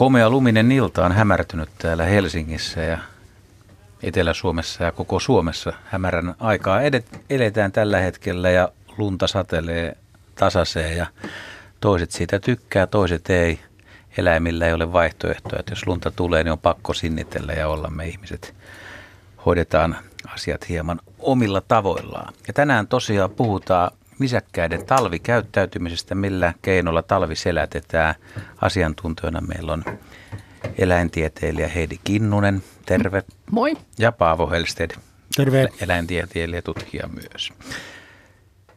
Komea luminen ilta on hämärtynyt täällä Helsingissä ja Etelä-Suomessa ja koko Suomessa. Hämärän aikaa edet, eletään tällä hetkellä ja lunta satelee tasaiseen ja toiset siitä tykkää, toiset ei. Eläimillä ei ole vaihtoehtoa, että jos lunta tulee, niin on pakko sinnitellä ja olla me ihmiset. Hoidetaan asiat hieman omilla tavoillaan. Ja tänään tosiaan puhutaan nisäkkäiden talvikäyttäytymisestä, millä keinolla talvi selätetään. Asiantuntijana meillä on eläintieteilijä Heidi Kinnunen, terve. Moi. Ja Paavo Helsted, terve. eläintieteilijä tutkija myös.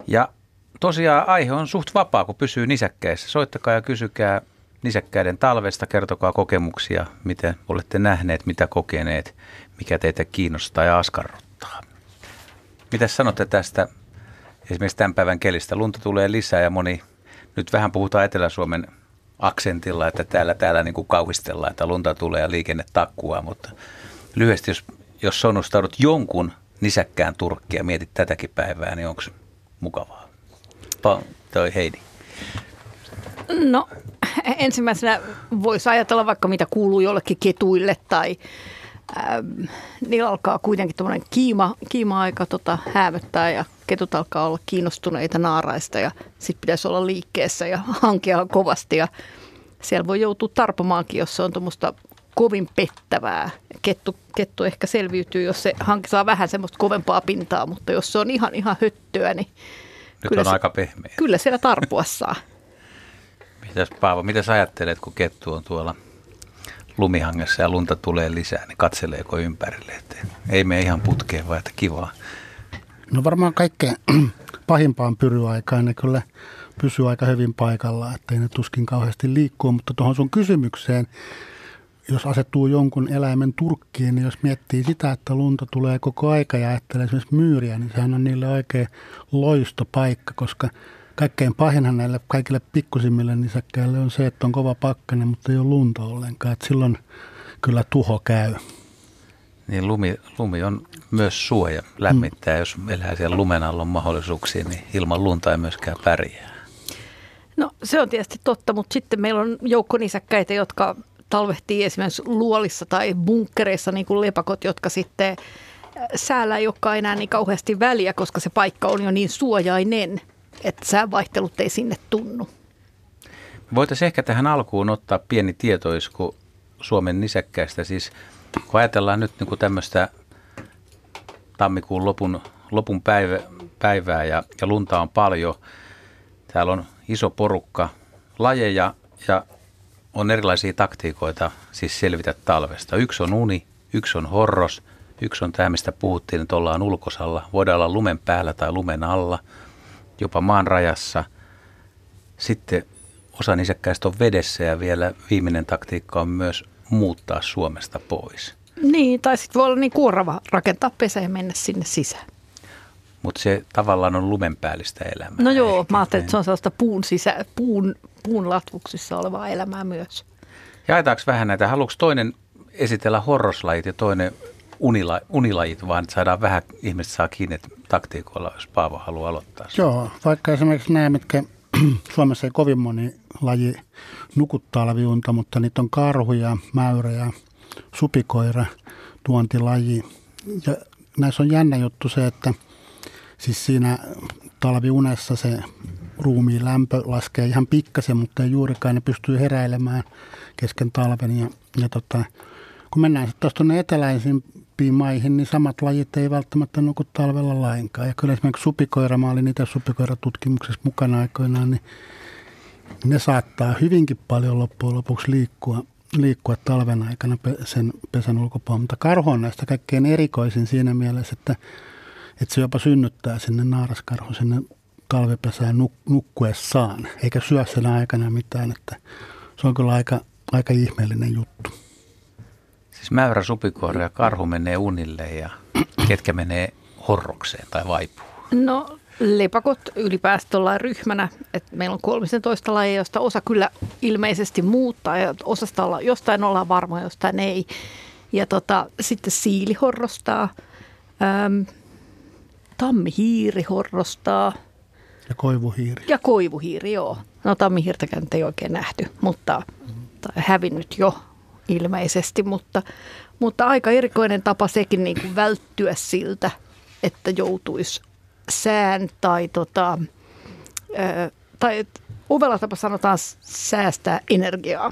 Ja tosiaan aihe on suht vapaa, kun pysyy nisäkkäissä. Soittakaa ja kysykää nisäkkäiden talvesta, kertokaa kokemuksia, miten olette nähneet, mitä kokeneet, mikä teitä kiinnostaa ja askarruttaa. Mitä sanotte tästä esimerkiksi tämän päivän kelistä? Lunta tulee lisää ja moni, nyt vähän puhutaan Etelä-Suomen aksentilla, että täällä, täällä niin kuin kauhistellaan, että lunta tulee ja liikenne takkua, mutta lyhyesti, jos, jos sonnustaudut jonkun nisäkkään turkkia ja mietit tätäkin päivää, niin onko mukavaa? Pa- toi Heidi. No ensimmäisenä voisi ajatella vaikka mitä kuuluu jollekin ketuille tai ähm, niillä alkaa kuitenkin tuommoinen kiima, kiima-aika tota, häämöttää ja ketut alkaa olla kiinnostuneita naaraista ja sitten pitäisi olla liikkeessä ja hankia kovasti ja siellä voi joutua tarpomaankin, jos se on tuommoista kovin pettävää. Kettu, kettu ehkä selviytyy, jos se hanki saa vähän semmoista kovempaa pintaa, mutta jos se on ihan, ihan höttöä, niin Nyt kyllä on se, aika pehmeä. Kyllä siellä tarpua saa. Mitäs Paavo, mitä sä ajattelet, kun kettu on tuolla lumihangessa ja lunta tulee lisää, niin katseleeko ympärille, että ei me ihan putkeen, vaan että kivaa. No varmaan kaikkein pahimpaan pyryaikaan ne kyllä pysyy aika hyvin paikallaan, ettei ne tuskin kauheasti liikkuu, mutta tuohon sun kysymykseen, jos asettuu jonkun eläimen turkkiin, niin jos miettii sitä, että lunta tulee koko aika ja ajattelee esimerkiksi myyriä, niin sehän on niille oikein loistopaikka, koska kaikkein pahinhan näille kaikille pikkusimmille nisäkkäille on se, että on kova pakkanen, mutta ei ole lunta ollenkaan. Että silloin kyllä tuho käy. Niin lumi, lumi on myös suoja lämmittää, mm. jos elää siellä lumen alla on mahdollisuuksia, niin ilman lunta ei myöskään pärjää. No se on tietysti totta, mutta sitten meillä on joukko nisäkkäitä, jotka talvehtii esimerkiksi luolissa tai bunkkereissa niin kuin lepakot, jotka sitten säällä ei olekaan enää niin kauheasti väliä, koska se paikka on jo niin suojainen, että säävaihtelut ei sinne tunnu. Voitaisiin ehkä tähän alkuun ottaa pieni tietoisku Suomen nisäkkäistä. Siis kun ajatellaan nyt niin kuin tämmöistä tammikuun lopun, lopun päivä, päivää ja, ja lunta on paljon, täällä on iso porukka lajeja ja on erilaisia taktiikoita siis selvitä talvesta. Yksi on uni, yksi on horros, yksi on tämä, mistä puhuttiin, että ollaan ulkosalla. Voidaan olla lumen päällä tai lumen alla, jopa maan rajassa. Sitten osa nisäkkäistä on vedessä ja vielä viimeinen taktiikka on myös muuttaa Suomesta pois. Niin, tai sitten voi olla niin kuorava rakentaa pesä ja mennä sinne sisään. Mutta se tavallaan on lumenpäällistä elämää. No joo, ehkä. mä ajattelin, että se on sellaista puun, sisä, puun, puun latvuksissa olevaa elämää myös. Jaetaanko vähän näitä? Haluatko toinen esitellä horroslajit ja toinen unila, unilajit, vaan saadaan vähän, ihmiset saa kiinni taktiikoilla, jos Paavo haluaa aloittaa. Joo, vaikka esimerkiksi nämä, mitkä Suomessa ei kovin moni laji nukuttaa talviunta, mutta niitä on karhuja, mäyräjä, supikoira, tuontilaji. Ja näissä on jännä juttu se, että siis siinä talviunessa se ruumiin lämpö laskee ihan pikkasen, mutta ei juurikaan. Ne pystyy heräilemään kesken talven. Ja, ja tota, kun mennään sitten taas tuonne eteläisimpiin maihin, niin samat lajit ei välttämättä nuku talvella lainkaan. Ja kyllä esimerkiksi supikoira, mä olin itse supikoiratutkimuksessa mukana aikoinaan, niin ne saattaa hyvinkin paljon loppujen lopuksi liikkua, liikkua talven aikana sen pesän ulkopuolella. Mutta karhu on näistä kaikkein erikoisin siinä mielessä, että, että se jopa synnyttää sinne naaraskarhu sinne talvipesään nuk- nukkuessaan, eikä syö sen aikana mitään. Että se on kyllä aika, aika ihmeellinen juttu. Siis mäyrä, supikoira ja karhu menee unille ja ketkä menee horrokseen tai vaipuu? No lepakot ylipäätään ollaan ryhmänä. että meillä on 13 lajia, josta osa kyllä ilmeisesti muuttaa ja osasta olla, jostain ollaan varmoja, jostain ei. Ja tota, sitten siili horrostaa, äm, tammihiiri horrostaa. Ja koivuhiiri. Ja koivuhiiri, joo. No tammihiirtäkään ei oikein nähty, mutta tai hävinnyt jo ilmeisesti, mutta, mutta aika erikoinen tapa sekin niin kuin välttyä siltä, että joutuisi sään tai, tota, ää, tai uvella tapa sanotaan säästää energiaa.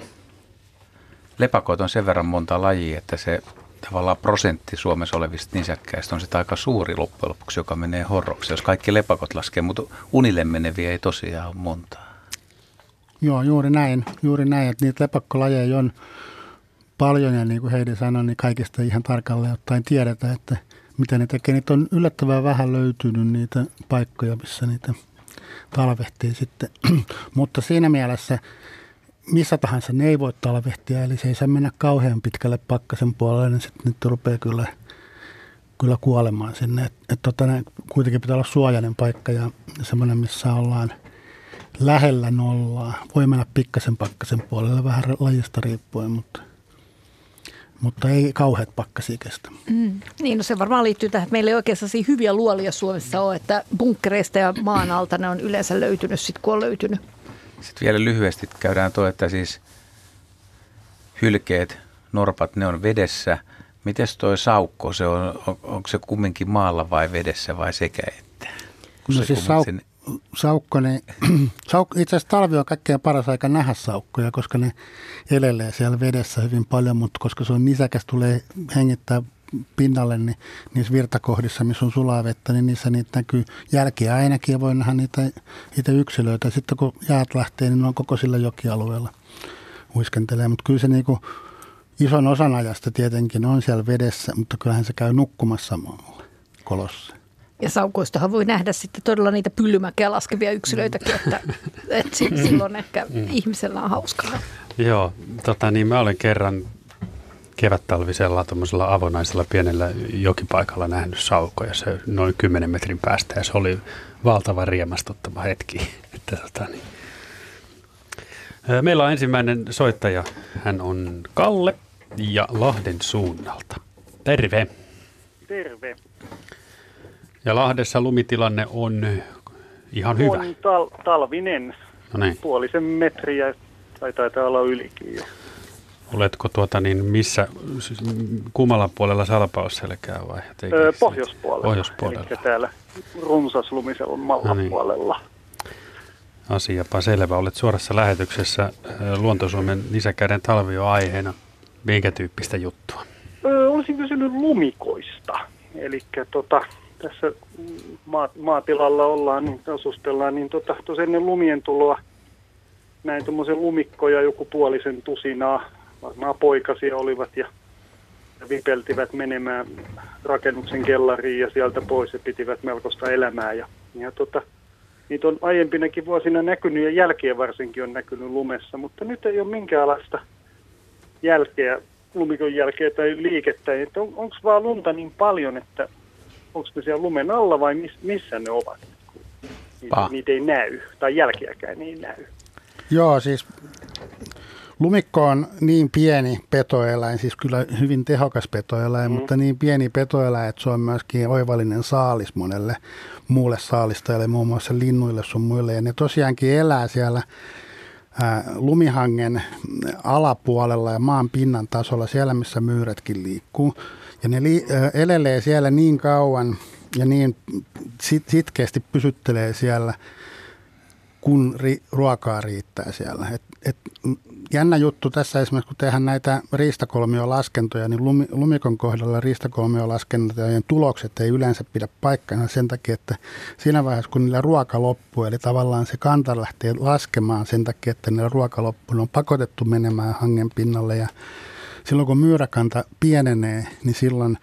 Lepakot on sen verran monta lajia, että se tavallaan prosentti Suomessa olevista nisäkkäistä on sitä aika suuri loppujen lopuksi, joka menee horroksi. Jos kaikki lepakot laskee, mutta unille meneviä ei tosiaan ole montaa. Joo, juuri näin. Juuri näin, että niitä lepakkolajeja on paljon ja niin kuin Heidi sanoi, niin kaikista ihan tarkalleen ottaen tiedetä, että mitä ne tekee. Niitä on yllättävän vähän löytynyt niitä paikkoja, missä niitä talvehtii sitten. Mutta siinä mielessä missä tahansa ne ei voi talvehtia, eli se ei saa mennä kauhean pitkälle pakkasen puolelle, niin sitten nyt rupeaa kyllä, kyllä kuolemaan sinne. Et, et tota, kuitenkin pitää olla suojainen paikka ja semmoinen, missä ollaan lähellä nollaa. Voi mennä pikkasen pakkasen puolelle vähän lajista riippuen, mutta, mutta ei kauheat pakkasia kestä. Mm. Niin, no se varmaan liittyy tähän, että meillä ei oikein hyviä luolia Suomessa ole, että bunkkereista ja maan alta ne on yleensä löytynyt sitten, kun on löytynyt. Sitten vielä lyhyesti käydään tuo, että siis hylkeet, norpat, ne on vedessä. Miten toi saukko, se on, on, onko se kumminkin maalla vai vedessä vai sekä että? Kun no siis sauk, sen... saukko, niin, sauk, itse asiassa talvi on kaikkein paras aika nähdä saukkoja, koska ne elelee siellä vedessä hyvin paljon, mutta koska se on nisäkäs, tulee hengittää pinnalle, niin niissä virtakohdissa, missä on sulaa vettä, niin niissä niitä näkyy jälkiä ainakin ja voi nähdä niitä, niitä yksilöitä. Sitten kun jäät lähtee, niin ne on koko sillä jokialueella uiskentelee. Mutta kyllä se niin kuin ison osan ajasta tietenkin on siellä vedessä, mutta kyllähän se käy nukkumassa maalla kolossa. Ja saukoistahan voi nähdä sitten todella niitä pyllymäkeä laskevia yksilöitäkin, että, että silloin ehkä mm. ihmisellä on hauskaa. Joo, tota niin, mä olen kerran kevättalvisella tuommoisella avonaisella pienellä jokipaikalla nähnyt saukoja se noin 10 metrin päästä ja se oli valtava riemastuttava hetki. Että, tota, niin. Meillä on ensimmäinen soittaja. Hän on Kalle ja Lahden suunnalta. Terve. Terve. Ja Lahdessa lumitilanne on ihan hyvä. On tal- talvinen. No niin. Puolisen metriä tai taitaa olla ylikin jo. Oletko tuota niin missä, siis kummalla puolella salpausselkää vai? Öö, pohjoispuolella. Pohjoispuolella. Eli täällä runsaslumisella no niin. puolella. Asiapa selvä. Olet suorassa lähetyksessä Luontosuomen lisäkäden talvi on aiheena. Minkä tyyppistä juttua? Öö, olisin kysynyt lumikoista. Eli tota, tässä maa, maatilalla ollaan, niin asustellaan, niin tota, ennen lumien tuloa näin tuommoisen lumikkoja joku puolisen tusinaa varmaan poikasia olivat ja, vipeltivät menemään rakennuksen kellariin ja sieltä pois ja pitivät melkoista elämää. Ja, ja tota, niitä on aiempinakin vuosina näkynyt ja jälkiä varsinkin on näkynyt lumessa, mutta nyt ei ole minkäänlaista jälkeä, lumikon jälkeä tai liikettä. On, Onko vaan lunta niin paljon, että onko ne siellä lumen alla vai miss, missä ne ovat? Niitä, niitä ei näy, tai jälkeäkään niin näy. Joo, siis Lumikko on niin pieni petoeläin, siis kyllä hyvin tehokas petoeläin, mm. mutta niin pieni petoeläin, että se on myöskin oivallinen saalis monelle muulle saalistajalle, muun muassa linnuille sun muille. Ja ne tosiaankin elää siellä ää, lumihangen alapuolella ja maan pinnan tasolla, siellä missä myyrätkin liikkuu. Ja ne li, elelee siellä niin kauan ja niin sit, sitkeästi pysyttelee siellä, kun ri, ruokaa riittää siellä. Et, et jännä juttu tässä esimerkiksi, kun tehdään näitä riistakolmiolaskentoja, niin lumikon kohdalla riistakolmiolaskentojen tulokset ei yleensä pidä paikkansa sen takia, että siinä vaiheessa, kun niillä ruoka loppuu, eli tavallaan se kanta lähtee laskemaan sen takia, että niillä ruoka loppuu, ne on pakotettu menemään hangen pinnalle ja silloin kun myyräkanta pienenee, niin silloin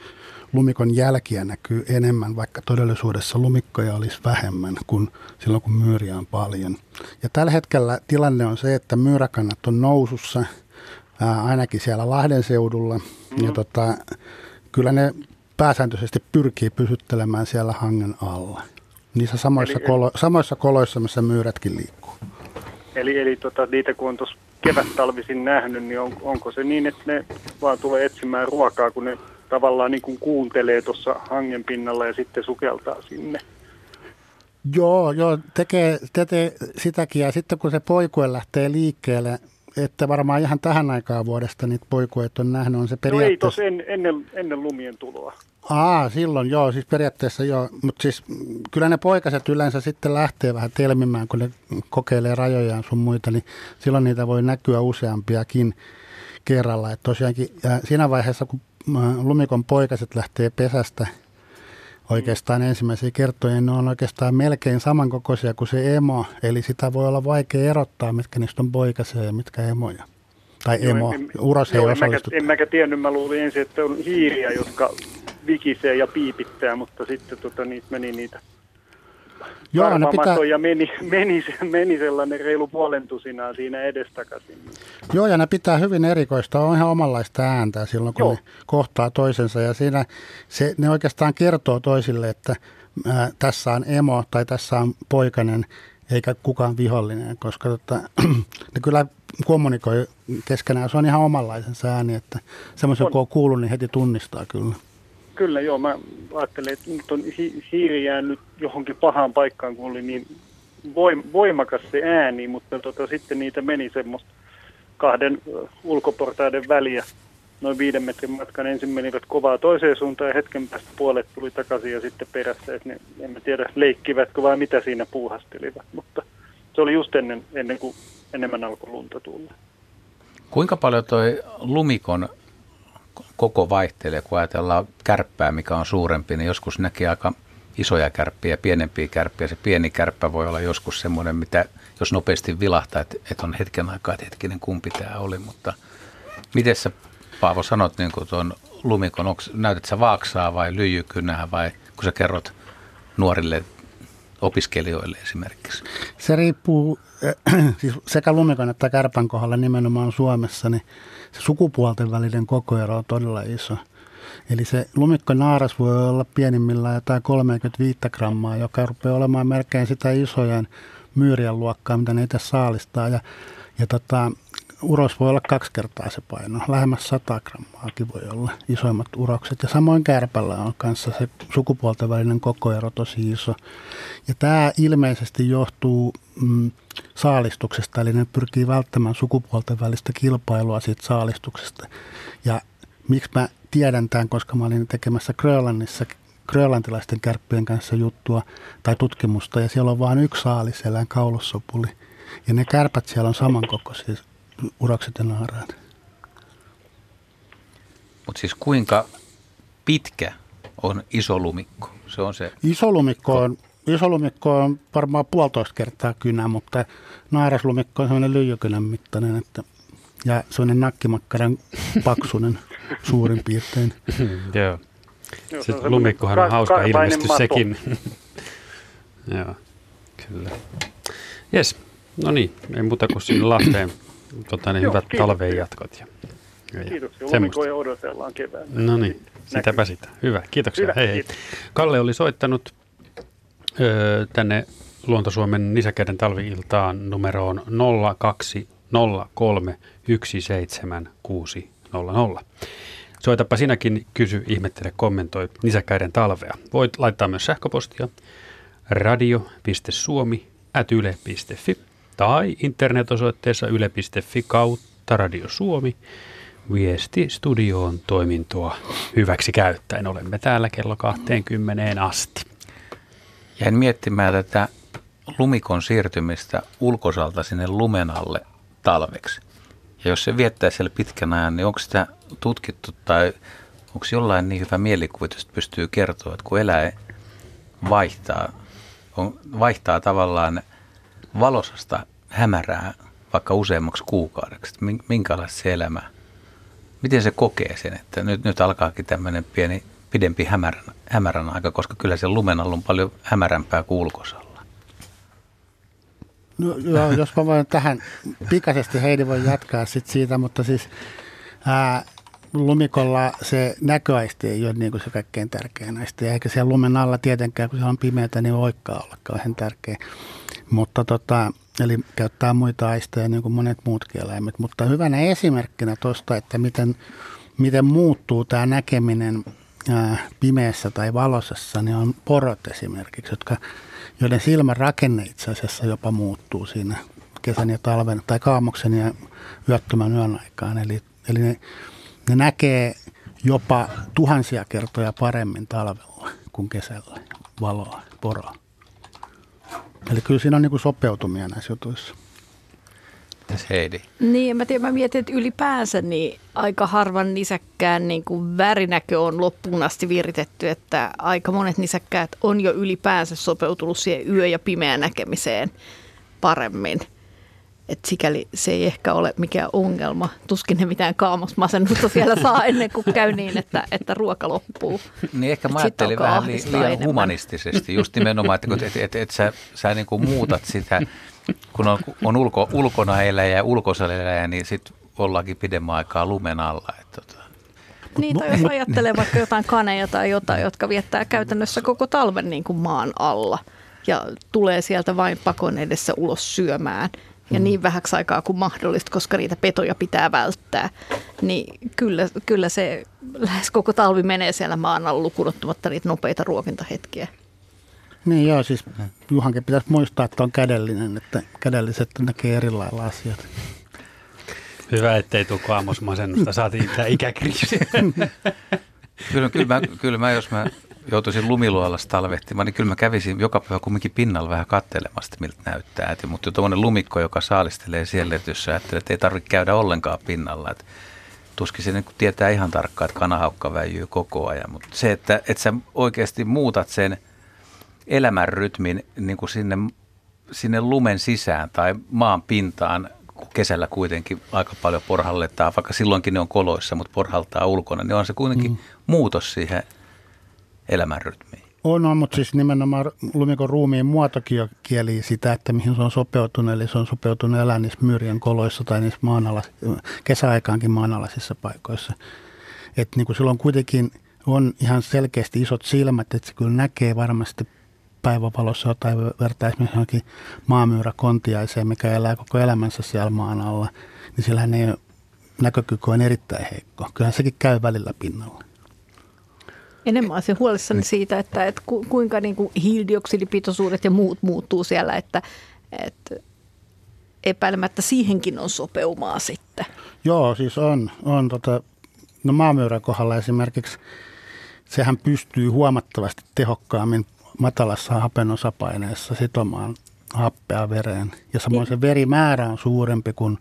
lumikon jälkiä näkyy enemmän, vaikka todellisuudessa lumikkoja olisi vähemmän kuin silloin, kun myyriä on paljon. Ja tällä hetkellä tilanne on se, että myyräkannat on nousussa, ää, ainakin siellä Lahden seudulla. Ja tota, kyllä ne pääsääntöisesti pyrkii pysyttelemään siellä hangen alla. Niissä samoissa, eli, kolo, samoissa koloissa, missä myyrätkin liikkuu. Eli, eli tota, niitä kun on tuossa kevät-talvisin nähnyt, niin on, onko se niin, että ne vaan tulee etsimään ruokaa, kun ne tavallaan niin kuin kuuntelee tuossa hangen pinnalla ja sitten sukeltaa sinne. Joo, joo tekee, tekee sitäkin ja sitten kun se poikue lähtee liikkeelle, että varmaan ihan tähän aikaan vuodesta niitä poikueet on nähnyt, on se No ei periaatteessa... tos en, ennen, ennen lumien tuloa. Aa, silloin joo, siis periaatteessa joo, mutta siis mm, kyllä ne poikaset yleensä sitten lähtee vähän telmimään, kun ne kokeilee rajojaan sun muita, niin silloin niitä voi näkyä useampiakin kerralla. Et tosiaankin ja siinä vaiheessa, kun äh, lumikon poikaset lähtee pesästä oikeastaan ensimmäisiä kertoja, ne on oikeastaan melkein samankokoisia kuin se emo, eli sitä voi olla vaikea erottaa, mitkä niistä on poikasia ja mitkä emoja. Tai Joo, emo, en- uros ei joo, en mäkään, osallistu. en mäkään tiennyt, mä luulin ensin, että on hiiriä, jotka vikisee ja piipittää, mutta sitten tota, niitä meni niitä Joo, ne pitää, karvamatoja meni, meni, meni sellainen reilu puolentusinaa siinä edestakaisin. Joo, ja ne pitää hyvin erikoista, on ihan omanlaista ääntä silloin, kun Joo. ne kohtaa toisensa. Ja siinä se, ne oikeastaan kertoo toisille, että ää, tässä on emo tai tässä on poikainen, eikä kukaan vihollinen, koska tota, ne kyllä kommunikoi keskenään. Se on ihan omanlaisensa ääni, että semmoisen kun on kuullut, niin heti tunnistaa kyllä. Kyllä joo, mä ajattelin, että nyt on hi- hiiri jäänyt johonkin pahaan paikkaan, kun oli niin voim- voimakas se ääni, mutta tota, sitten niitä meni semmoista kahden ulkoportaiden väliä noin viiden metrin matkan. Ensin menivät kovaa toiseen suuntaan ja hetken päästä puolet tuli takaisin ja sitten perässä. Et ne, en mä tiedä leikkivätkö vai mitä siinä puuhastelivat, mutta se oli just ennen, ennen kuin enemmän alkoi lunta tulla. Kuinka paljon toi lumikon koko vaihtelee, kun ajatellaan kärppää, mikä on suurempi, niin joskus näkee aika isoja kärppiä pienempiä kärppiä. Se pieni kärppä voi olla joskus semmoinen, mitä jos nopeasti vilahtaa, että, että on hetken aikaa, että hetkinen kumpi tämä oli, mutta miten sä Paavo sanot niin kuin tuon lumikon, onks, näytät sä vaaksaa vai lyijykynää vai kun sä kerrot nuorille opiskelijoille esimerkiksi? Se riippuu äh, siis sekä lumikon että kärpän kohdalla nimenomaan Suomessa, niin sukupuolten välinen kokoero on todella iso. Eli se lumikko naaras voi olla pienimmillään jotain 35 grammaa, joka rupeaa olemaan melkein sitä isojen myyrien luokkaa, mitä ne itse saalistaa. Ja, ja tota, uros voi olla kaksi kertaa se paino, lähemmäs 100 grammaakin voi olla isoimmat urokset. Ja samoin kärpällä on kanssa se sukupuolten välinen kokoero tosi iso. Ja tämä ilmeisesti johtuu mm, saalistuksesta, eli ne pyrkii välttämään sukupuolten välistä kilpailua siitä saalistuksesta. Ja miksi mä tiedän tämän, koska mä olin tekemässä Grönlannissa grönlantilaisten kärppien kanssa juttua tai tutkimusta, ja siellä on vain yksi saaliselän kaulussopuli. Ja ne kärpät siellä on samankokoisia, urokset ja naaraat. Mutta siis kuinka pitkä on iso lumikko? Se on se Isolumikko on, isolumikko on varmaan puolitoista kertaa kynä, mutta naaraslumikko on sellainen lyijykynän mittainen, että, ja sellainen nakkimakkaran paksunen suurin piirtein. Joo. Se lumikkohan on ka- hauska ilmestys sekin. Joo, kyllä. Jes, no niin, ei muuta kuin sinne Lahteen tota, ne Joo, hyvät kiitoksia. talven jatkot. Ja, ja Kiitoksia. Lumikoja odotellaan kevään. No niin, sitäpä sitä. Hyvä, kiitoksia. Hyvä, hei hei. kiitos. Kalle oli soittanut öö, tänne Luontosuomen nisäkäiden talviiltaan numeroon 0203 17600. Soitapa sinäkin, kysy, ihmettele, kommentoi nisäkäiden talvea. Voit laittaa myös sähköpostia radio.suomi at yle.fi tai internetosoitteessa yle.fi kautta Radio Suomi viesti studioon toimintoa hyväksi käyttäen. Olemme täällä kello 20 asti. Jäin miettimään tätä lumikon siirtymistä ulkosalta sinne lumen alle talveksi. Ja jos se viettää siellä pitkän ajan, niin onko sitä tutkittu tai onko jollain niin hyvä mielikuvitus, että pystyy kertoa, että kun eläin vaihtaa, on, vaihtaa tavallaan valosasta hämärää vaikka useammaksi kuukaudeksi, minkälaista se elämä, miten se kokee sen, että nyt, nyt alkaakin tämmöinen pieni, pidempi hämärän, hämärän aika, koska kyllä se lumen on paljon hämärämpää kuin ulkosalla. No, joo, jos mä voin tähän pikaisesti, Heidi voi jatkaa sit siitä, mutta siis ää, lumikolla se näköaisti ei ole niin kuin se kaikkein tärkein aisti. Ja eikä siellä lumen alla tietenkään, kun se on pimeätä, niin voikaan olla kauhean tärkeä. Mutta tota, eli käyttää muita aisteja niin kuin monet muutkin eläimet. Mutta hyvänä esimerkkinä tuosta, että miten, miten muuttuu tämä näkeminen pimeässä tai valosessa, niin on porot esimerkiksi, jotka, joiden silmän rakenne itse asiassa jopa muuttuu siinä kesän ja talven, tai kaamoksen ja yöttömän yön aikaan. Eli, eli ne, ne näkee jopa tuhansia kertoja paremmin talvella kuin kesällä valoa, poroa. Eli kyllä siinä on niin kuin sopeutumia näissä jutuissa. Mitäs Heidi? Niin, mä tiedän, mä mietin, että ylipäänsä niin aika harvan nisäkkään niin kuin värinäkö on loppuun asti viritetty, että aika monet nisäkkäät on jo ylipäänsä sopeutunut siihen yö- ja pimeän näkemiseen paremmin. Et sikäli se ei ehkä ole mikään ongelma. Tuskin ne mitään kaamosmasennusta siellä saa ennen kuin käy niin, että, että ruoka loppuu. Niin ehkä mä ajattelin vähän li, liian enemmän. humanistisesti, just nimenomaan, että et, et, et, et sä, sä niin kuin muutat sitä, kun on, on ulko, ulkona eläjä ja ulkosella eläjä, niin sitten ollaankin pidemmän aikaa lumen alla. Että, tota. Niin, tai jos ajattelee vaikka jotain kaneja tai jotain, jotka viettää käytännössä koko talven niin kuin maan alla ja tulee sieltä vain pakon edessä ulos syömään ja niin vähäksi aikaa kuin mahdollista, koska niitä petoja pitää välttää, niin kyllä, kyllä se lähes koko talvi menee siellä maan alla lukunottamatta niitä nopeita ruokintahetkiä. Niin joo, siis Juhankin pitäisi muistaa, että on kädellinen, että kädelliset näkee eri lailla asiat. Hyvä, ettei tule kaamosmasennusta. Saatiin tämä ikäkriisi. Kyllä, kyllä, mä, kyllä mä, jos mä joutuisin lumiluolassa talvehtimaan, niin kyllä mä kävisin joka päivä kumminkin pinnalla vähän kattelemasta, miltä näyttää. Et, mutta tuommoinen lumikko, joka saalistelee siellä, että jos että ei tarvitse käydä ollenkaan pinnalla. Et, tuskin se niin tietää ihan tarkkaan, että kanahaukka väijyy koko ajan. Mutta se, että, että sä oikeasti muutat sen elämän rytmin niin kuin sinne, sinne lumen sisään tai maan pintaan, kun kesällä kuitenkin aika paljon porhalletaan, vaikka silloinkin ne on koloissa, mutta porhaltaa ulkona, niin on se kuitenkin mm. muutos siihen elämän rytmiin. On, on, mutta siis nimenomaan lumikon ruumiin muotokin jo kieli sitä, että mihin se on sopeutunut. Eli se on sopeutunut elää niissä myyrien koloissa tai niissä maanalas, kesäaikaankin maanalaisissa paikoissa. Että niin kuin silloin kuitenkin on ihan selkeästi isot silmät, että se kyllä näkee varmasti päivävalossa jotain vertaa esimerkiksi johonkin maamyyräkontiaiseen, mikä elää koko elämänsä siellä maan alla, niin sillähän ei näkökyky on erittäin heikko. Kyllähän sekin käy välillä pinnalla. Enemmän olisin huolissani siitä, että, että ku, kuinka niin kuin hiilidioksidipitoisuudet ja muut muuttuu siellä, että, että epäilemättä siihenkin on sopeumaa sitten. Joo, siis on. on tota, no maamyyrän kohdalla esimerkiksi sehän pystyy huomattavasti tehokkaammin matalassa hapen osapaineessa sitomaan happea vereen. Ja samoin se verimäärä on suurempi kuin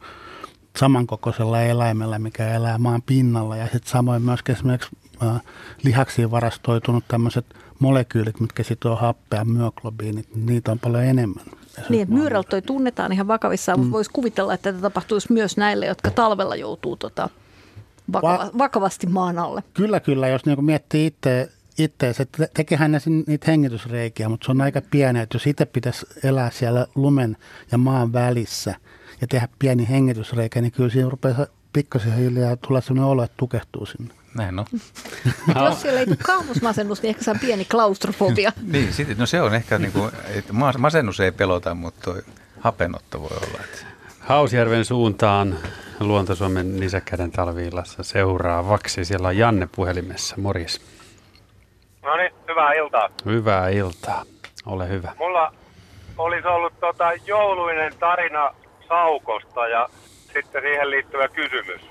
samankokoisella eläimellä, mikä elää maan pinnalla. Ja sitten samoin myöskin esimerkiksi lihaksiin varastoitunut tämmöiset molekyylit, mitkä sitoo happea, myoglobiinit, niitä on paljon enemmän. Niin, että myyrältä toi tunnetaan ihan vakavissaan, mm. mutta voisi kuvitella, että tätä tapahtuisi myös näille, jotka talvella joutuu tota, vakava, Va- vakavasti maan alle. Kyllä, kyllä. Jos niinku miettii itse, itse se te- tekehän ne niitä hengitysreikiä, mutta se on aika pieni, että jos itse pitäisi elää siellä lumen ja maan välissä ja tehdä pieni hengitysreikä, niin kyllä siinä rupeaa pikkasen hiljaa tulla sellainen olo, että tukehtuu sinne. Näin on. Jos siellä ei tule kaamosmasennus, niin ehkä se on pieni klaustrofobia. niin, sit, no se on ehkä, niin kuin, että mas- masennus ei pelota, mutta toi hapenotto voi olla. Että. Hausjärven suuntaan Luonto-Suomen nisäkkäiden talviillassa seuraavaksi. Siellä on Janne puhelimessa. Morjes. No niin, hyvää iltaa. Hyvää iltaa. Ole hyvä. Mulla olisi ollut tota jouluinen tarina saukosta ja sitten siihen liittyvä kysymys.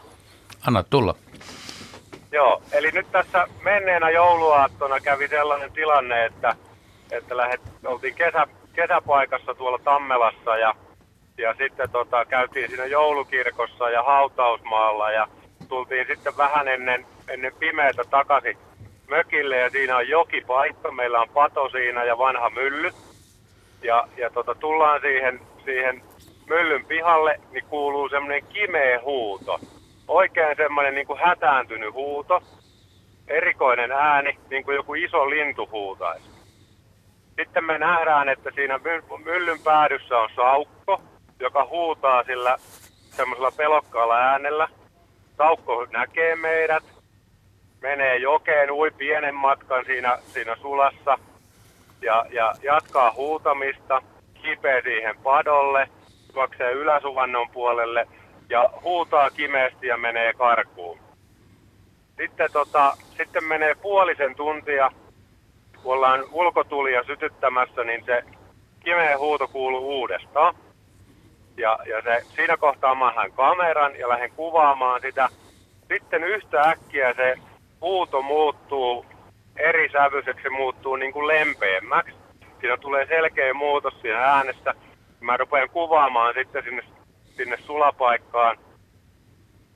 Anna tulla. Joo, eli nyt tässä menneenä jouluaattona kävi sellainen tilanne, että, että lähet, oltiin kesä, kesäpaikassa tuolla Tammelassa ja, ja sitten tota, käytiin siinä joulukirkossa ja hautausmaalla ja tultiin sitten vähän ennen, ennen pimeätä takaisin mökille ja siinä on jokipaikka, meillä on pato siinä ja vanha mylly. Ja, ja tota, tullaan siihen, siihen myllyn pihalle, niin kuuluu semmoinen kimeä huuto. Oikein semmoinen niin kuin hätääntynyt huuto. Erikoinen ääni, niin kuin joku iso lintu huutaisi. Sitten me nähdään, että siinä my- myllyn päädyssä on saukko, joka huutaa sillä semmoisella pelokkaalla äänellä. Saukko näkee meidät, menee jokeen, ui pienen matkan siinä, siinä sulassa ja, ja jatkaa huutamista, kipeä siihen padolle, juoksee yläsuvannon puolelle ja huutaa kimeästi ja menee karkuun. Sitten, tota, sitten menee puolisen tuntia, kun ollaan ulkotulia sytyttämässä, niin se kimeä huuto kuuluu uudestaan. Ja, ja se, siinä kohtaa mä lähden kameran ja lähden kuvaamaan sitä. Sitten yhtä äkkiä se huuto muuttuu eri sävyiseksi, se muuttuu niin kuin lempeämmäksi. Siinä tulee selkeä muutos siinä äänessä. Mä rupean kuvaamaan sitten sinne, sinne sulapaikkaan.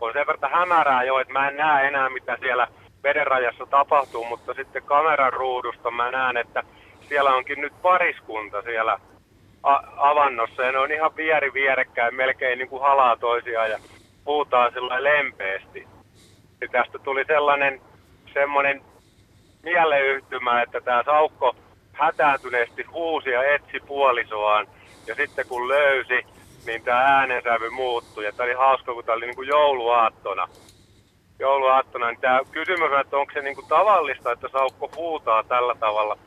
On sen verran hämärää jo, että mä en näe enää mitä siellä vedenrajassa tapahtuu, mutta sitten kameran ruudusta mä näen, että siellä onkin nyt pariskunta siellä avannossa ja ne on ihan vieri vierekkäin, melkein niin kuin halaa toisiaan ja puhutaan sillä lempeästi. Ja tästä tuli sellainen semmoinen mieleyhtymä, että tämä Saukko hätääntyneesti huusi ja etsi puolisoaan. Ja sitten kun löysi, niin tämä äänensävy muuttui. Ja tämä oli hauska, kun tämä oli niin kuin jouluaattona. Jouluaattona, niin tämä kysymys on, että onko se niin kuin tavallista, että Saukko huutaa tällä tavalla.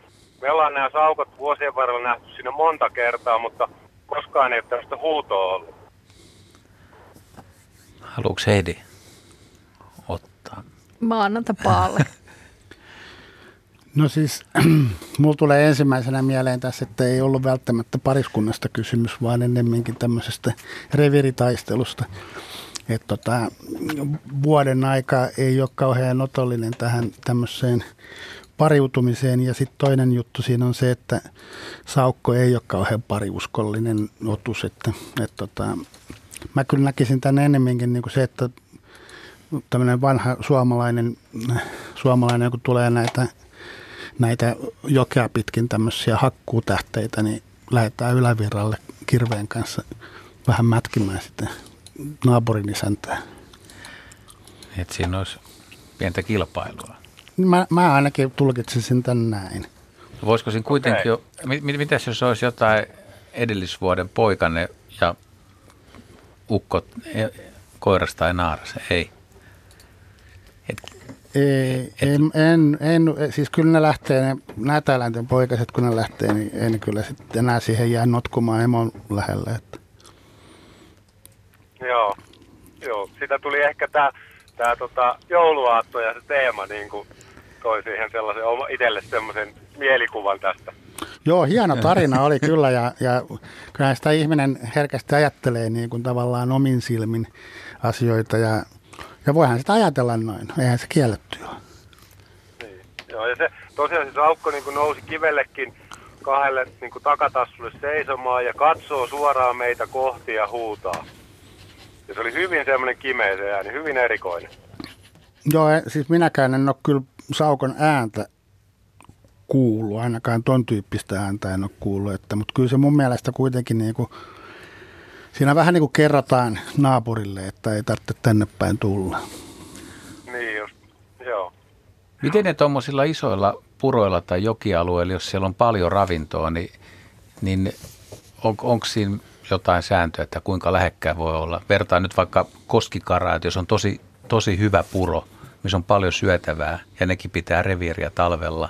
Me ollaan nämä saukot vuosien varrella nähty siinä monta kertaa, mutta koskaan ei ole tästä huutoa ollut. Haluatko Heidi ottaa? Mä annan paalle. No siis, mulla tulee ensimmäisenä mieleen tässä, että ei ollut välttämättä pariskunnasta kysymys, vaan ennemminkin tämmöisestä reviritaistelusta. Että tota, vuoden aika ei ole kauhean otollinen tähän tämmöiseen pariutumiseen. Ja sitten toinen juttu siinä on se, että Saukko ei ole kauhean pariuskollinen otus. Että, et tota, mä kyllä näkisin tämän ennemminkin niin kuin se, että tämmöinen vanha suomalainen, suomalainen, kun tulee näitä näitä jokea pitkin tämmöisiä hakkuutähteitä, niin lähdetään ylävirralle kirveen kanssa vähän mätkimään sitten naapurin isäntää. Että siinä olisi pientä kilpailua. Mä, mä ainakin tulkitsisin tämän näin. Voisiko siinä kuitenkin jo, mit, mit, mitäs jos olisi jotain edellisvuoden poikanne ja ukko e, koiras tai naaras? Ei. Et, Ei, en, en, en, siis kyllä ne lähtee, ne nätäläinten poikaset kun ne lähtee, niin en kyllä sitten enää siihen jää notkumaan emon lähelle. Että. Joo, joo. Sitä tuli ehkä tämä tää, tota, jouluaatto ja se teema niin kuin toi siihen sellaisen oma, itselle semmoisen mielikuvan tästä. Joo, hieno tarina oli kyllä ja, ja kyllä sitä ihminen herkästi ajattelee niin kuin tavallaan omin silmin asioita ja, ja voihan sitä ajatella noin, eihän se kielletty ole. Niin. Joo, ja se tosiaan se saukko niin kuin nousi kivellekin kahdelle niin kuin takatassulle seisomaan ja katsoo suoraan meitä kohti ja huutaa. Ja se oli hyvin semmoinen kimeä se ääni, hyvin erikoinen. Joo, siis minäkään en ole kyllä Saukon ääntä kuullut, ainakaan ton tyyppistä ääntä en ole kuullut, että, mutta kyllä se mun mielestä kuitenkin niin kuin, siinä vähän niin kuin kerrotaan naapurille, että ei tarvitse tänne päin tulla. Niin just, joo. miten ne tuommoisilla isoilla puroilla tai jokialueilla, jos siellä on paljon ravintoa, niin, niin on, onko siinä jotain sääntöä, että kuinka lähekkää voi olla? Vertaan nyt vaikka koskikaraa, että jos on tosi, tosi hyvä puro, missä on paljon syötävää ja nekin pitää reviiriä talvella,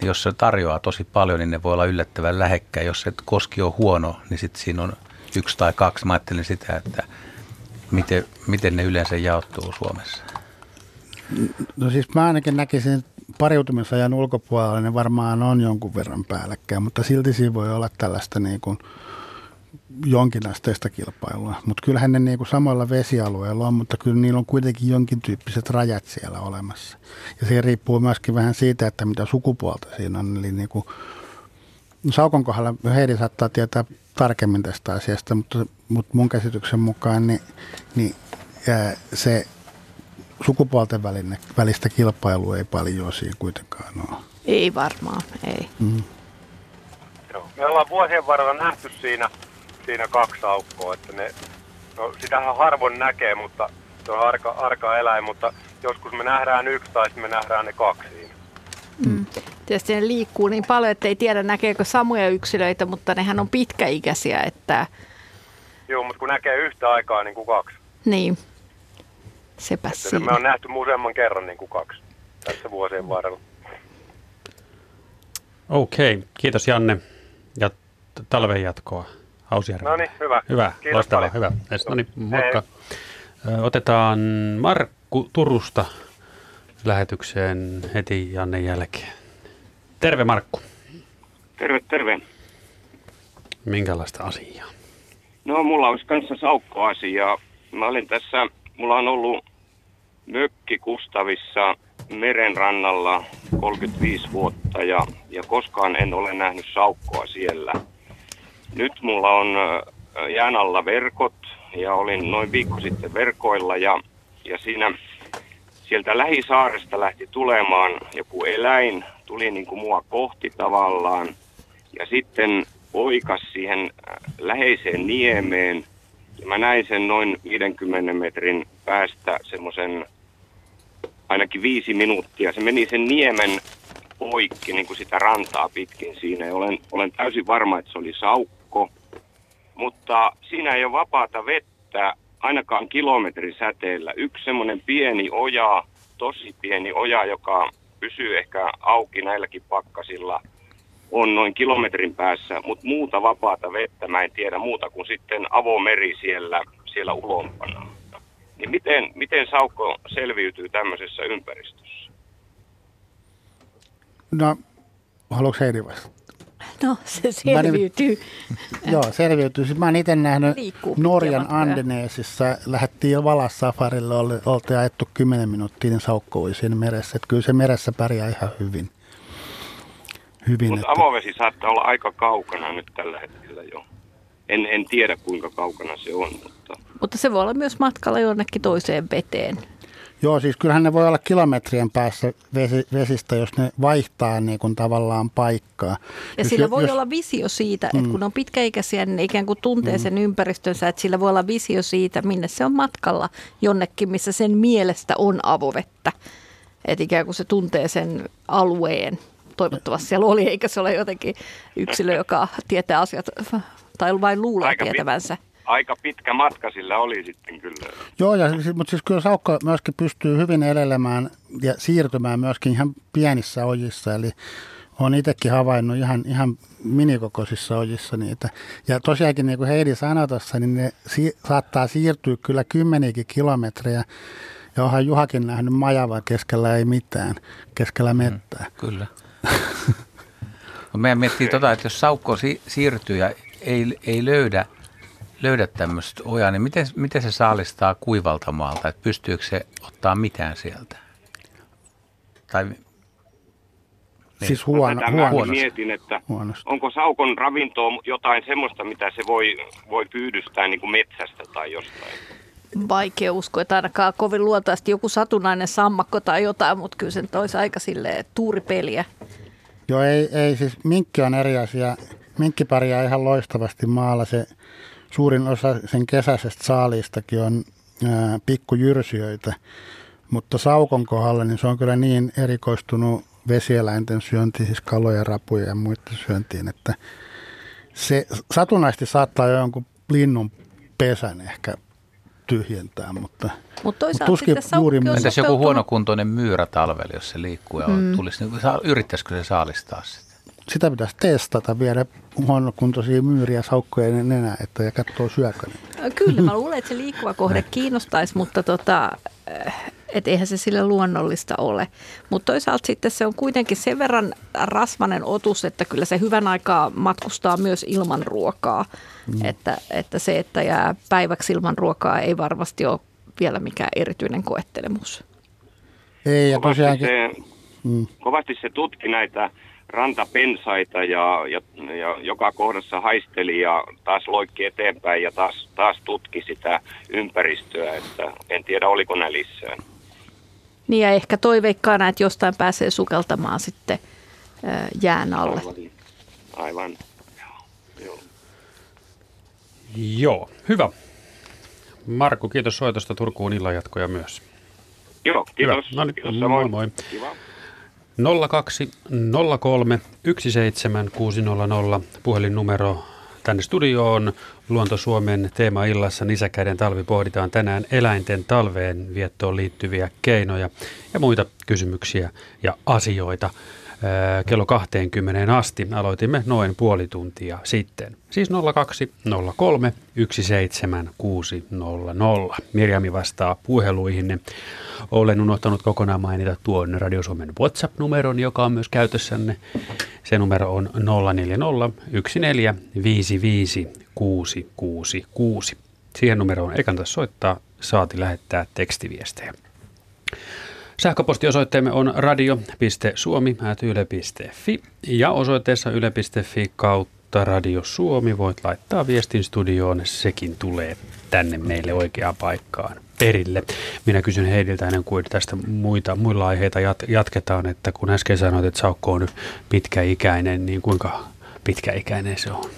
niin jos se tarjoaa tosi paljon, niin ne voi olla yllättävän lähekkäin. Jos se koski on huono, niin sitten siinä on yksi tai kaksi. Mä ajattelin sitä, että miten, miten ne yleensä jaottuu Suomessa. No siis mä ainakin näkisin, pariutumisajan ulkopuolella ne varmaan on jonkun verran päällekkäin, mutta silti siinä voi olla tällaista niin kuin jonkinasteista kilpailua. Mutta kyllähän ne niin kuin samoilla vesialueilla on, mutta kyllä niillä on kuitenkin jonkin tyyppiset rajat siellä olemassa. Ja se riippuu myöskin vähän siitä, että mitä sukupuolta siinä on. Eli niin kuin, Saukon kohdalla Heidi saattaa tietää tarkemmin tästä asiasta, mutta, mutta mun käsityksen mukaan niin, niin ää, se sukupuolten välinen, välistä kilpailua ei paljon siinä kuitenkaan ole. Ei varmaan, ei. joo. Me ollaan vuosien varrella nähty siinä, siinä kaksi aukkoa, että ne, no sitähän harvoin näkee, mutta se on arka, arka eläin, mutta joskus me nähdään yksi tai sitten me nähdään ne kaksi. Mm. Tietysti ne liikkuu niin paljon, että ei tiedä näkeekö samoja yksilöitä, mutta nehän on pitkäikäisiä, että Joo, mutta kun näkee yhtä aikaa niin kuin kaksi. niin, sepä Että me siinä. on nähty useamman kerran niin kuin kaksi tässä vuosien varrella. Okei, kiitos Janne ja talven jatkoa Hausjärvellä. No niin, hyvä. Hyvä, Kiitos loistavaa, hyvä. Yes, no niin, moikka. Ö, Otetaan Markku Turusta lähetykseen heti Janne jälkeen. Terve Markku. Terve, terve. Minkälaista asiaa? No mulla olisi kanssa saukkoasia. Mä olin tässä, mulla on ollut mökki Kustavissa merenrannalla 35 vuotta ja, ja koskaan en ole nähnyt saukkoa siellä. Nyt mulla on jään alla verkot ja olin noin viikko sitten verkoilla ja, ja siinä sieltä lähisaaresta lähti tulemaan joku eläin, tuli niin kuin mua kohti tavallaan ja sitten oikas siihen läheiseen niemeen ja mä näin sen noin 50 metrin päästä semmoisen ainakin viisi minuuttia. Se meni sen niemen poikki niin kuin sitä rantaa pitkin siinä ja olen, olen täysin varma, että se oli saukko. Mutta siinä ei ole vapaata vettä ainakaan kilometrin säteellä. Yksi semmoinen pieni oja, tosi pieni oja, joka pysyy ehkä auki näilläkin pakkasilla, on noin kilometrin päässä, mutta muuta vapaata vettä mä en tiedä muuta kuin sitten avomeri siellä, siellä ulompana. Niin miten, miten Saukko selviytyy tämmöisessä ympäristössä? No, haluatko Heidi vastata? No, se selviytyy. Joo, selviytyy. Siis mä oon itse nähnyt Liikkuu Norjan. Andeneesissa. Lähdettiin jo valassafarille, oltiin ajettu 10 minuuttia, niin saukko oli siinä meressä. Että kyllä se meressä pärjää ihan hyvin. hyvin Mutta että, avovesi saattaa olla aika kaukana nyt tällä hetkellä jo. En, en tiedä kuinka kaukana se on, mutta Mutta se voi olla myös matkalla jonnekin toiseen veteen. Joo, siis kyllähän ne voi olla kilometrien päässä vesi, vesistä, jos ne vaihtaa niin kuin tavallaan paikkaa. Ja jos, sillä jo- voi jos, olla visio siitä, että kun on pitkäikäisiä, niin ikään kuin tuntee sen ympäristönsä, että sillä voi olla visio siitä, minne se on matkalla jonnekin, missä sen mielestä on avovettä. Että ikään kuin se tuntee sen alueen. Toivottavasti siellä oli, eikä se ole jotenkin yksilö, joka tietää asiat tai vain luulee Aika tietävänsä. Aika pitkä matka sillä oli sitten kyllä. Joo, ja, mutta siis kyllä saukko myöskin pystyy hyvin elelemään ja siirtymään myöskin ihan pienissä ojissa. Eli olen itsekin havainnut ihan, ihan minikokoisissa ojissa niitä. Ja tosiaankin niin kuin Heidi sanoi tuossa, niin ne si- saattaa siirtyä kyllä kymmeniäkin kilometrejä. Ja onhan Juhakin nähnyt majavaa keskellä ei mitään, keskellä mettää. Kyllä. Mutta meidän miettii tota, että jos saukko si- siirtyy ja ei, ei löydä, löydä tämmöistä ojaa, niin miten, miten se saalistaa kuivalta maalta? Että pystyykö se ottaa mitään sieltä? Tai Niin. Siis huono, Tätä huono. mietin, että Huonosti. onko saukon ravintoa jotain semmoista, mitä se voi, voi pyydystää niin kuin metsästä tai jostain. Vaikea uskoa, että ainakaan kovin luontaisesti joku satunnainen sammakko tai jotain, mutta kyllä sen toisi aika silleen tuuripeliä. Joo, ei, ei siis minkki on eri asia. Minkki pärjää ihan loistavasti maalla. Se suurin osa sen kesäisestä saaliistakin on ää, pikkujyrsijöitä. Mutta saukon kohdalla niin se on kyllä niin erikoistunut vesieläinten syöntiin, siis kaloja, rapuja ja muiden syöntiin, että se satunnaisesti saattaa jo jonkun linnun pesän ehkä tyhjentää, mutta Mutta toisaalta tuskin sitten saukki juuri entäs joku huonokuntoinen myyrä talvella, jos se liikkuu ja mm. tulisi, niin yrittäisikö se saalistaa sitä? Sitä pitäisi testata, viedä huonokuntoisia myyriä saukkojen nenää, että ja katsoa syökö ne. Kyllä, mä luulen, että se liikkuva kohde kiinnostaisi, mutta tota, et eihän se sille luonnollista ole. Mutta toisaalta sitten se on kuitenkin sen verran rasvanen otus, että kyllä se hyvän aikaa matkustaa myös ilman ruokaa. Mm. Että, että se, että jää päiväksi ilman ruokaa ei varmasti ole vielä mikään erityinen koettelemus. Ei, ja Kovasti tosiaankin, se, mm, kovasti se tutki näitä rantapensaita ja, ja, ja joka kohdassa haisteli ja taas loikki eteenpäin ja taas, taas tutki sitä ympäristöä, että en tiedä oliko nälissään. Niin ja ehkä toiveikkaana, että jostain pääsee sukeltamaan sitten ää, jään alle. Aivan. Aivan. Joo, joo. Joo, hyvä. Markku, kiitos soitosta Turkuun illanjatkoja myös. Joo, kiitos. Hyvä. No niin, kiitos moi moi. Kiva. 02 03 17600 puhelinnumero tänne studioon. Luonto Suomen teema-illassa Nisäkäiden talvi pohditaan tänään eläinten talveen viettoon liittyviä keinoja ja muita kysymyksiä ja asioita. Kello 20 asti. Aloitimme noin puoli tuntia sitten. Siis 0203 17600. Mirjami vastaa puheluihin. Olen unohtanut kokonaan mainita tuon Radio Suomen WhatsApp-numeron, joka on myös käytössänne. Se numero on 040 14 666. Siihen numeroon ei kannata soittaa, saati lähettää tekstiviestejä. Sähköpostiosoitteemme on radio.suomi.yle.fi ja osoitteessa yle.fi kautta Radio Suomi voit laittaa viestin studioon. Sekin tulee tänne meille oikeaan paikkaan perille. Minä kysyn Heidiltä ennen kuin tästä muita, muilla aiheita jat, jatketaan, että kun äsken sanoit, että Saukko on pitkäikäinen, niin kuinka pitkäikäinen se on?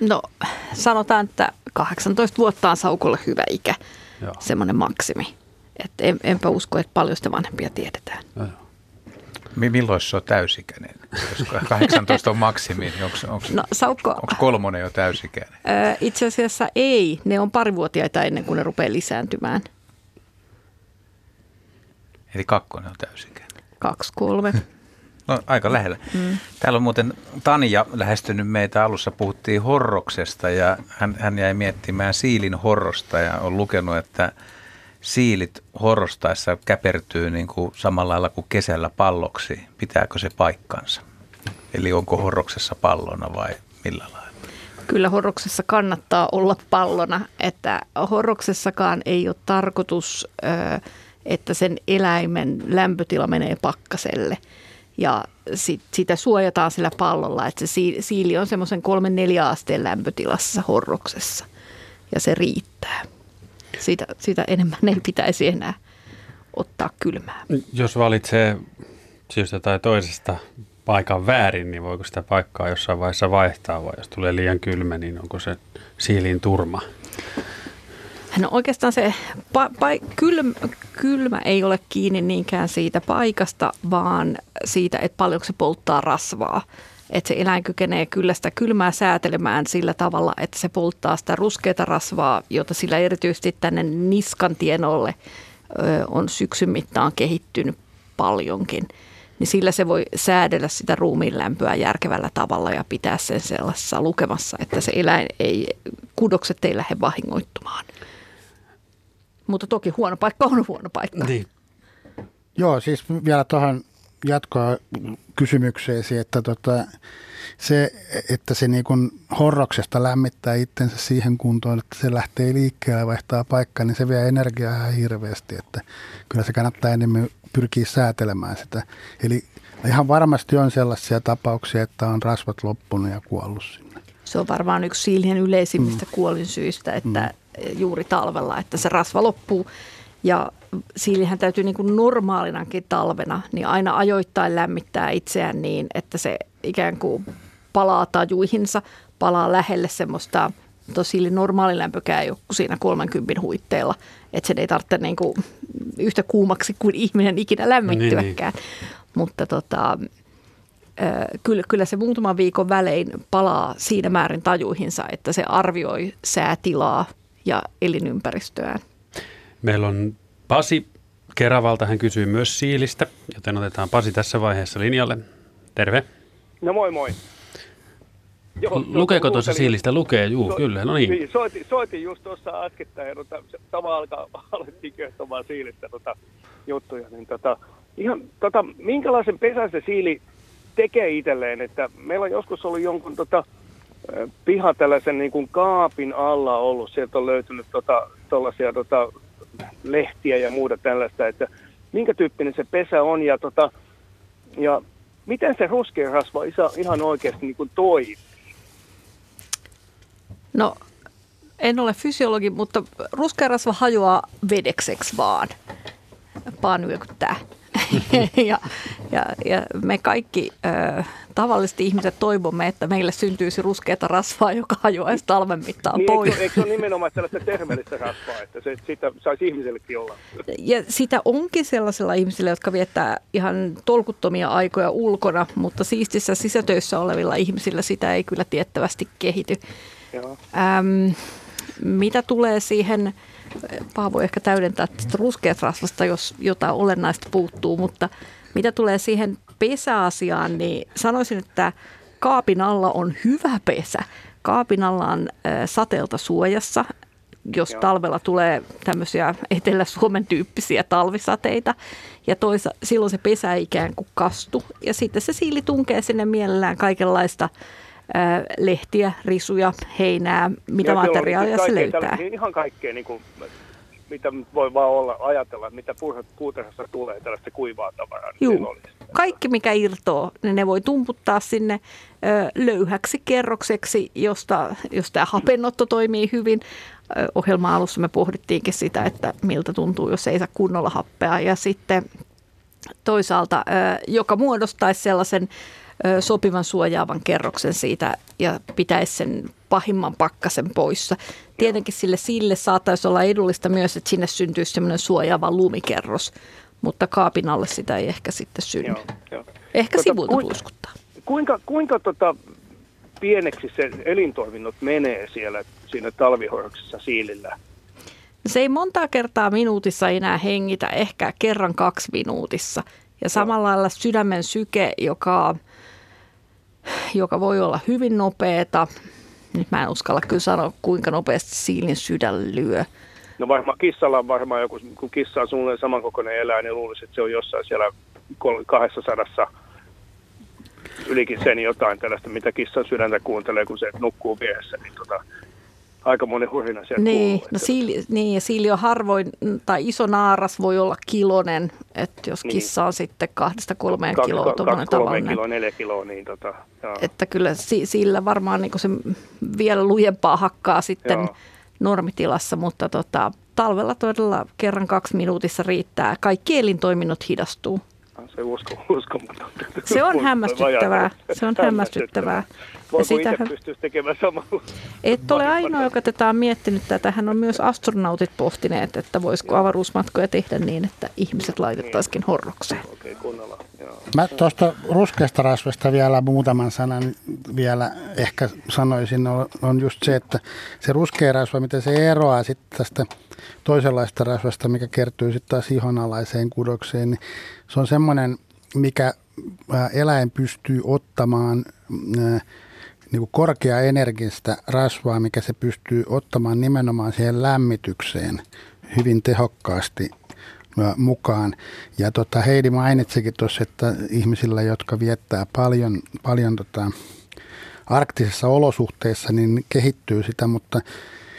No sanotaan, että 18 vuotta on Saukolle hyvä ikä, Joo. semmoinen maksimi. Et en, enpä usko, että paljon sitä vanhempia tiedetään. Joo. Milloin se on täysikäinen? Koska 18 on maksimi, niin onko, onko, no, Saukko, onko kolmonen jo täysikäinen? Öö, itse asiassa ei. Ne on parivuotiaita ennen kuin ne rupeaa lisääntymään. Eli kakkonen on täysikäinen? Kaksi, kolme. No, aika lähellä. Mm. Täällä on muuten Tanja lähestynyt meitä. Alussa puhuttiin horroksesta ja hän, hän jäi miettimään siilin horrosta ja on lukenut, että siilit horrostaessa käpertyy niin kuin samalla lailla kuin kesällä palloksi. Pitääkö se paikkansa? Eli onko horroksessa pallona vai millä lailla? Kyllä horroksessa kannattaa olla pallona, että horroksessakaan ei ole tarkoitus, että sen eläimen lämpötila menee pakkaselle – ja sit, sitä suojataan sillä pallolla, että se siili on semmoisen kolmen neljä asteen lämpötilassa horroksessa ja se riittää. Sitä, sitä enemmän ei pitäisi enää ottaa kylmää. Jos valitsee syystä tai toisesta paikan väärin, niin voiko sitä paikkaa jossain vaiheessa vaihtaa vai jos tulee liian kylmä, niin onko se siilin turma? No oikeastaan se pa- pa- kylmä, kylmä ei ole kiinni niinkään siitä paikasta, vaan siitä, että paljonko se polttaa rasvaa. Että se eläin kykenee kyllä sitä kylmää säätelemään sillä tavalla, että se polttaa sitä ruskeata rasvaa, jota sillä erityisesti tänne niskan tienolle on syksyn mittaan kehittynyt paljonkin. Niin sillä se voi säädellä sitä ruumiin lämpöä järkevällä tavalla ja pitää sen sellaisessa lukemassa, että se eläin ei, kudokset ei lähde vahingoittumaan. Mutta toki huono paikka on huono paikka. Niin. Joo, siis vielä tuohon jatkoa kysymykseesi, että tota, se, että se niin kuin horroksesta lämmittää itsensä siihen kuntoon, että se lähtee liikkeelle ja vaihtaa paikkaa, niin se vie energiaa ihan hirveästi, että kyllä se kannattaa enemmän pyrkiä säätelemään sitä. Eli ihan varmasti on sellaisia tapauksia, että on rasvat loppunut ja kuollut sinne. Se on varmaan yksi siilien yleisimmistä mm. kuolinsyistä, että mm juuri talvella, että se rasva loppuu. Ja siilihän täytyy niin kuin normaalinakin talvena, niin aina ajoittain lämmittää itseään niin, että se ikään kuin palaa tajuihinsa, palaa lähelle semmoista, tosi normaali lämpökään ei ole siinä 30 huitteella, että sen ei tarvitse niin kuin yhtä kuumaksi kuin ihminen ikinä lämmittyäkään. Niin, niin. Mutta tota, kyllä, kyllä se muutaman viikon välein palaa siinä määrin tajuihinsa, että se arvioi säätilaa ja elinympäristöään. Meillä on Pasi Keravalta, hän kysyy myös siilistä, joten otetaan Pasi tässä vaiheessa linjalle. Terve. No moi moi. Joo, Lukeeko tuossa siilistä? Lukee, juu, so, kyllä, no niin. niin soitin, soitin just tuossa äskettäin, ja tota, sama alkaa, alettiin kertomaan siilistä tota, juttuja, niin tota, ihan, tota, minkälaisen pesän se siili tekee itselleen, että meillä on joskus ollut jonkun tota, piha tällaisen niin kuin kaapin alla ollut. Sieltä on löytynyt tuollaisia tota, tota, lehtiä ja muuta tällaista, että minkä tyyppinen se pesä on ja, tota, ja miten se ruskearasva ihan oikeasti niin kuin toimii? No, en ole fysiologi, mutta ruskearasva hajoaa vedekseksi vaan. Panyökyttää. ja, ja, ja me kaikki ö, tavalliset ihmiset toivomme, että meille syntyisi ruskeata rasvaa, joka hajoaisi talven mittaan niin, pois. Eikö, eikö se ole nimenomaan sellaista terveellistä rasvaa, että se, sitä saisi ihmisellekin olla? Ja sitä onkin sellaisilla ihmisillä, jotka viettää ihan tolkuttomia aikoja ulkona, mutta siistissä sisätöissä olevilla ihmisillä sitä ei kyllä tiettävästi kehity. Joo. Ähm, mitä tulee siihen Paavo ehkä täydentää tästä ruskeasta rasvasta, jos jotain olennaista puuttuu, mutta mitä tulee siihen pesäasiaan, niin sanoisin, että kaapin alla on hyvä pesä. Kaapin alla on sateelta suojassa, jos Joo. talvella tulee tämmöisiä Etelä-Suomen tyyppisiä talvisateita. Ja toisa, silloin se pesä ikään kuin kastu. Ja sitten se siili tunkee sinne mielellään kaikenlaista lehtiä, risuja, heinää, mitä ja materiaalia se löytää. Ihan kaikkea niin kuin mitä voi vaan olla ajatella, mitä puutarhassa tulee, tällaista kuivaa tavaraa. Niin Juu. Kaikki, mikä irtoo, niin ne voi tumputtaa sinne ö, löyhäksi kerrokseksi, josta, jos tämä hapennotto toimii hyvin. ohjelma alussa me pohdittiinkin sitä, että miltä tuntuu, jos ei saa kunnolla happea. Ja sitten toisaalta, ö, joka muodostaisi sellaisen sopivan suojaavan kerroksen siitä ja pitäisi sen pahimman pakkasen poissa. Tietenkin sille sille saattaisi olla edullista myös, että sinne syntyisi semmoinen suojaava lumikerros, mutta kaapin alle sitä ei ehkä sitten synny. Joo, joo. Ehkä tota, sivuilta kuinka, puiskuttaa. Kuinka, kuinka tota, pieneksi se elintoiminnot menee siellä siinä talvihorroksessa siilillä? Se ei montaa kertaa minuutissa enää hengitä, ehkä kerran kaksi minuutissa. Ja samalla lailla sydämen syke, joka joka voi olla hyvin nopeata. Nyt mä en uskalla kyllä sanoa, kuinka nopeasti siilin sydän lyö. No varmaan kissalla on varmaan joku, kun kissa on suunnilleen samankokoinen eläin, niin luulisin, että se on jossain siellä 200 ylikin sen jotain tällaista, mitä kissan sydäntä kuuntelee, kun se nukkuu vieressä, niin tota, aika monen hurina sieltä niin, kuuluu. No siili, niin, ja siili on harvoin, tai iso naaras voi olla kilonen, että jos niin. kissa on sitten kahdesta kolmeen Kaksi, kiloa, kaksi, kolme kiloa, neljä kiloa, niin tota, joo. Että kyllä si, sillä varmaan niin se vielä lujempaa hakkaa sitten joo. normitilassa, mutta tota, talvella todella kerran kaksi minuutissa riittää. Kaikki elintoiminnot hidastuu se usko, uskomatonta. Se on hämmästyttävää. Se on hämmästyttävää. Voiko sitä, itse pystyisi tekemään samalla? Et ole ainoa, joka tätä on miettinyt. Tätähän on myös astronautit pohtineet, että voisiko avaruusmatkoja tehdä niin, että ihmiset laitettaisikin horrokseen. Okei, kunnolla. Mä tuosta ruskeasta rasvasta vielä muutaman sanan vielä ehkä sanoisin, on just se, että se ruskea rasva, miten se eroaa sitten tästä toisenlaista rasvasta, mikä kertyy sitten taas ihonalaiseen kudokseen, niin se on semmoinen, mikä eläin pystyy ottamaan niin kuin korkeaenergistä rasvaa, mikä se pystyy ottamaan nimenomaan siihen lämmitykseen hyvin tehokkaasti mukaan. Ja tota, Heidi mainitsikin tuossa, että ihmisillä, jotka viettää paljon, paljon tota, arktisissa olosuhteissa, niin kehittyy sitä, mutta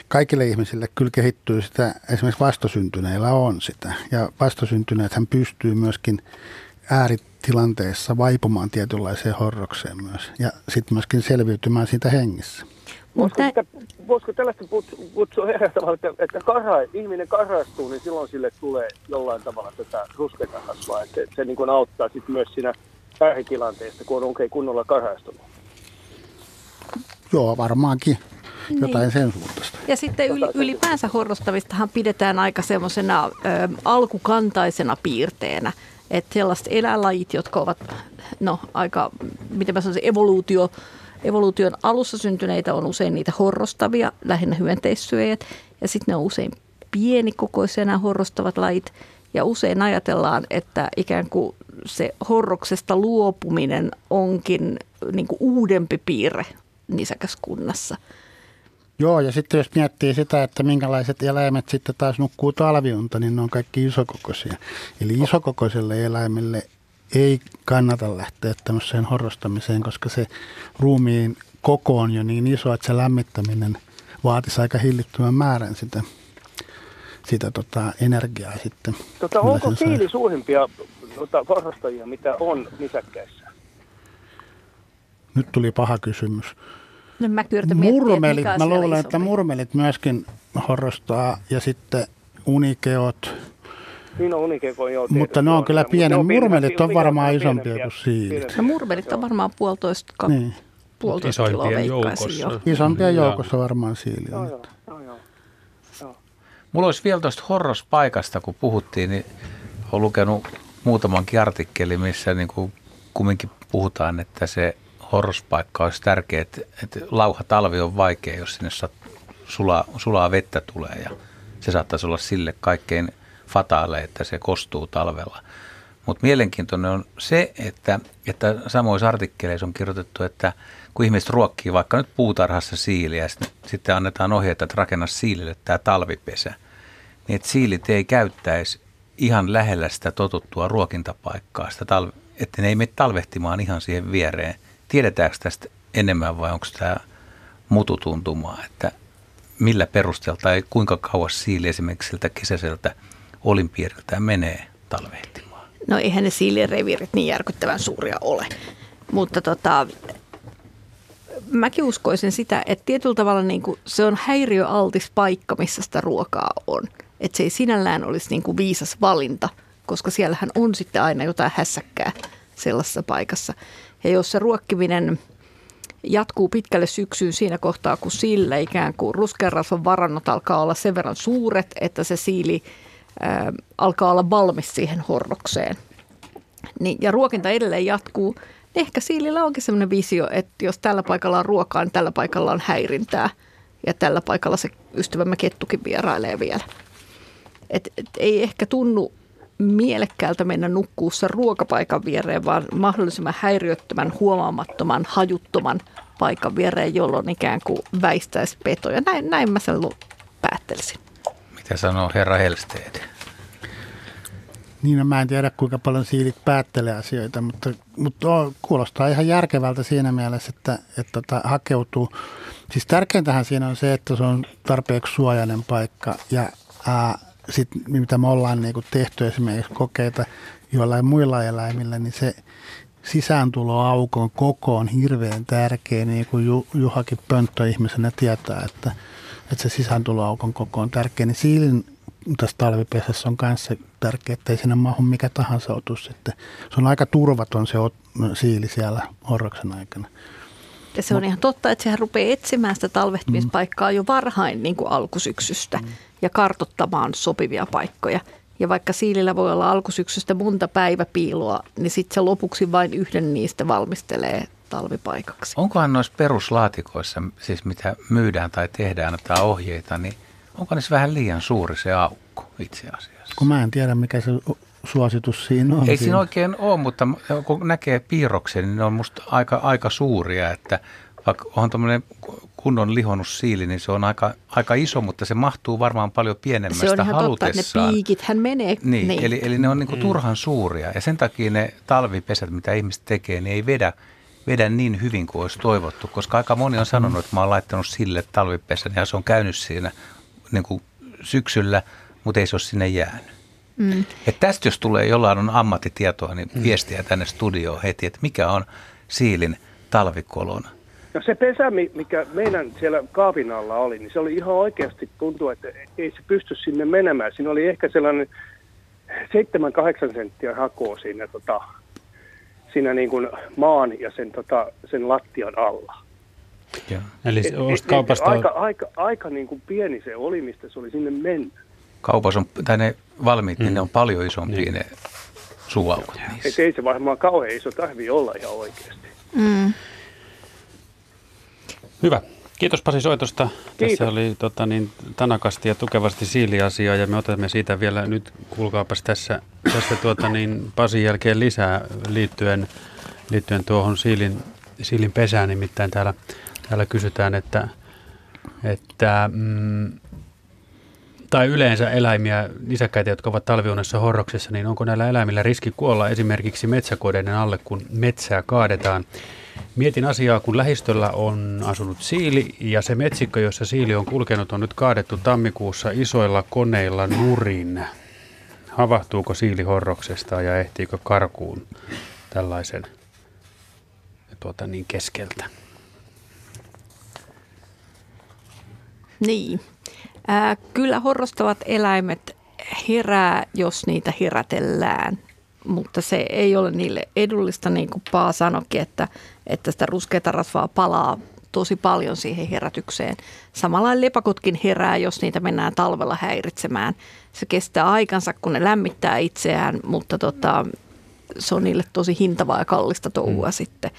kaikille ihmisille kyllä kehittyy sitä, esimerkiksi vastosyntyneillä on sitä. Ja vastosyntyneethän pystyy myöskin ääritilanteessa vaipumaan tietynlaiseen horrokseen myös. Ja sitten myöskin selviytymään siitä hengissä. Voisiko, sitä, voisiko tällaista kutsua tavalla, että, että karha, ihminen karhaistuu, niin silloin sille tulee jollain tavalla tätä ruskeita kasvaa, että se niin kuin auttaa sit myös siinä ääritilanteessa, kun on oikein kunnolla karhaistunut. Joo, varmaankin jotain niin. sen suuntaista. Ja sitten yli, ylipäänsä horrostavistahan pidetään aika semmoisena alkukantaisena piirteenä, että sellaiset eläinlajit, jotka ovat no, aika, miten mä sanoisin, evoluutio, evoluution alussa syntyneitä on usein niitä horrostavia, lähinnä hyönteissyöjät, ja sitten ne on usein pienikokoisia nämä horrostavat lajit, ja usein ajatellaan, että ikään kuin se horroksesta luopuminen onkin niin kuin uudempi piirre nisäkäskunnassa. Joo, ja sitten jos miettii sitä, että minkälaiset eläimet sitten taas nukkuu talviunta, niin ne on kaikki isokokoisia. Eli isokokoiselle eläimelle ei kannata lähteä tämmöiseen horrostamiseen, koska se ruumiin koko on jo niin iso, että se lämmittäminen vaatisi aika hillittömän määrän sitä, sitä tota energiaa sitten. Tota, onko siili suurimpia tota, horrostajia, mitä on nisäkkäissä? Nyt tuli paha kysymys. No mä murmelit, mä luulen, että murmelit myöskin horrostaa ja sitten unikeot. Niin on unikeko, joo. Mutta ne on kyllä pieni. Murmelit on varmaan isompia kuin siilit. No murmelit on varmaan puolitoista, niin. puolitoista kiloa joukossa. Jo. Isompia joukossa varmaan siili on. Joo, joo, joo. Mulla olisi vielä tuosta horrospaikasta, kun puhuttiin, niin olen lukenut muutamankin artikkeli, missä niin kuin kumminkin puhutaan, että se horrospaikka olisi tärkeä, että, että lauha talvi on vaikea, jos sinne sulaa, sulaa vettä tulee ja se saattaisi olla sille kaikkein fataale, että se kostuu talvella. Mutta mielenkiintoinen on se, että, että samoissa artikkeleissa on kirjoitettu, että kun ihmiset ruokkii vaikka nyt puutarhassa siiliä, sitten annetaan ohjeita, että rakenna siilille tämä talvipesä, niin että siilit ei käyttäisi ihan lähellä sitä totuttua ruokintapaikkaa, sitä talve, että ne ei mene talvehtimaan ihan siihen viereen. Tiedetäänkö tästä enemmän vai onko tämä mututuntumaa, että millä perusteella tai kuinka kauas siili esimerkiksi siltä kesäiseltä olimpiiriltä menee talvehtimaan? No eihän ne siilireviirit niin järkyttävän suuria ole. Mutta tota, mäkin uskoisin sitä, että tietyllä tavalla niin kuin se on häiriöaltis paikka, missä sitä ruokaa on. Että se ei sinällään olisi niin kuin viisas valinta, koska siellähän on sitten aina jotain hässäkkää sellaisessa paikassa. Ja jos se ruokkiminen jatkuu pitkälle syksyyn siinä kohtaa, kun sillä ikään kuin ruskearasvan varannot alkaa olla sen verran suuret, että se siili ää, alkaa olla valmis siihen horrokseen. Niin, ja ruokinta edelleen jatkuu. Niin ehkä siilillä onkin sellainen visio, että jos tällä paikalla on ruokaa, niin tällä paikalla on häirintää. Ja tällä paikalla se ystävämme kettukin vierailee vielä. Et, et ei ehkä tunnu mielekkäältä mennä nukkuussa ruokapaikan viereen, vaan mahdollisimman häiriöttömän, huomaamattoman, hajuttoman paikan viereen, jolloin ikään kuin väistäisi petoja. Näin, näin mä sen päättelisin. Mitä sanoo herra Helsteed? Niin, no mä en tiedä kuinka paljon siilit päättelee asioita, mutta, mutta kuulostaa ihan järkevältä siinä mielessä, että, että, että tota, hakeutuu. Siis tärkeintähän siinä on se, että se on tarpeeksi suojainen paikka ja ää, sit, mitä me ollaan niin kuin tehty esimerkiksi kokeita joillain muilla eläimillä, niin se sisääntuloaukon koko on hirveän tärkeä, niin kuin Juhakin Pönttö ihmisenä tietää, että, että se sisääntuloaukon koko on tärkeä, niin siilin tässä talvipesässä on kanssa tärkeää, että ei sinne mahu mikä tahansa otus. Että se on aika turvaton se siili siellä horroksen aikana. Ja se on ihan totta, että sehän rupeaa etsimään sitä talvehtimispaikkaa jo varhain niin kuin alkusyksystä mm. ja kartottamaan sopivia paikkoja. Ja vaikka siilillä voi olla alkusyksystä monta päiväpiiloa, niin sitten se lopuksi vain yhden niistä valmistelee talvipaikaksi. Onkohan noissa peruslaatikoissa, siis mitä myydään tai tehdään tai ohjeita, niin onko niissä vähän liian suuri se aukko itse asiassa? Kun mä en tiedä, mikä se suositus siinä on. Ei siinä oikein ole, mutta kun näkee piirroksen, niin ne on musta aika, aika suuria, että vaikka on tuommoinen kunnon lihonnut siili, niin se on aika, aika iso, mutta se mahtuu varmaan paljon pienemmästä Se on ihan halutessaan. totta, että ne piikit hän menee. Niin, niin. Eli, eli ne on niinku mm. turhan suuria ja sen takia ne talvipesät, mitä ihmiset tekee, niin ei vedä, vedä niin hyvin kuin olisi toivottu, koska aika moni on sanonut, että mä oon laittanut sille talvipesän ja se on käynyt siinä niin kuin syksyllä, mutta ei se ole sinne jäänyt. Mm. Et tästä jos tulee jollain on ammattitietoa, niin mm. viestiä tänne studioon heti, että mikä on siilin talvikolona. No se pesä, mikä meidän siellä kaapin alla oli, niin se oli ihan oikeasti tuntuu, että ei se pysty sinne menemään. Siinä oli ehkä sellainen 7-8 senttiä hakoa siinä, tota, siinä niin kuin maan ja sen, tota, sen lattian alla. Ja. Eli et, et, kaupasta... Aika, aika, aika niin kuin pieni se oli, mistä se oli sinne mennyt kaupassa on, tai ne valmiit, mm. niin ne on paljon isompia niin. ne suuaukot niissä. ei se varmaan kauhean iso tarvii olla ihan oikeasti. Mm. Hyvä. Kiitos Pasi soitosta. Kiitos. Tässä oli tota, niin, tanakasti ja tukevasti siiliasiaa ja me otamme siitä vielä nyt, kuulkaapas tässä, tässä tuota, niin, Pasin jälkeen lisää liittyen, liittyen tuohon siilin, siilin pesään. Nimittäin täällä, täällä kysytään, että, että mm, tai yleensä eläimiä, nisäkkäitä, jotka ovat talviunessa horroksessa, niin onko näillä eläimillä riski kuolla esimerkiksi metsäkodeiden alle, kun metsää kaadetaan? Mietin asiaa, kun lähistöllä on asunut siili ja se metsikkö, jossa siili on kulkenut, on nyt kaadettu tammikuussa isoilla koneilla nurin. Havahtuuko siili horroksesta ja ehtiikö karkuun tällaisen tuota, niin keskeltä? Niin, Ää, kyllä horrostavat eläimet herää, jos niitä herätellään, mutta se ei ole niille edullista, niin kuin Paa sanoikin, että, että sitä ruskeata rasvaa palaa tosi paljon siihen herätykseen. Samalla lepakotkin herää, jos niitä mennään talvella häiritsemään. Se kestää aikansa, kun ne lämmittää itseään, mutta tota, se on niille tosi hintavaa ja kallista touhua mm. sitten.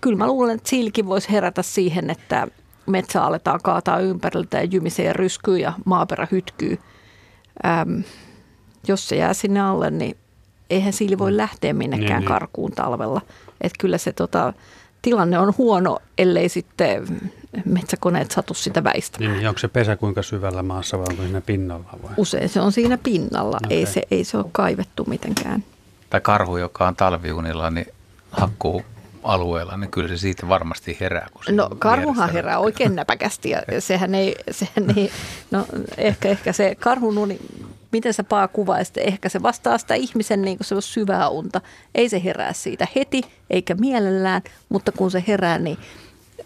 Kyllä mä luulen, että silki voisi herätä siihen, että metsä aletaan kaataa ympäriltä ja jymisee ryskyy ja maaperä hytkyy. Ähm, jos se jää sinne alle, niin eihän siili voi lähteä minnekään Niin, niin. karkuun talvella. Että kyllä se tota, tilanne on huono, ellei sitten metsäkoneet satu sitä väistämään. Niin, onko se pesä kuinka syvällä maassa vai onko siinä pinnalla vai? Usein se on siinä pinnalla, ei, Okei. se, ei se ole kaivettu mitenkään. Tai karhu, joka on talviunilla, niin hakkuu alueella, niin kyllä se siitä varmasti herää. Kun No on karhuhan herää oikein näpäkästi ja sehän ei, sehän ei no ehkä, ehkä se karhun uni, miten sä paa kuvaisit, ehkä se vastaa sitä ihmisen niin kuin se on syvää unta. Ei se herää siitä heti eikä mielellään, mutta kun se herää, niin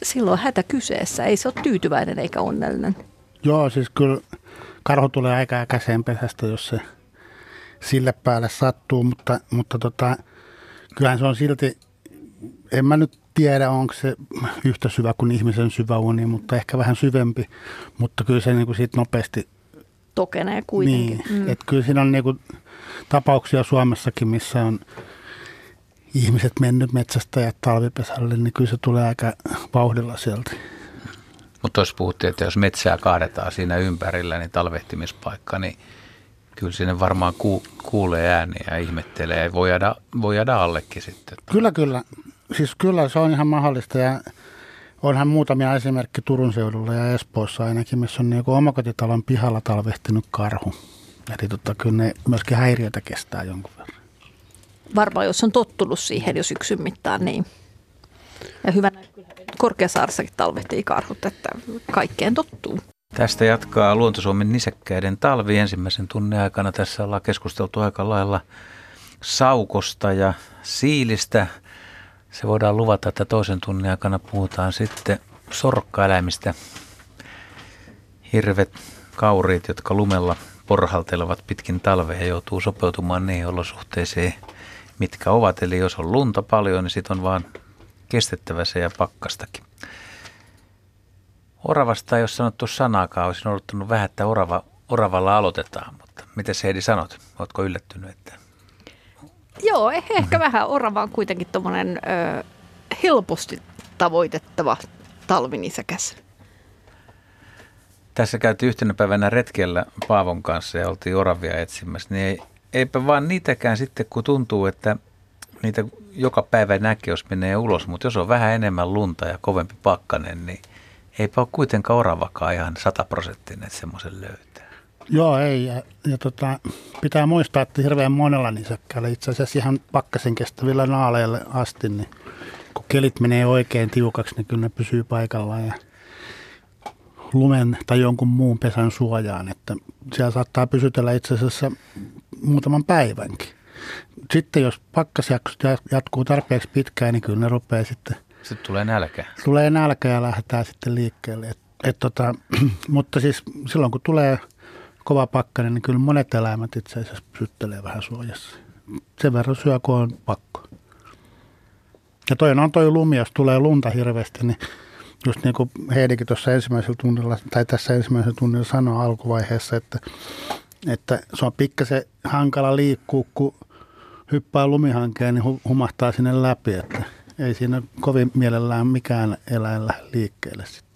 silloin on hätä kyseessä. Ei se ole tyytyväinen eikä onnellinen. Joo, siis kyllä karhu tulee aika äkäiseen pesästä, jos se sille päälle sattuu, mutta, mutta tota, kyllähän se on silti, en mä nyt tiedä, onko se yhtä syvä kuin ihmisen syvä uni, mutta ehkä vähän syvempi, mutta kyllä se niin kuin siitä nopeasti Tokenee kuitenkin. Niin, mm. että kyllä siinä on niinku tapauksia Suomessakin, missä on ihmiset mennyt metsästä ja talvipesälle, niin kyllä se tulee aika vauhdilla sieltä. Mutta tuossa puhuttiin, että jos metsää kaadetaan siinä ympärillä, niin talvehtimispaikka, niin kyllä sinne varmaan ku, kuulee ääniä ja ihmettelee. Ja voi jäädä, voi jäädä allekin sitten. Kyllä, kyllä. Siis kyllä se on ihan mahdollista ja onhan muutamia esimerkkejä Turun seudulla ja Espoossa ainakin, missä on niinku omakotitalon pihalla talvehtinut karhu. Eli tota, kyllä ne myöskin häiriötä kestää jonkun verran. Varmaan jos on tottunut siihen jo syksyn mittaan, niin. Ja hyvänä kyllä Korkeasaarissakin talvehtii karhut, että kaikkeen tottuu. Tästä jatkaa Luontosuomen nisäkkäiden talvi ensimmäisen tunnin aikana. Tässä ollaan keskusteltu aika lailla saukosta ja siilistä. Se voidaan luvata, että toisen tunnin aikana puhutaan sitten sorkkaeläimistä. Hirvet, kauriit, jotka lumella porhaltelevat pitkin talvea ja joutuu sopeutumaan niihin olosuhteisiin, mitkä ovat. Eli jos on lunta paljon, niin sitten on vaan kestettävä se ja pakkastakin. Oravasta ei ole sanottu sanaakaan. Olisin odottanut vähän, että orava, oravalla aloitetaan, mutta miten Heidi sanot? Oletko yllättynyt? Että... Joo, eh- ehkä vähän orava on kuitenkin tuommoinen helposti tavoitettava talvinisäkäs. Tässä käytiin yhtenä päivänä retkellä Paavon kanssa ja oltiin oravia etsimässä, niin ei, eipä vaan niitäkään sitten, kun tuntuu, että niitä joka päivä näkee, jos menee ulos, mutta jos on vähän enemmän lunta ja kovempi pakkanen, niin eipä ole kuitenkaan oravakaan ihan sataprosenttinen, että semmoisen löytää. Joo, ei. Ja, ja tota, pitää muistaa, että hirveän monella nisäkkäällä, itse asiassa ihan pakkasen kestävillä naaleille asti, niin kun kelit menee oikein tiukaksi, niin kyllä ne pysyy paikallaan ja lumen tai jonkun muun pesän suojaan, että siellä saattaa pysytellä itse asiassa muutaman päivänkin. Sitten jos pakkasjakso jatkuu tarpeeksi pitkään, niin kyllä ne rupeaa sitten, Sitten tulee nälkä. tulee nälkä ja lähdetään sitten liikkeelle. Et, et tota, mutta siis silloin kun tulee kova pakkanen, niin kyllä monet eläimet itse asiassa pysyttelee vähän suojassa. Sen verran syö, kun on pakko. Ja toinen on toi lumi, jos tulee lunta hirveästi, niin just niin kuin Heidikin tuossa ensimmäisellä tunnilla, tai tässä ensimmäisellä tunnilla sanoi alkuvaiheessa, että, että se on pikkasen hankala liikkua, kun hyppää lumihankeen, niin hu- humahtaa sinne läpi, että ei siinä kovin mielellään mikään eläin liikkeelle sitten.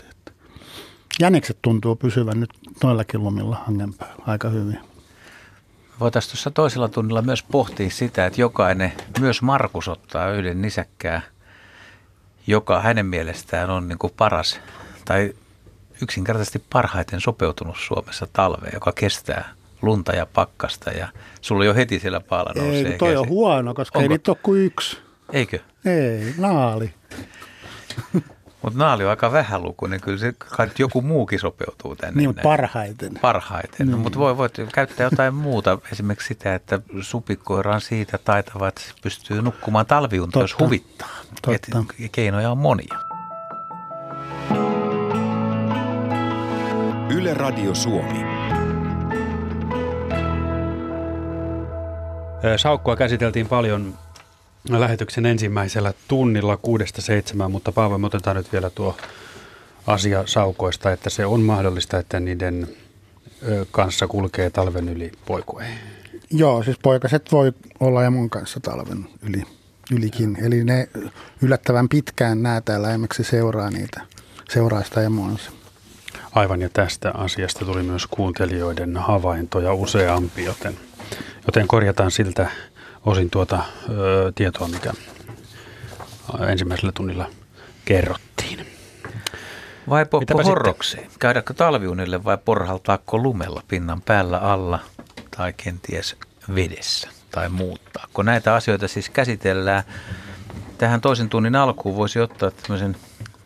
Jänikset tuntuu pysyvän nyt noillakin lumilla hangen päällä aika hyvin. Voitaisiin tuossa toisella tunnilla myös pohtia sitä, että jokainen, myös Markus ottaa yhden nisäkkää, joka hänen mielestään on niin kuin paras tai yksinkertaisesti parhaiten sopeutunut Suomessa talveen, joka kestää lunta ja pakkasta ja sulla jo heti siellä paala nousee. Ei, kun toi käsi. on huono, koska ei Onko? niitä ole kuin yksi. Eikö? Ei, naali. Mutta naali on aika vähälukuinen, kyllä se kai joku muukin sopeutuu tänne. Niin, parhaiten. Parhaiten, no, mutta voi, voit käyttää jotain muuta, esimerkiksi sitä, että supikoira on siitä taitava, että se pystyy nukkumaan talviunta, jos huvittaa. Totta. Et keinoja on monia. Yle Radio Suomi. Saukkoa käsiteltiin paljon lähetyksen ensimmäisellä tunnilla kuudesta seitsemään, mutta Paavo, me otetaan nyt vielä tuo asia saukoista, että se on mahdollista, että niiden kanssa kulkee talven yli poikueen. Joo, siis poikaset voi olla emon kanssa talven yli, ylikin. Eli ne yllättävän pitkään näätä eläimeksi seuraa niitä, seuraa sitä emoansa. Aivan ja tästä asiasta tuli myös kuuntelijoiden havaintoja useampi, joten, joten korjataan siltä osin tuota ö, tietoa, mikä ensimmäisellä tunnilla kerrottiin. Vai poppo Mitäpä horrokseen? Käydäänkö talviunille vai porhaltaako lumella pinnan päällä alla tai kenties vedessä tai muuttaako? Näitä asioita siis käsitellään. Tähän toisen tunnin alkuun voisi ottaa tämmöisen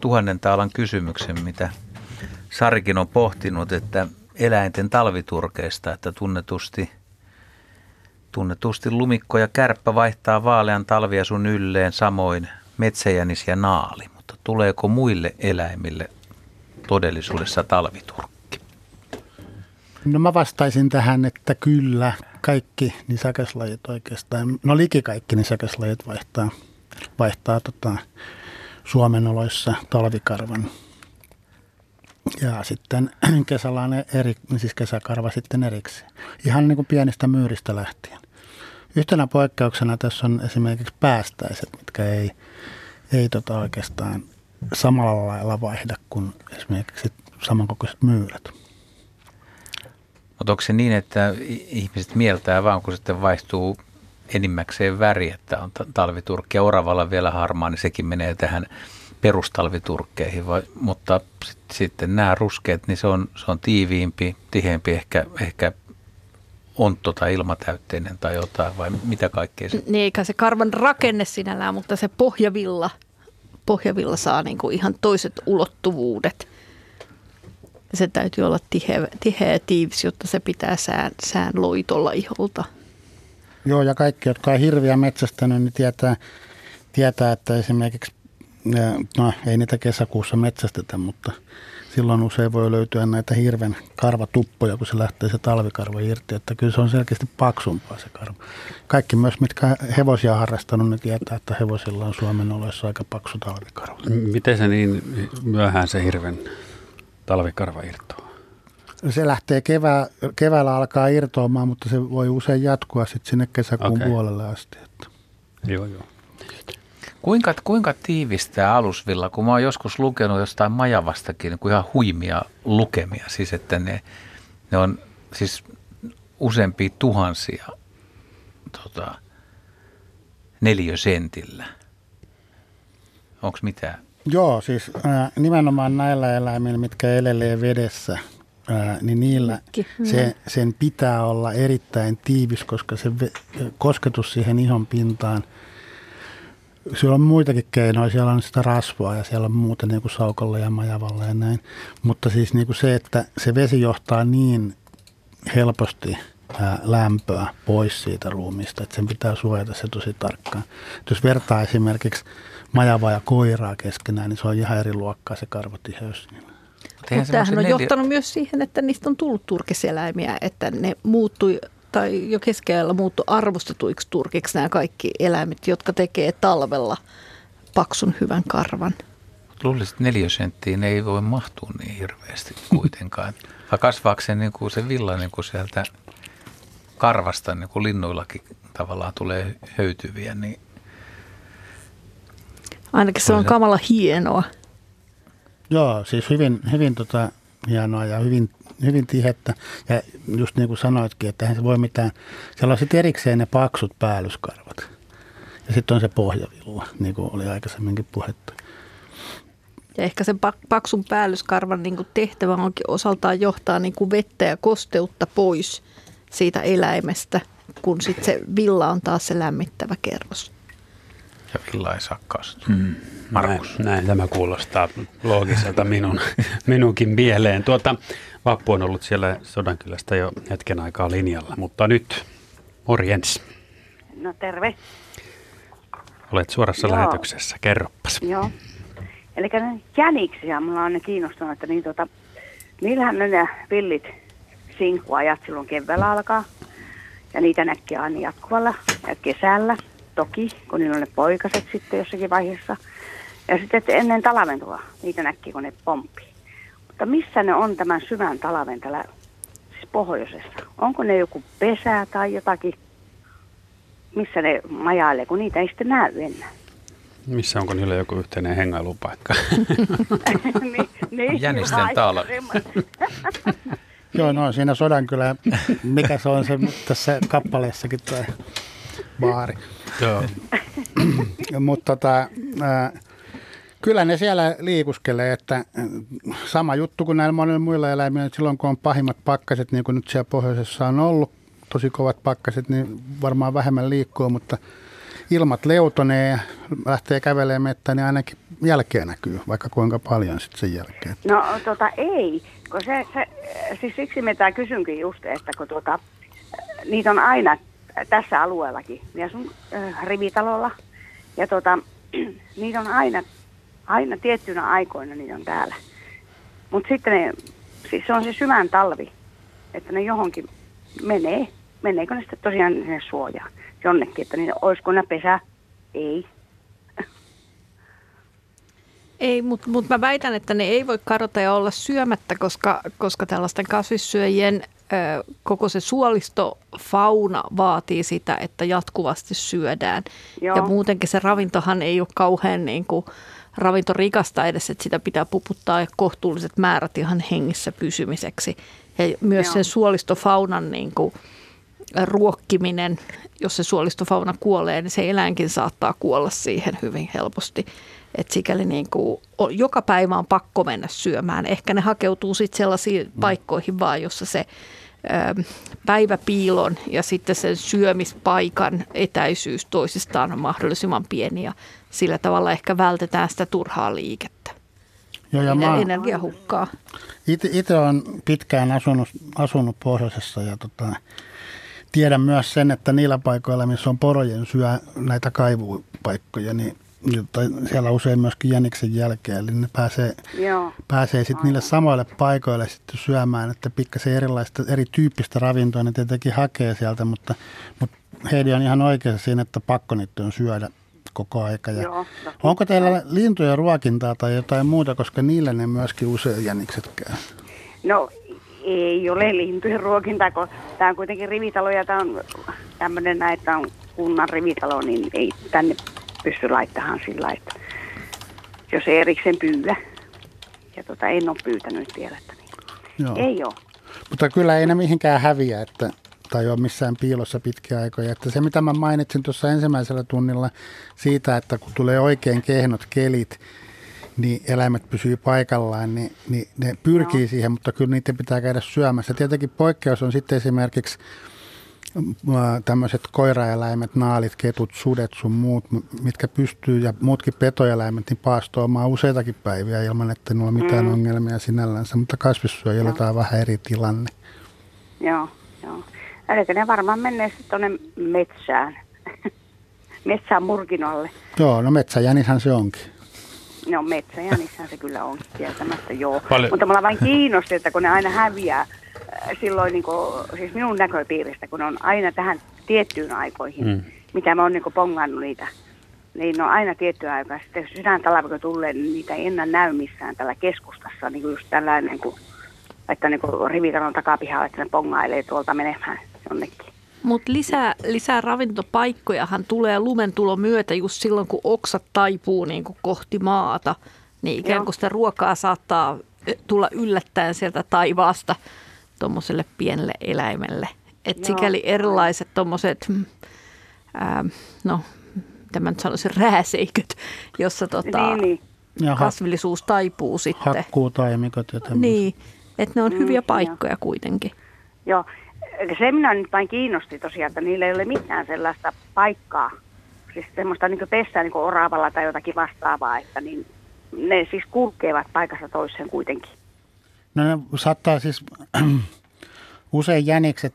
tuhannen taalan kysymyksen, mitä Sarikin on pohtinut, että eläinten talviturkeista, että tunnetusti, tunnetusti lumikko ja kärppä vaihtaa vaalean talviasun ylleen samoin metsäjänis ja naali, mutta tuleeko muille eläimille todellisuudessa talviturkki? No mä vastaisin tähän, että kyllä kaikki nisäkäslajit oikeastaan, no liki kaikki nisäkäslajit vaihtaa, vaihtaa tota, Suomen oloissa talvikarvan. Ja sitten kesälainen eri, siis kesäkarva sitten erikseen. Ihan niin kuin pienistä myyristä lähtien. Yhtenä poikkeuksena tässä on esimerkiksi päästäiset, mitkä ei, ei tota oikeastaan samalla lailla vaihda kuin esimerkiksi samankokoiset myyrät. Mutta onko se niin, että ihmiset mieltää vaan, kun sitten vaihtuu enimmäkseen väri, että on talviturkki ja oravalla vielä harmaa, niin sekin menee tähän perustalviturkkeihin. Vai, mutta sit, sitten nämä ruskeat, niin se on, se on tiiviimpi, tiheämpi, ehkä, ehkä ontto tai ilmatäytteinen tai jotain, vai mitä kaikkea se? Niin, eikä se karvan rakenne sinällään, mutta se pohjavilla, pohjavilla saa niin kuin ihan toiset ulottuvuudet. Se täytyy olla tiheä, tiheä ja tiivis, jotta se pitää sään, sään loitolla iholta. Joo, ja kaikki, jotka on hirviä metsästänyt, niin tietää, tietää, että esimerkiksi, no ei niitä kesäkuussa metsästetä, mutta silloin usein voi löytyä näitä hirven karvatuppoja, kun se lähtee se talvikarva irti, että kyllä se on selkeästi paksumpaa se karva. Kaikki myös, mitkä hevosia on harrastanut, niin tietää, että hevosilla on Suomen oloissa aika paksu talvikarva. Miten se niin myöhään se hirven talvikarva irtoaa? Se lähtee kevää, keväällä alkaa irtoamaan, mutta se voi usein jatkua sitten sinne kesäkuun okay. puolelle asti. Että. Joo, joo. Kuinka, kuinka tiivistää alusvilla, kun mä oon joskus lukenut jostain majavastakin niin kuin ihan huimia lukemia, siis että ne, ne on siis useampia tuhansia tota, neliösentillä. Onko mitään? Joo, siis äh, nimenomaan näillä eläimillä, mitkä elelee vedessä, ää, niin niillä se, sen pitää olla erittäin tiivis, koska se kosketus siihen ihon pintaan, siellä on muitakin keinoja, siellä on sitä rasvaa ja siellä on muuta niin kuin saukolla ja majavalla ja näin. Mutta siis niin kuin se, että se vesi johtaa niin helposti lämpöä pois siitä ruumista, että sen pitää suojata se tosi tarkkaan. Et jos vertaa esimerkiksi majavaa ja koiraa keskenään, niin se on ihan eri luokkaa se karvotiheys. Mutta tämähän on neljä... johtanut myös siihen, että niistä on tullut turkiseläimiä, että ne muuttui tai jo keskellä muuttu arvostetuiksi turkiksi nämä kaikki eläimet, jotka tekee talvella paksun hyvän karvan. Luulisin, että neliösenttiin ei voi mahtua niin hirveästi kuitenkaan. Vai kasvaako se, niin kuin se villa niin kuin sieltä karvasta, niin kuin linnuillakin tavallaan tulee höytyviä, niin Ainakin se on kamala hienoa. Joo, siis hyvin, hyvin tota, hienoa ja hyvin, hyvin tihettä. Ja just niin kuin sanoitkin, että eihän se voi mitään. Siellä on sitten erikseen ne paksut päällyskarvat. Ja sitten on se pohjavilla, niin kuin oli aikaisemminkin puhetta. Ja ehkä sen paksun päällyskarvan niin kuin tehtävä onkin osaltaan johtaa niin kuin vettä ja kosteutta pois siitä eläimestä, kun sitten se villa on taas se lämmittävä kerros. Ja villa ei saa kastua. Mm. Markus. Näin, näin tämä kuulostaa loogiselta minun, minunkin mieleen. Tuota, Vappu on ollut siellä Sodankylästä jo hetken aikaa linjalla, mutta nyt morjens. No terve. Olet suorassa Joo. lähetyksessä, kerroppas. Joo. Eli jäniksiä, mulla on ne kiinnostunut, että niin tota, niillähän ne villit sinkkuajat silloin keväällä alkaa. Ja niitä näkee aina jatkuvalla ja kesällä toki, kun niillä on ne poikaset sitten jossakin vaiheessa. Ja sitten ennen talaventua niitä näkee, kun ne pomppii. Mutta missä ne on tämän syvän talven täällä siis pohjoisessa? Onko ne joku pesä tai jotakin, missä ne majailee, kun niitä ei sitten näy enää? Missä onko niillä joku yhteinen hengailupaikka? niin, niin, Jänisten talo. Joo, no siinä Sodankylä, mikä se on se tässä kappaleessakin tai baari. Joo. Mutta tota, ää, kyllä ne siellä liikuskelee, että äh, sama juttu kuin näillä monilla muilla eläimillä, että silloin kun on pahimmat pakkaset, niin kuin nyt siellä pohjoisessa on ollut, tosi kovat pakkaset, niin varmaan vähemmän liikkuu, mutta ilmat leutonee ja lähtee kävelemään mettään, niin ainakin jälkeen näkyy, vaikka kuinka paljon sitten sen jälkeen. No tota ei, kun se, se siis siksi me tämä kysynkin just, että kun tuota, niitä on aina tässä alueellakin, ja sun äh, rivitalolla, ja tota, niitä on aina, aina tiettynä aikoina niitä on täällä. Mutta sitten ne, siis se on se syvän talvi, että ne johonkin menee, meneekö ne sitten tosiaan sinne suojaan jonnekin, että niin olisiko ne pesä? Ei. Ei, mutta mut mä väitän, että ne ei voi kadota ja olla syömättä, koska, koska tällaisten kasvissyöjien koko se suolistofauna vaatii sitä, että jatkuvasti syödään. Joo. Ja muutenkin se ravintohan ei ole kauhean niin kuin, ravintorikasta edes, että sitä pitää puputtaa kohtuulliset määrät ihan hengissä pysymiseksi. Ja myös Joo. sen suolistofaunan niin kuin, ruokkiminen, jos se suolistofauna kuolee, niin se eläinkin saattaa kuolla siihen hyvin helposti. Et sikäli niin kuin, joka päivä on pakko mennä syömään. Ehkä ne hakeutuu sitten sellaisiin paikkoihin vaan, jossa se päiväpiilon ja sitten sen syömispaikan etäisyys toisistaan on mahdollisimman pieni ja sillä tavalla ehkä vältetään sitä turhaa liikettä. Joo, ja Ja mä, energiahukkaa. itse olen pitkään asunut, asunut pohjoisessa ja tota, tiedän myös sen, että niillä paikoilla, missä on porojen syö näitä kaivupaikkoja, niin tai siellä usein myöskin jäniksen jälkeen, eli ne pääsee, Joo. pääsee sitten niille samoille paikoille sitten syömään, että pikkasen erilaista, erityyppistä ravintoa ne tietenkin hakee sieltä, mutta, mutta Heidi on ihan oikeassa siinä, että pakko niitä on syödä koko aika. Ja Joo. onko teillä lintujen ruokintaa tai jotain muuta, koska niille ne myöskin usein jänikset käy? No ei ole lintujen ruokintaa, kun tämä on kuitenkin rivitalo ja tämä on tämmöinen, että on kunnan rivitalo, niin ei tänne pysty laittamaan sillä että jos ei erikseen pyydä. Ja tota, en ole pyytänyt vielä, että niin. Joo. ei ole. Mutta kyllä ei ne mihinkään häviä, että, tai ole missään piilossa pitkiä aikoja. Että se, mitä mä mainitsin tuossa ensimmäisellä tunnilla siitä, että kun tulee oikein kehnot kelit, niin eläimet pysyy paikallaan, niin, niin ne pyrkii Joo. siihen, mutta kyllä niitä pitää käydä syömässä. Tietenkin poikkeus on sitten esimerkiksi tämmöiset koiraeläimet, naalit, ketut, sudet sun muut, mitkä pystyy, ja muutkin petoeläimet, niin paastoamaan useitakin päiviä ilman, että niillä on mitään mm. ongelmia sinällänsä, mutta kasvissyöjillä tämä on vähän eri tilanne. Joo, joo. Eli ne varmaan menee sitten tuonne metsään. metsään murkinolle. Joo, no metsäjänishän se onkin. No metsäjänissähän se kyllä on kieltämättä, joo. Paljon- Mutta mulla vain kiinnosti, että kun ne aina häviää silloin, niin kuin, siis minun näköpiiristä, kun on aina tähän tiettyyn aikoihin, Mm. mitä mä oon niin pongannut niitä, niin ne on aina tiettyyn aikaan. Sitten jos sydäntalvi kun tulee, niin niitä ei enää näy missään tällä keskustassa, niin kuin just tällainen, niin kuin, että niin kuin rivitalon takapihalla, että ne pongailee tuolta menemään jonnekin. Mutta lisää, lisää ravintopaikkojahan tulee lumentulon myötä just silloin, kun oksat taipuu niin kuin kohti maata. Niin ikään Joo. kuin sitä ruokaa saattaa tulla yllättäen sieltä taivaasta tuommoiselle pienelle eläimelle. Et sikäli erilaiset tuommoiset, no mitä mä nyt sanoisin, rääseiköt, jossa tota, Niin, niin. Kasvillisuus taipuu sitten. hakkuutaimikot ja tämmöiset. Niin, että ne on Mm, hyviä joo. paikkoja kuitenkin. Joo, se minä nyt vain kiinnosti tosiaan, että niillä ei ole mitään sellaista paikkaa, siis semmoista niin pessää niin oravalla tai jotakin vastaavaa, että niin ne siis kulkevat paikassa toiseen kuitenkin. No ne saattaa siis, usein jänikset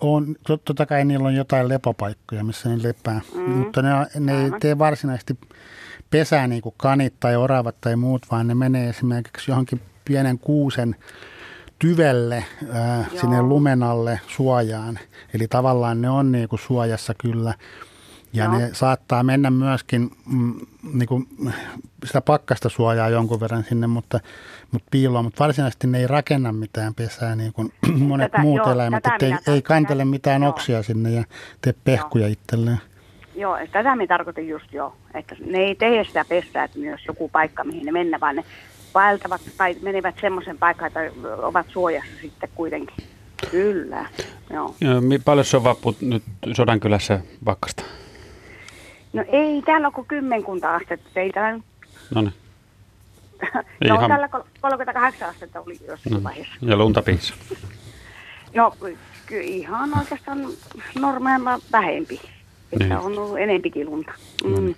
on, tot- totta kai niillä on jotain lepopaikkoja, missä ne lepää, mm. mutta ne, ne ei tee varsinaisesti pesää niin kuin kanit tai oravat tai muut, vaan ne menee esimerkiksi johonkin pienen kuusen tyvelle ää, Joo. sinne lumen alle suojaan. Eli tavallaan ne on niin kuin suojassa kyllä. Ja Joo. ne saattaa mennä myöskin mm, niin kuin sitä pakkasta suojaa jonkun verran sinne, mutta, mutta piiloon. Mutta varsinaisesti ne ei rakenna mitään pesää niin kuin monet Tätä- muut joo, eläimet. Että ei, ei kantele mitään Joo. oksia sinne ja tee pehkuja itselleen. Joo, että tätä minä tarkoitin just jo, että ne ei tee sitä pessää, että myös joku paikka, mihin ne mennä, vaan ne vaeltavat tai menevät semmoisen paikkaan, että ovat suojassa sitten kuitenkin. Kyllä, joo. Paljon se on vappu nyt Sodankylässä pakkasta? No ei täällä ole kuin kymmenkunta astetta, ei täällä nyt No niin. No ihan- täällä kol- 38 astetta oli jossain No. vaiheessa. Ja lunta piisaa. No ky- ihan oikeastaan normailla vähempi. Että Niin. on ollut enempikin lunta. Mm.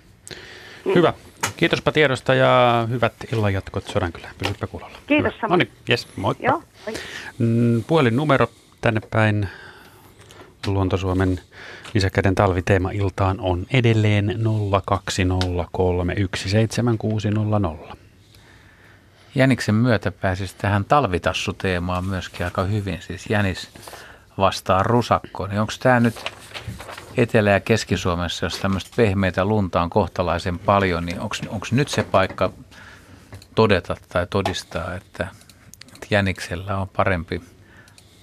Hyvä. Kiitospa tiedosta ja hyvät illanjatkot Sodankylään. Pysypä kuulolla. Kiitos samoin. No niin, yes, moikka. Joo. oi. Mm, Puhelinnumero tänne päin Luontosuomen lisäkäden talviteema-iltaan on edelleen 020317600. Jäniksen myötä pääsisi tähän talvitassuteemaan myöskin aika hyvin. Siis Jänis vastaa rusakkoon. Niin onko tämä nyt Etelä- ja Keski-Suomessa, jos tämmöistä pehmeitä lunta on kohtalaisen paljon, niin onko nyt se paikka todeta tai todistaa, että, että Jäniksellä on parempi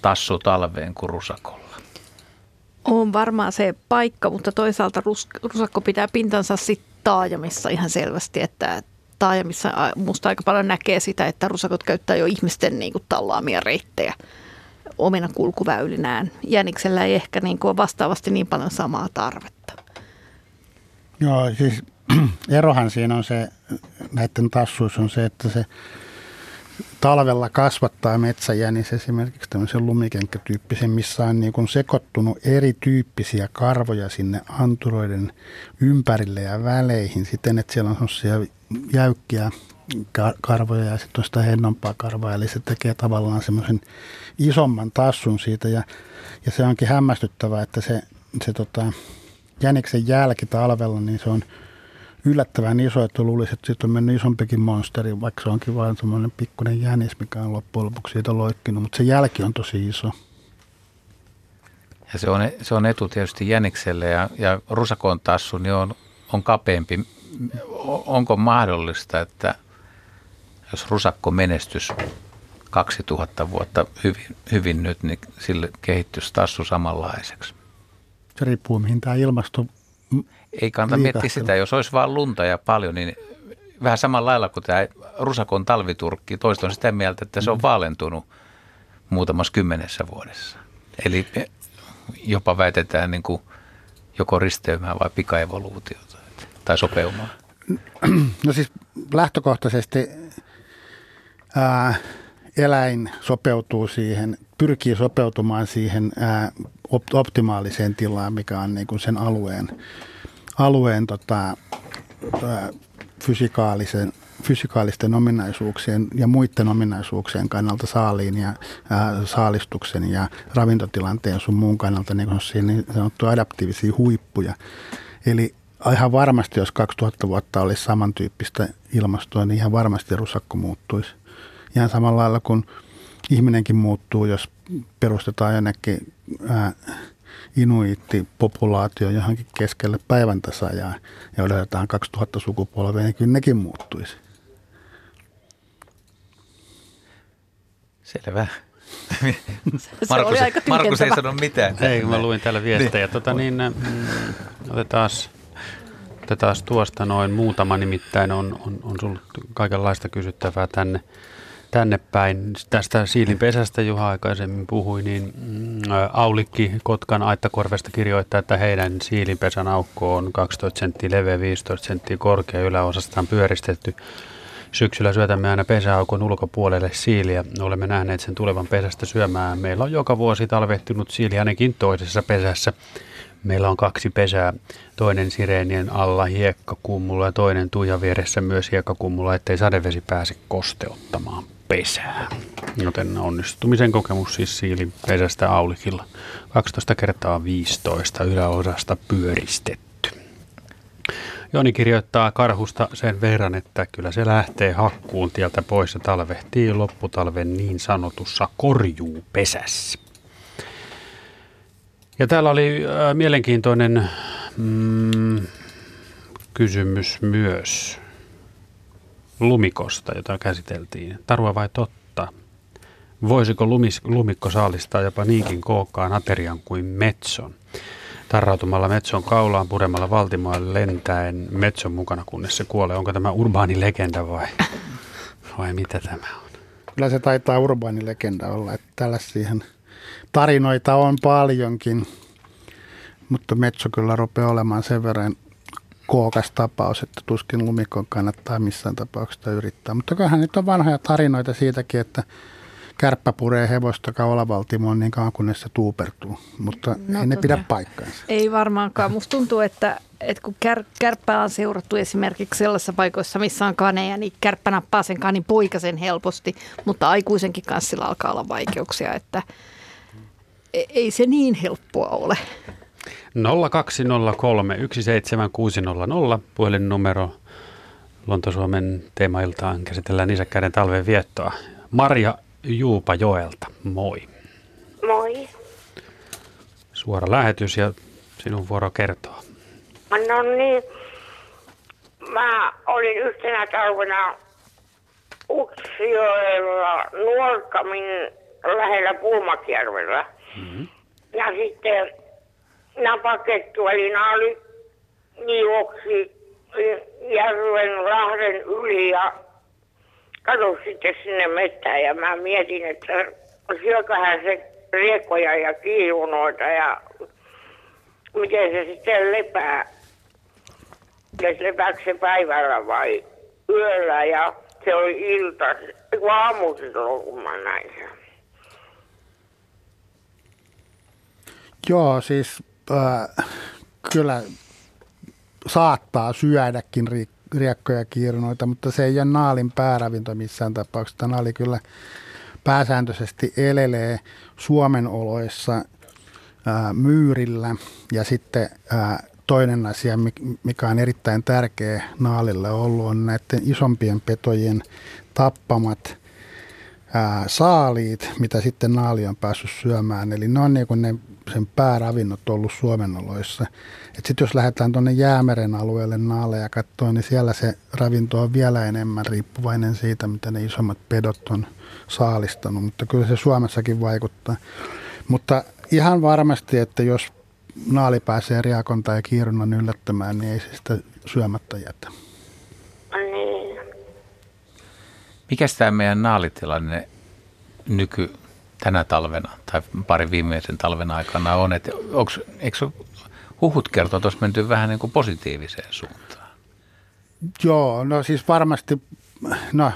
tassu talveen kuin rusakolla? On varmaan se paikka, mutta toisaalta rus- rusakko pitää pintansa sitten taajamissa ihan selvästi, että taajamissa a- musta aika paljon näkee sitä, että rusakot käyttää jo ihmisten niin kuin, tallaamia reittejä omina kulkuväylinään. Jäniksellä ei ehkä niin kuin, ole vastaavasti niin paljon samaa tarvetta. Joo, siis erohan siinä on se, näiden tassuissa on se, että se talvella kasvattaa metsäjänis esimerkiksi tämmöisen lumikenkätyyppisen, missä on niin kuin sekoittunut erityyppisiä karvoja sinne anturoiden ympärille ja väleihin siten, että siellä on semmoisia jäykkiä kar- karvoja ja sitten on sitä hennompaa karvaa, eli se tekee tavallaan semmoisen isomman tassun siitä ja, ja se onkin hämmästyttävää, että se, se tota, jäniksen jälki talvella, niin se on yllättävän iso, että luulisi, että siitä on mennyt isompikin monsteri, vaikka se onkin vain semmoinen pikkuinen jänis, mikä on loppujen lopuksi siitä loikkinut, mutta se jälki on tosi iso. Ja se on, se on etu tietysti Jänikselle ja, ja rusakon tassu niin on, on kapeampi. Onko mahdollista, että jos rusakko menestys 2000 vuotta hyvin, hyvin nyt, niin sille kehittyisi tassu samanlaiseksi? Se riippuu, mihin tämä ilmasto... Ei kannata miettiä Liikahtelu. sitä, jos olisi vain lunta ja paljon, niin vähän samalla lailla kuin tämä rusakon talviturkki. Toista on sitä mieltä, että se on vaalentunut muutamassa kymmenessä vuodessa. Eli jopa väitetään niin kuin joko risteymää vai pikaevoluutiota tai sopeumaa. No siis lähtökohtaisesti ää, eläin sopeutuu siihen, pyrkii sopeutumaan siihen optimaaliseen tilaan, mikä on niin kuin sen alueen, alueen tota, fysikaalisen, fysikaalisten ominaisuuksien ja muiden ominaisuuksien kannalta saaliin ja ää, saalistuksen ja ravintotilanteen sun muun kannalta niin, kuin niin sanottuja adaptiivisia huippuja. Eli ihan varmasti, jos 2000 vuotta olisi samantyyppistä ilmastoa, niin ihan varmasti rusakko muuttuisi. Ihan samalla lailla kuin ihminenkin muuttuu, jos perustetaan jonnekin ää, inuiittipopulaatio johonkin keskelle päivän tasajaa ja odotetaan 2000 sukupolvea, niin kyllä nekin muuttuisi. Selvä. Se Markus, oli aika Markus ei sano mitään. Ei, kun mä luin täällä viestejä. Tota, niin, mm, otetaan, otetaan tuosta noin muutama, nimittäin on, on, on tullut kaikenlaista kysyttävää tänne, tänne päin. Tästä siilinpesästä Juha aikaisemmin puhui, niin mm, Aulikki Kotkan Aittakorvesta kirjoittaa, että heidän siilinpesän aukko on 12 senttiä leveä, 15 senttiä korkea, yläosastaan pyöristetty. Syksyllä syötämme aina pesäaukon ulkopuolelle siiliä. Olemme nähneet sen tulevan pesästä syömään. Meillä on joka vuosi talvehtunut siili ainakin toisessa pesässä. Meillä on kaksi pesää, toinen sireenien alla hiekkakummulla ja toinen tuijan vieressä myös hiekkakummulla, ettei sadevesi pääse kosteuttamaan pesää. Joten onnistumisen kokemus siis siilin pesästä aulikilla. 12 kertaa 15 yläosasta pyöristetty. Joni kirjoittaa karhusta sen verran, että kyllä se lähtee hakkuun tieltä pois ja talvehtii lopputalven niin sanotussa korjuupesässä. Ja täällä oli äh, mielenkiintoinen mm, kysymys myös lumikosta, jota käsiteltiin. Tarua vai totta? Voisiko lumis, lumikko saalistaa jopa niinkin kookkaan aterian kuin metson? Tarrautumalla metson kaulaan, puremalla valtimaalle lentäen metson mukana, kunnes se kuolee. Onko tämä urbaani legenda vai, vai mitä tämä on? Kyllä se taitaa urbaani legenda olla, että tällä siihen tarinoita on paljonkin, mutta Metso kyllä rupeaa olemaan sen verran kookas tapaus, että tuskin lumikon kannattaa missään tapauksessa yrittää. Mutta kyllähän nyt on vanhoja tarinoita siitäkin, että kärppä puree hevosta kaulavaltimoon niin kauan kunnes se tuupertuu, mutta no, ei ne tota, pidä paikkaansa. Ei varmaankaan. Musta tuntuu, että, että kun kär, kärppää on seurattu esimerkiksi sellaisissa paikoissa, missä on kaneja, niin kärppä nappaa sen kanin poikasen helposti, mutta aikuisenkin kanssa sillä alkaa olla vaikeuksia, että ei se niin helppoa ole. 0203 17600 puhelinnumero Lontosuomen teemailtaan käsitellään isäkkäiden talven viettoa. Maria Juupa Joelta, moi. Moi. Suora lähetys ja sinun vuoro kertoa. No niin, mä olin yhtenä talvena Utsjoella Nuorkamin lähellä Pulmakjärvellä. Mm-hmm. Ja sitten napakettu eli naali juoksi järven lahden yli ja katosi sitten sinne mettään ja mä mietin, että syököhän se riekkoja ja kiilunoita ja miten se sitten lepää. Ja lepääkö se päivällä vai yöllä ja se oli ilta, aamu silloin, kun mä näin sen. Joo, siis äh, kyllä saattaa syödäkin riekkoja kiirunoita, mutta se ei ole naalin pääravinto missään tapauksessa. Naali kyllä pääsääntöisesti elelee Suomen oloissa ää, myyrillä ja sitten ää, toinen asia, mikä on erittäin tärkeä naalille ollut, on näiden isompien petojen tappamat ää, saaliit, mitä sitten naali on päässyt syömään. Eli ne on niin kuin ne sen pääravinnot ollut Suomen oloissa. Sitten jos lähdetään tuonne Jäämeren alueelle naaleja katsoa, niin siellä se ravinto on vielä enemmän riippuvainen siitä, mitä ne isommat pedot on saalistanut. Mutta kyllä se Suomessakin vaikuttaa. Mutta ihan varmasti, että jos naali pääsee riakon tai kiirunnan yllättämään, niin ei se sitä syömättä jätä. Niin. Mikä tämä meidän naalitilanne nyky tänä talvena tai pari viimeisen talven aikana on? Että onks, eikö huhut kertoo, että olisi menty vähän niin kuin positiiviseen suuntaan? Joo, no siis varmasti, no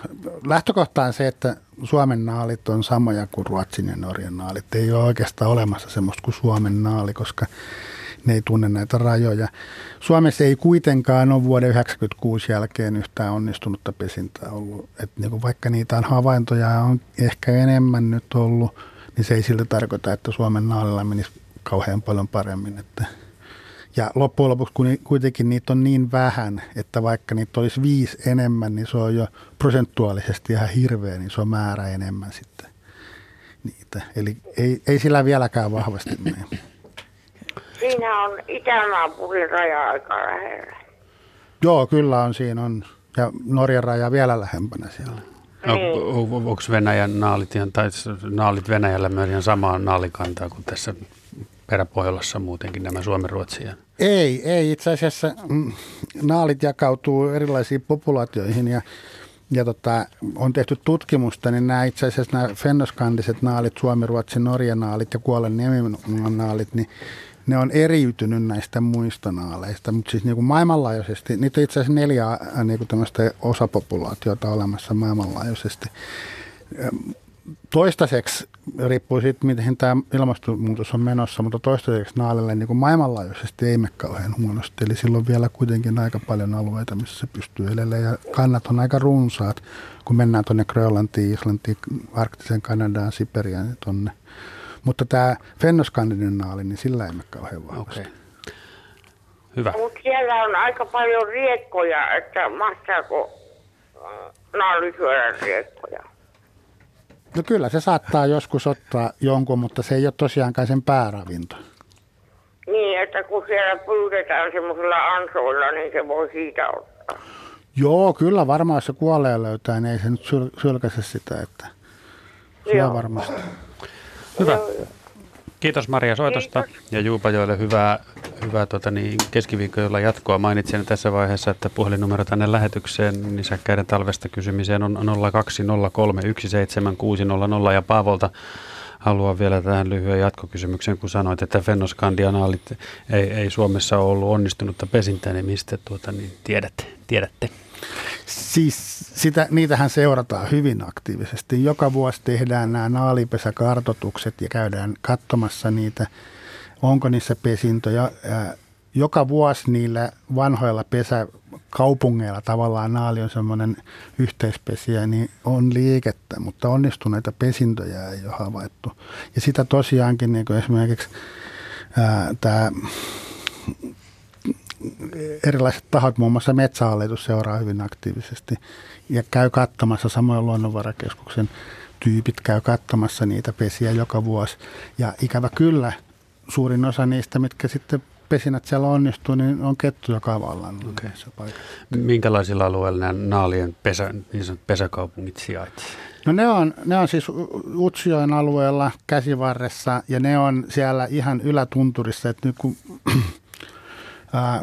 lähtökohta on se, että Suomen naalit on samoja kuin Ruotsin ja Norjan naalit. Ei ole oikeastaan olemassa semmoista kuin Suomen naali, koska ne ei tunne näitä rajoja. Suomessa ei kuitenkaan ole vuoden 1996 jälkeen yhtään onnistunutta pesintää ollut. Et niin kuin vaikka niitä on havaintoja on ehkä enemmän nyt ollut, niin se ei siltä tarkoita, että Suomen naalilla menisi kauhean paljon paremmin. Että ja loppujen lopuksi kun kuitenkin niitä on niin vähän, että vaikka niitä olisi viisi enemmän, niin se on jo prosentuaalisesti ihan hirveä, niin se on määrä enemmän sitten niitä. Eli ei, ei sillä vieläkään vahvasti mene. Siinä on Itänaapurin raja aika lähellä. Joo, kyllä on siinä on. Ja Norjan raja vielä lähempänä siellä. No, niin. onko Venäjän naalit, tai naalit Venäjällä myös ihan samaa naalikantaa kuin tässä peräpohjolassa muutenkin nämä Suomen Ruotsia? Ei, ei itse asiassa mm, naalit jakautuu erilaisiin populaatioihin ja, ja tota, on tehty tutkimusta, niin nämä itse asiassa nämä fennoskandiset naalit, Suomi, Ruotsi, Norja naalit ja Kuolen naalit, niin ne on eriytynyt näistä muista naaleista, mutta siis niin kuin maailmanlaajuisesti, niitä on itse asiassa neljä äh, niin kuin osapopulaatiota olemassa maailmanlaajuisesti. Toistaiseksi, riippuu siitä, miten tämä ilmastonmuutos on menossa, mutta toistaiseksi naalelle niin kuin maailmanlaajuisesti ei mene kauhean huonosti. Eli silloin vielä kuitenkin aika paljon alueita, missä se pystyy edelleen ja kannat on aika runsaat, kun mennään tuonne Grönlantiin, Islantiin, Arktiseen Kanadaan, Siperiaan ja tuonne mutta tämä fennoskandinen naali, niin sillä ei mene kauhean vahvasti. Okay. Hyvä. Mutta siellä on aika paljon riekkoja, että mahtaako äh, naali syödä riekkoja? No kyllä se saattaa joskus ottaa jonkun, mutta se ei ole tosiaankaan sen pääravinto. Niin, että kun siellä pyydetään semmoisilla ansoilla, niin se voi siitä ottaa. Joo, kyllä varmaan jos se kuolee löytää, niin ei se nyt syl- sylkäse sitä, että se on varmasti. Hyvä. Kiitos Maria soitosta Kiitos. ja Juupajoille hyvää, hyvää tuota, niin, keskiviikkoilla jatkoa. Mainitsin tässä vaiheessa, että puhelinnumero tänne lähetykseen nisäkkäiden talvesta kysymiseen on 0203 17600 ja Paavolta haluan vielä tähän lyhyen jatkokysymyksen, kun sanoit, että fennoskandianaalit ei, ei Suomessa ole ollut onnistunutta pesintää, niin mistä tuota, niin tiedätte? tiedätte? Siis sitä, niitähän seurataan hyvin aktiivisesti. Joka vuosi tehdään nämä naalipesäkartotukset ja käydään katsomassa niitä, onko niissä pesintoja. Joka vuosi niillä vanhoilla pesäkaupungeilla tavallaan naali on semmoinen yhteispesiä, niin on liikettä, mutta onnistuneita pesintoja ei ole havaittu. Ja sitä tosiaankin niin kuin esimerkiksi tämä erilaiset tahot, muun muassa Metsähallitus seuraa hyvin aktiivisesti ja käy katsomassa samoin luonnonvarakeskuksen tyypit käy katsomassa niitä pesiä joka vuosi. Ja ikävä kyllä suurin osa niistä, mitkä sitten pesinät siellä onnistuu, niin on kettuja kavallaan. Okay. Minkälaisilla alueilla nämä naalien pesä, niin sanot pesäkaupungit sijaitsevat? No ne on, ne on siis Utsjoen alueella käsivarressa ja ne on siellä ihan ylätunturissa, että nyt kun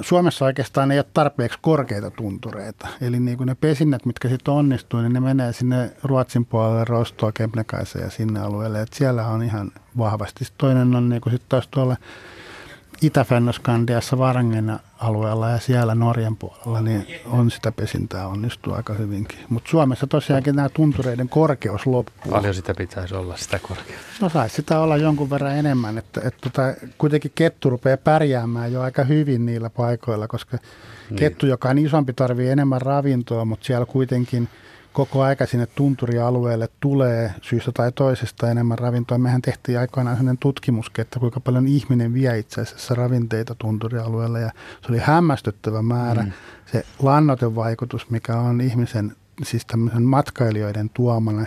Suomessa oikeastaan ei ole tarpeeksi korkeita tuntureita. Eli niin kuin ne pesinnät, mitkä sitten onnistuu, niin ne menee sinne Ruotsin puolelle, Rostoa, Kebnekaise ja sinne alueelle. Et siellä on ihan vahvasti. Toinen on niin kuin sitten taas tuolla Itä-Fennoskandiassa Varangen alueella ja siellä Norjan puolella, niin on sitä pesintää onnistuu aika hyvinkin. Mutta Suomessa tosiaankin nämä tuntureiden korkeus loppuu. Paljon sitä pitäisi olla, sitä korkeutta? No saisi sitä olla jonkun verran enemmän, että, että tota, kuitenkin kettu rupeaa pärjäämään jo aika hyvin niillä paikoilla, koska niin. kettu, joka on isompi, tarvii enemmän ravintoa, mutta siellä kuitenkin – koko aika sinne tunturialueelle tulee syystä tai toisesta enemmän ravintoa. Mehän tehtiin aikoinaan sellainen tutkimus, että kuinka paljon ihminen vie itse asiassa ravinteita tunturialueelle ja se oli hämmästyttävä määrä. Mm. Se lannoitevaikutus, mikä on ihmisen, siis tämmöisen matkailijoiden tuomana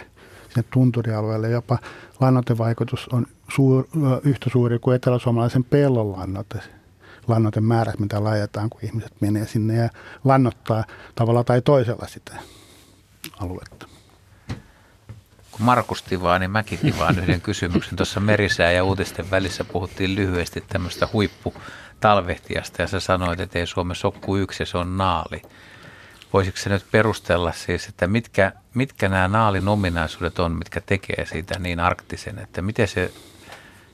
sinne tunturialueelle, jopa lannoitevaikutus on suur, yhtä suuri kuin eteläsuomalaisen pellon lannoite lannoitemäärät, mitä laitetaan, kun ihmiset menee sinne ja lannottaa tavalla tai toisella sitä aluetta. Kun Markus tivaa, niin mäkin tivaan yhden kysymyksen. Tuossa merisää ja uutisten välissä puhuttiin lyhyesti tämmöistä huipputalvehtiasta ja sä sanoit, että ei Suomessa ole kuin yksi ja se on naali. Voisitko se nyt perustella siis, että mitkä, mitkä nämä naalin ominaisuudet on, mitkä tekee siitä niin arktisen, että miten se,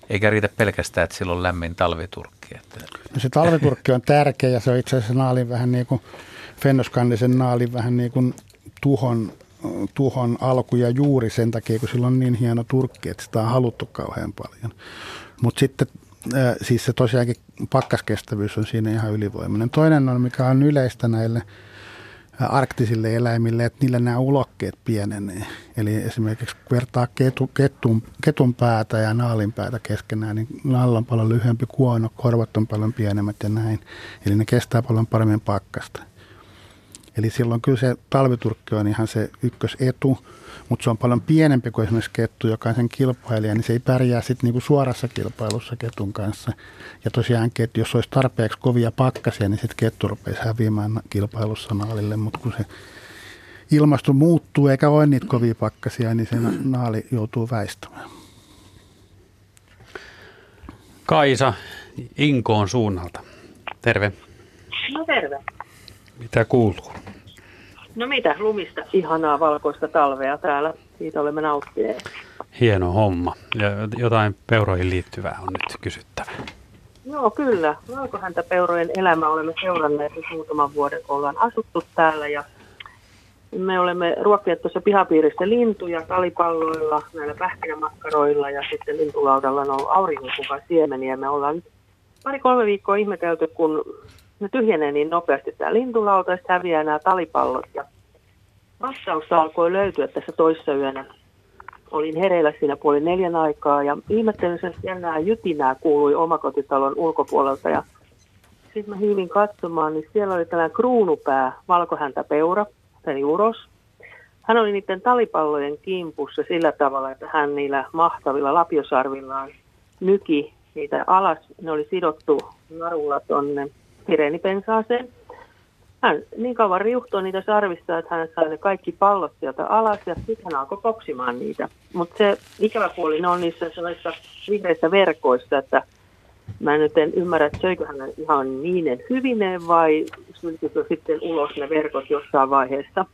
eikä riitä pelkästään, että sillä on lämmin talviturkki. Että... No se talviturkki on tärkeä ja se on itse asiassa naalin vähän niin kuin, fennoskandisen naalin vähän niin kuin tuhon, tuhon alku ja juuri sen takia, kun sillä on niin hieno turkki, että sitä on haluttu kauhean paljon. Mutta sitten siis se tosiaankin pakkaskestävyys on siinä ihan ylivoimainen. Toinen on, mikä on yleistä näille arktisille eläimille, että niillä nämä ulokkeet pienenee. Eli esimerkiksi kun vertaa ketu, ketun, ketun päätä ja naalin päätä keskenään, niin naalla on paljon lyhyempi kuono, korvat on paljon pienemmät ja näin. Eli ne kestää paljon paremmin pakkasta. Eli silloin kyllä se talviturkki on ihan se ykkösetu, mutta se on paljon pienempi kuin esimerkiksi kettu, joka on sen kilpailija, niin se ei pärjää sitten niinku suorassa kilpailussa ketun kanssa. Ja tosiaankin, että jos olisi tarpeeksi kovia pakkasia, niin sitten kettu rupeaisi häviämään kilpailussa naalille, mutta kun se ilmasto muuttuu eikä ole niitä kovia pakkasia, niin se naali joutuu väistämään. Kaisa Inkoon suunnalta. Terve. No terve. Mitä kuuluu? No mitä, lumista ihanaa valkoista talvea täällä. Siitä olemme nauttineet. Hieno homma. Ja jotain peuroihin liittyvää on nyt kysyttävä. Joo, kyllä. Valkohäntä peurojen elämä olemme seuranneet nyt muutaman vuoden, kun ollaan asuttu täällä. Ja me olemme ruokkineet tuossa pihapiirissä lintuja talipalloilla, näillä pähkinämakkaroilla ja sitten lintulaudalla on ollut siemeniä. Me ollaan pari-kolme viikkoa ihmetelty, kun ne tyhjenee niin nopeasti tämä lintulauta ja häviää nämä talipallot. Ja vastaus alkoi löytyä tässä toissa yönä. Olin hereillä siinä puoli neljän aikaa ja ihmettelin sen jännää jytinää kuului omakotitalon ulkopuolelta. Ja sitten mä hiivin katsomaan, niin siellä oli tällainen kruunupää, valkohäntäpeura, eli uros. Hän oli niiden talipallojen kimpussa sillä tavalla, että hän niillä mahtavilla lapiosarvillaan nyki niitä alas. Ne oli sidottu narulla tonne sireenipensaaseen. Hän niin kauan riuhtoi niitä sarvista, että hän sai ne kaikki pallot sieltä alas ja sitten hän alkoi kopsimaan niitä. Mutta se ikävä puoli ne on niissä sellaisissa vihreissä verkoissa, että mä nyt en ymmärrä, että söikö hän ihan niinen hyvineen vai syntykö sitten ulos ne verkot jossain vaiheessa.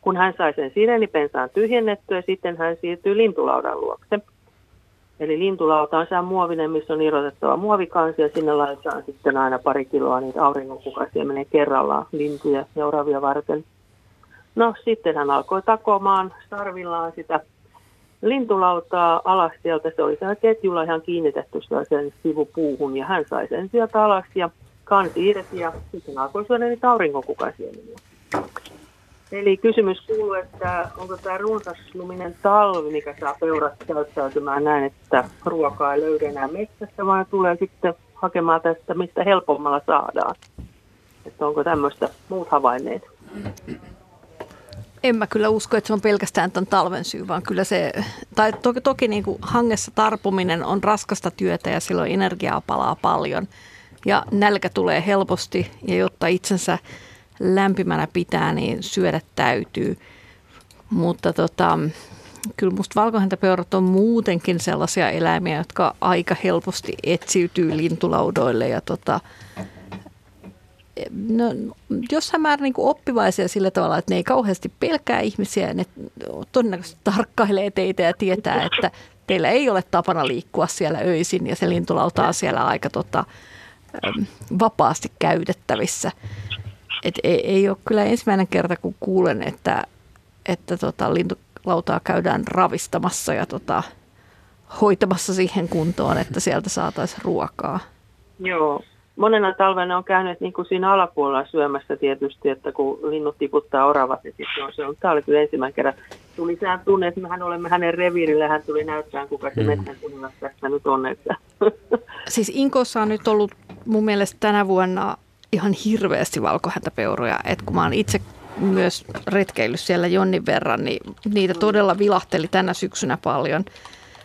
Kun hän sai sen sireenipensaan tyhjennettyä, sitten hän siirtyi lintulaudan luokse. Eli lintulauta on sehän muovinen, missä on irrotettava muovikansi ja sinne laitetaan sitten aina pari kiloa niitä auringonkukaisia menee kerrallaan lintuja seuraavia varten. No sitten hän alkoi takomaan sarvillaan sitä lintulautaa alas sieltä. Se oli siellä ketjulla ihan kiinnitetty sen sivupuuhun ja hän sai sen sieltä alas ja kansi irti ja sitten alkoi syödä niitä auringonkukaisia. Eli kysymys kuuluu, että onko tämä runsasluminen talvi, mikä saa peurat käyttäytymään näin, että ruokaa ei löydä enää metsästä, vaan tulee sitten hakemaan tästä, mistä helpommalla saadaan. Että onko tämmöistä muut havainneet? En mä kyllä usko, että se on pelkästään tämän talven syy, vaan kyllä se, tai toki, toki niin kuin hangessa tarpuminen on raskasta työtä ja silloin energiaa palaa paljon. Ja nälkä tulee helposti ja jotta itsensä lämpimänä pitää, niin syödä täytyy. Mutta tota, kyllä musta valkohäntäpeurat on muutenkin sellaisia eläimiä, jotka aika helposti etsiytyy lintulaudoille ja tota, no, jossain määrin niin oppivaisia sillä tavalla, että ne ei kauheasti pelkää ihmisiä ja ne todennäköisesti tarkkailee teitä ja tietää, että teillä ei ole tapana liikkua siellä öisin ja se lintulauta on siellä aika tota, vapaasti käytettävissä. Et ei, ei ole kyllä ensimmäinen kerta, kun kuulen, että, että tota, lintulautaa käydään ravistamassa ja tota, hoitamassa siihen kuntoon, että sieltä saataisiin ruokaa. Joo, monena talvena on käynyt niin kuin siinä alapuolella syömässä tietysti, että kun linnut tiputtaa oravat, niin sitten on se on. Tämä oli kyllä ensimmäinen kerran. Tuli sehän tunne, että mehän olemme hänen reviirillä, hän tuli näyttää, kuka se mm. metsän tässä nyt on. Että. Siis Inkossa on nyt ollut mun mielestä tänä vuonna ihan hirveästi valkohäntäpeuroja, että kun mä oon itse myös retkeillyt siellä jonnin verran, niin niitä todella vilahteli tänä syksynä paljon.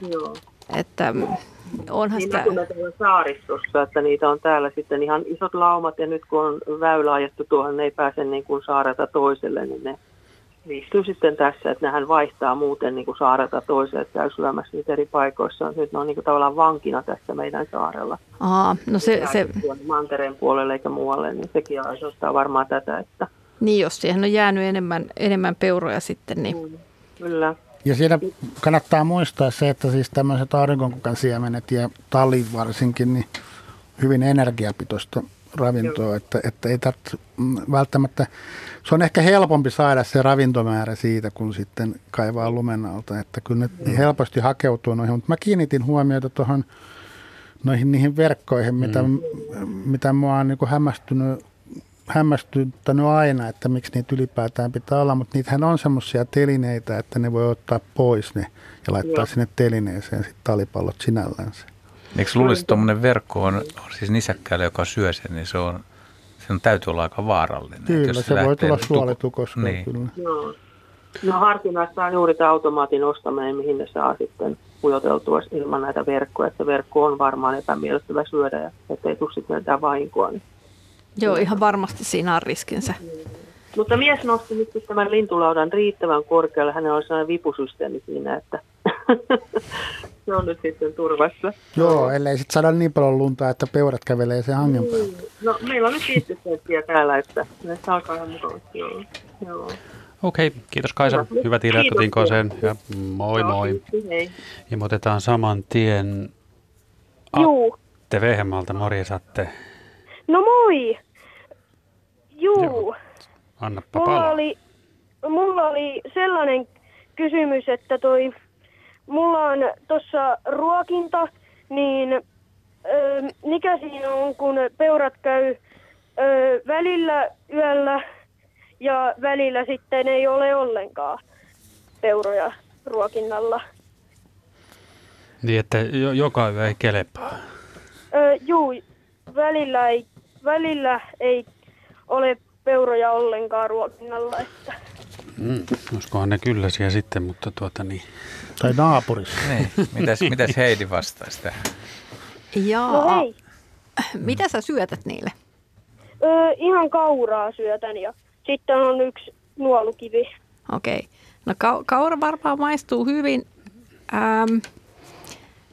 Joo. Että onhan niin sitä... Niin saaristossa, että niitä on täällä sitten ihan isot laumat ja nyt kun on väylä ajettu tuohon, ne ei pääse niin kuin saareta toiselle, niin ne viihtyy sitten tässä, että nehän vaihtaa muuten niin kuin saarelta toiseen, että käy syömässä niitä eri paikoissa. Nyt ne on niin kuin tavallaan vankina tässä meidän saarella. Aa, no se, se... Mantereen puolelle eikä muualle, niin sekin aiheuttaa varmaan tätä. Että... Niin, jos siihen on jäänyt enemmän, enemmän peuroja sitten, niin... Mm, kyllä. Ja siinä kannattaa muistaa se, että siis tämmöiset aurinkonkukan siemenet ja tali varsinkin, niin hyvin energiapitoista ravintoa, että, että ei tarvitse mm, välttämättä, se on ehkä helpompi saada se ravintomäärä siitä, kun sitten kaivaa lumen alta, että kyllä ne helposti hakeutuu noihin, mutta mä kiinnitin huomiota tuohon noihin niihin verkkoihin, mitä, mm. mitä mua on niin hämmästynyt hämmästyttänyt aina, että miksi niitä ylipäätään pitää olla, mutta niitähän on semmoisia telineitä, että ne voi ottaa pois ne ja laittaa Joo. sinne telineeseen sitten talipallot sinällänsä. Eikö luulisi, että tuommoinen verkko on, on siis nisäkkäällä, joka syö sen, niin se on, sen täytyy olla aika vaarallinen. Kyllä, se, se voi tulla suolitukossa. Niin. Kyllä. Joo. No harkinnassa on juuri tämä automaatin ostaminen, mihin ne saa sitten pujoteltua ilman näitä verkkoja. Että verkko on varmaan epämiellyttävä syödä ja ettei tule sitten mitään vahinkoa. Niin Joo, ihan varmasti siinä on riskinsä. Mutta mies nosti nyt tämän lintulaudan riittävän korkealle. Hänellä on sellainen vipusysteemi siinä, että se on nyt sitten turvassa. Joo, ellei sitten saada niin paljon lunta, että peurat kävelee sen hangen niin. päälle. No meillä on nyt 50 senttiä täällä, että ne alkaa ihan mukavasti olla. Joo. Okei, okay, kiitos Kaisa. Hyvä, Hyvä tiedä, Tinkoiseen. Ja moi Joo, moi. Hei. Ilmoitetaan saman tien. Atte Vehemalta. Morjesatte. No moi. Juu. Joo. Annappa mulla palaa. oli, mulla oli sellainen kysymys, että toi, mulla on tuossa ruokinta, niin ö, mikä siinä on, kun peurat käy ö, välillä yöllä ja välillä sitten ei ole ollenkaan peuroja ruokinnalla. Niin, että joka yö ei kelepaa. Ö, juu, välillä ei, välillä ei ole peuroja ollenkaan ruokinnalla. Että. Mm, olisikohan ne kylläisiä sitten, mutta tuota niin. Tai naapurissa. niin. Mitäs, mitäs Heidi vastaisi tähän? Jaa. No hei. Mitä sä syötät niille? Öö, ihan kauraa syötän ja sitten on yksi nuolukivi. Okei. Okay. No ka- kaura varmaan maistuu hyvin. Ähm,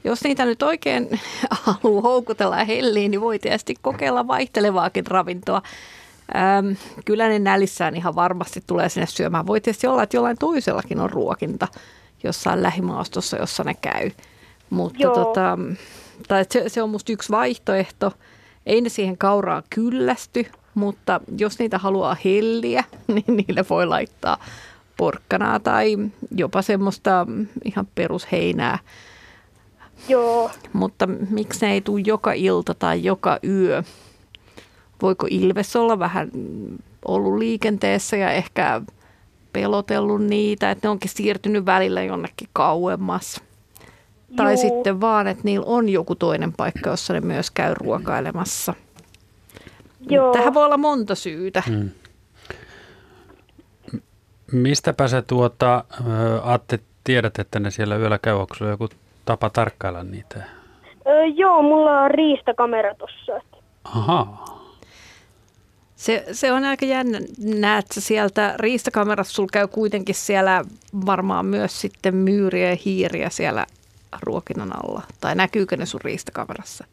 jos niitä nyt oikein haluaa houkutella helliin, niin voi tietysti kokeilla vaihtelevaakin ravintoa. Öm, kyllä ne nälissään ihan varmasti tulee sinne syömään. Voi tietysti olla, että jollain toisellakin on ruokinta jossain lähimaastossa, jossa ne käy. Mutta Joo. tota, tai se, se on musta yksi vaihtoehto. Ei ne siihen kauraan kyllästy, mutta jos niitä haluaa helliä, niin niille voi laittaa porkkanaa tai jopa semmoista ihan perusheinää. Joo, Mutta miksi ne ei tule joka ilta tai joka yö? Voiko Ilves olla vähän ollut liikenteessä ja ehkä pelotellut niitä, että ne onkin siirtynyt välillä jonnekin kauemmas? Tai Juu. sitten vaan, että niillä on joku toinen paikka, jossa ne myös käy ruokailemassa. joo. Tähän voi olla monta syytä. Mm. Mistäpä sä tuota, Atte, tiedät, että ne siellä yöllä käy? Onko sulla joku tapa tarkkailla niitä? Ö, joo, mulla on riistakamera tossa. Ahaa. Se, se on aika jännä. Näet sä sieltä riistakamerassa, sulla käy kuitenkin siellä varmaan myös sitten myyriä ja hiiriä siellä ruokinnan alla. Tai näkyykö ne sun riistakamerassa?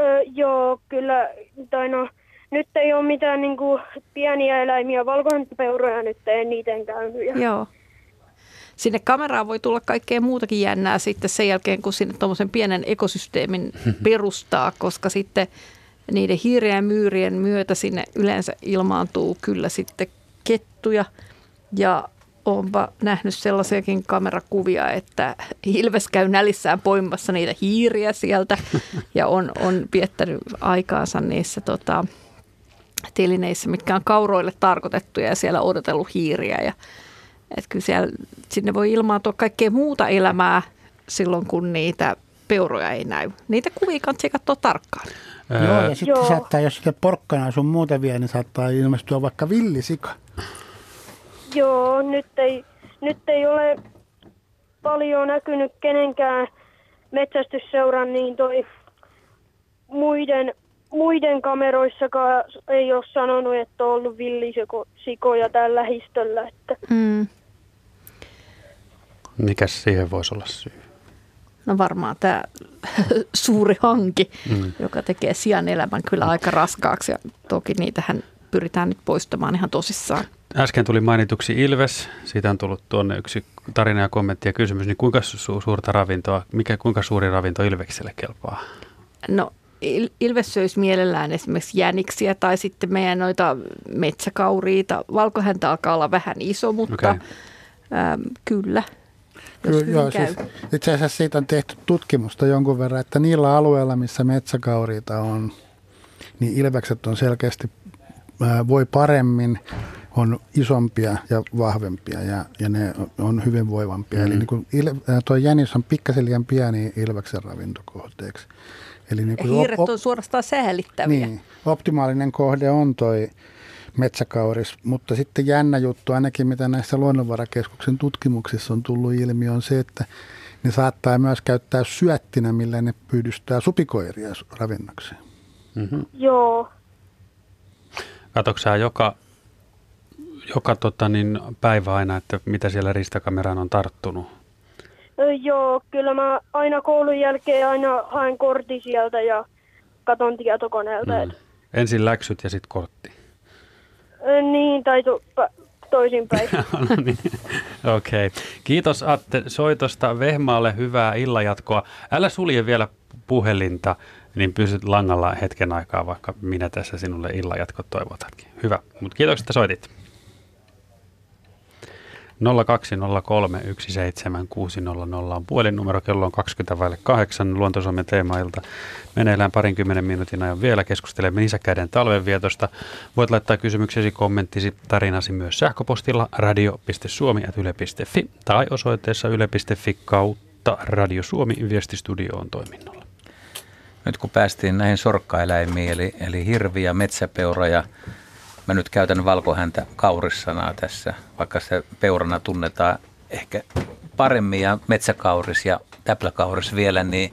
Ö, joo, kyllä. Tai no, nyt ei ole mitään niinku pieniä eläimiä, valkohäntäpeuroja nyt ei niiden käynyt. Ja, Joo. Sinne kameraan voi tulla kaikkea muutakin jännää sitten sen jälkeen, kun sinne tuommoisen pienen ekosysteemin perustaa, koska sitten niiden hiirien ja myyrien myötä sinne yleensä ilmaantuu kyllä sitten kettuja. Ja onpa nähnyt sellaisiakin kamerakuvia, että Ilves käy nälissään poimassa niitä hiiriä sieltä ja on, on viettänyt aikaansa niissä tota, telineissä, mitkä on kauroille tarkoitettuja ja siellä odotellut hiiriä. Ja, et kyllä siellä, sinne voi ilmaantua kaikkea muuta elämää silloin, kun niitä peuroja ei näy. Niitä kuvia kannattaa katsoa tarkkaan. Joo, ja sitten Joo. saattaa, jos sitä porkkanaa sun muuta vie, niin saattaa ilmestyä vaikka villisika. joo nyt, ei, nyt ei ole paljon näkynyt kenenkään metsästysseuran, niin toi muiden, muiden kameroissakaan ei ole sanonut, että on ollut villisikoja täällä lähistöllä. Että, Mm. Mikäs siihen voisi olla syy? No varmaan tämä suuri hanki, Mm. joka tekee sian elämän kyllä aika raskaaksi. Ja toki niitähän pyritään nyt poistamaan ihan tosissaan. Äsken tuli mainituksi Ilves, siitä on tullut tuonne yksi tarina ja kommentti ja kysymys, niin kuinka su- suurta ravintoa, mikä, kuinka suuri ravinto Ilvekselle kelpaa? No Il- Ilves söisi mielellään esimerkiksi jäniksiä tai sitten meidän noita metsäkauriita. Valkohäntä alkaa olla vähän iso, mutta okay. äm, kyllä. Kyllä, joo, käy. siis, itse asiassa siitä on tehty tutkimusta jonkun verran, että niillä alueilla, missä metsäkauriita on, niin ilvekset on selkeästi, ää, voi paremmin, on isompia ja vahvempia ja, ja ne on hyvinvoivampia. Mm. Eli niin kuin il, ää, tuo jänis on pikkasen liian pieni ilveksen ravintokohteeksi. Eli niin kuin Hiiret op- on suorastaan säällittäviä. niin, optimaalinen kohde on toi metsäkauris, mutta sitten jännä juttu, ainakin mitä näissä luonnonvarakeskuksen tutkimuksissa on tullut ilmi, on se, että ne saattaa myös käyttää syöttinä, millä ne pyydystää supikoiria ravinnokseen. Mm-hmm. joo, Katoksa sä joka, joka tota, niin, päivä aina, että mitä siellä ristakameraan on tarttunut? Joo, kyllä mä aina koulun jälkeen aina haen kortti sieltä ja katon tietokoneelta. Mm. Ensin läksyt ja sitten kortti. Niin, tai to, pä- toisinpäin. no niin, okei. Okay. Kiitos Atte soitosta Vehmaalle, hyvää illanjatkoa. Älä sulje vielä puhelinta, niin pysyt langalla hetken aikaa, vaikka minä tässä sinulle illanjatko toivotankin. Hyvä, mutta kiitoksia, että soitit. 020317600 on puhelinnumero, kello on 20 vaille 8, Luontosuomen teemailta. Meneillään parinkymmenen minuutin ajan vielä keskustelemme nisäkkäiden talvenvietosta. Voit laittaa kysymyksesi, kommenttisi, tarinasi myös sähköpostilla radio.suomi.yle.fi tai osoitteessa yle.fi kautta Radio Suomi viestistudio on toiminnolla. Nyt kun päästiin näihin sorkkaeläimiin, eli, eli hirvi ja metsäpeura ja mä nyt käytän valkohäntä kaurissanaa tässä, vaikka se peurana tunnetaan ehkä paremmin ja metsäkauris ja täpläkauris vielä, niin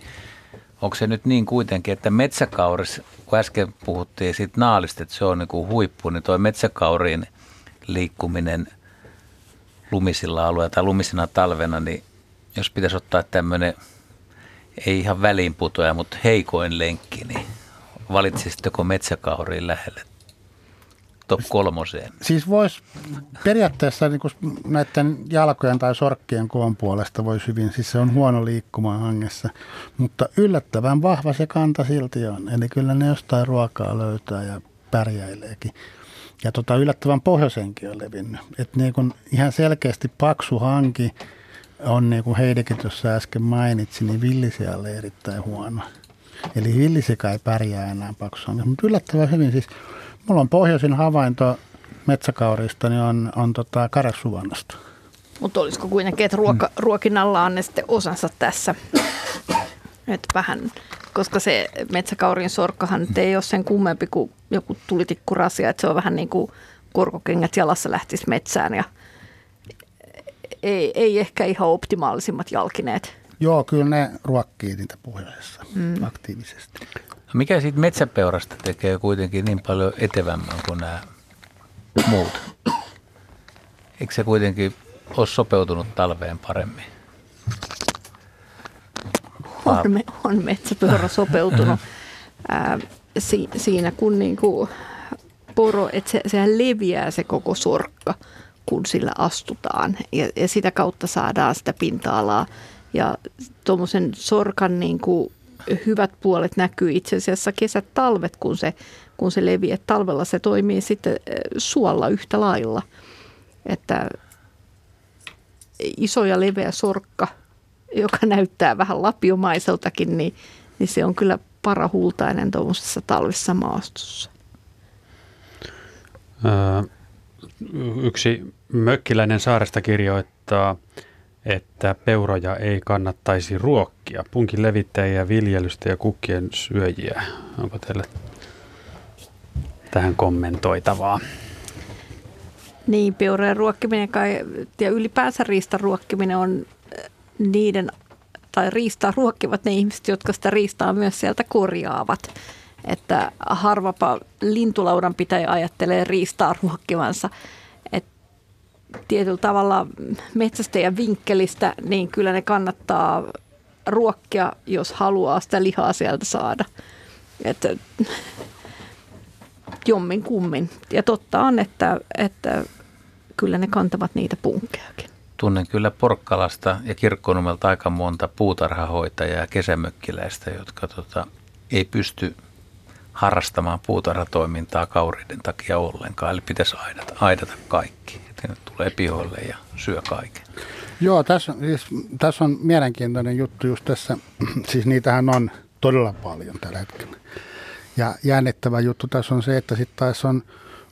onko se nyt niin kuitenkin, että metsäkauris, kun äsken puhuttiin siitä naalista, että se on niin kuin huippu, niin tuo metsäkauriin liikkuminen lumisilla alueilla tai lumisina talvena, niin jos pitäisi ottaa tämmöinen ei ihan väliinputoja, mutta heikoin lenkki, niin valitsisitteko metsäkauriin lähelle? Top kolmoseen. Siis voisi periaatteessa niin kuin näiden jalkojen tai sorkkien koon puolesta voisi hyvin, siis se on huono liikkumaan hangessa, mutta yllättävän vahva se kanta silti on. Eli kyllä ne jostain ruokaa löytää ja pärjäileekin. Ja tota, yllättävän pohjoisenkin on levinnyt. Et niin kun ihan selkeästi paksu hanki on niin kuin Heidekin tuossa äsken mainitsi, niin villisialle erittäin huono. Eli villisika ei pärjää enää paksu hanki. Mutta yllättävän hyvin siis. Mulla on pohjoisin havainto metsäkaurista, niin on, on tota karasuvannasta. Mutta olisiko kuitenkin, että ruoka, mm. ruokinnalla on ne sitten osansa tässä? Että vähän, koska se metsäkaurin sorkkahan nyt ei ole sen kummempi kuin joku tulitikkurasia, että se on vähän niin kuin korkokengät jalassa lähtisi metsään ja ei, ei ehkä ihan optimaalisimmat jalkineet. Joo, kyllä ne ruokkii niitä pohjoisessa mm. aktiivisesti. No mikä siitä metsäpeurasta tekee kuitenkin niin paljon etevämmän kuin nämä muut? Eikö se kuitenkin ole sopeutunut talveen paremmin? On, me, on metsäpeura sopeutunut ää, si, siinä, kun niinku poro, että se, sehän leviää se koko sorkka, kun sillä astutaan ja, ja sitä kautta saadaan sitä pinta-alaa. Ja tuommoisen sorkan niinku hyvät puolet näkyy itse asiassa kesät, talvet, kun se, kun se leviää. Talvella se toimii sitten suolla yhtä lailla. Että iso ja leveä sorkka, joka näyttää vähän lapiomaiseltakin, niin, niin se on kyllä parahultainen tuommoisessa talvissa maastossa. yksi mökkiläinen saaresta kirjoittaa, että peuroja ei kannattaisi ruokkia. Punkin levittäjiä, viljelystä ja kukkien syöjiä. Onko teille tähän kommentoitavaa? Niin, peurojen ruokkiminen kai, ja ylipäänsä riistan ruokkiminen on äh, niiden, tai riistaa ruokkivat ne ihmiset, jotka sitä riistaa myös sieltä korjaavat. Että harvapa lintulaudan pitäjä ajattelee riistaa ruokkivansa. Et tietyllä tavalla metsästäjän vinkkelistä, niin kyllä ne kannattaa ruokkia, jos haluaa sitä lihaa sieltä saada. Että jommin kummin. Ja totta on, että, että kyllä ne kantavat niitä punkkeakin. Tunnen kyllä Porkkalasta ja Kirkkonumelta aika monta puutarhahoitajaa ja kesämökkiläistä, jotka tota, ei pysty harrastamaan puutarhatoimintaa kauriiden takia ollenkaan. Eli pitäisi aidata, aidata kaikki. Tulee pihoille ja syö kaiken. Joo, tässä, siis, tässä on mielenkiintoinen juttu just tässä. Siis niitähän on todella paljon tällä hetkellä. Ja jännittävä juttu tässä on se, että sitten taas on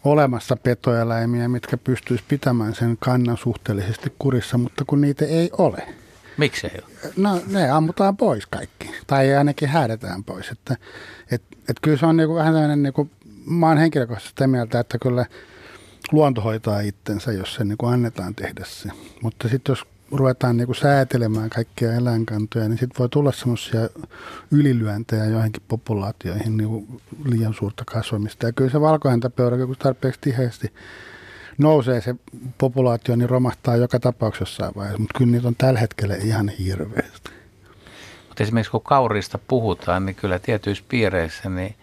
olemassa petoeläimiä, mitkä pystyisi pitämään sen kannan suhteellisesti kurissa, mutta kun niitä ei ole. Miksi ei ole? No ne ammutaan pois kaikki, tai ainakin häädetään pois. Että, et, et kyllä se on niinku vähän tämmöinen, niinku, mä oon henkilökohtaisesti sitä mieltä, että kyllä luonto hoitaa itsensä, jos se niinku annetaan tehdä se. Mutta sitten jos ruvetaan niinku säätelemään kaikkia eläinkantoja, niin sitten voi tulla semmoisia ylilyöntejä joihinkin populaatioihin niinku liian suurta kasvamista. Ja kyllä se valkohäntäpeura, kun tarpeeksi tiheästi nousee se populaatio, niin romahtaa joka tapauksessa jossain vaiheessa. Mutta kyllä niitä on tällä hetkellä ihan hirveästi. Mutta esimerkiksi kun kaurista puhutaan, niin kyllä tietyissä piireissä niin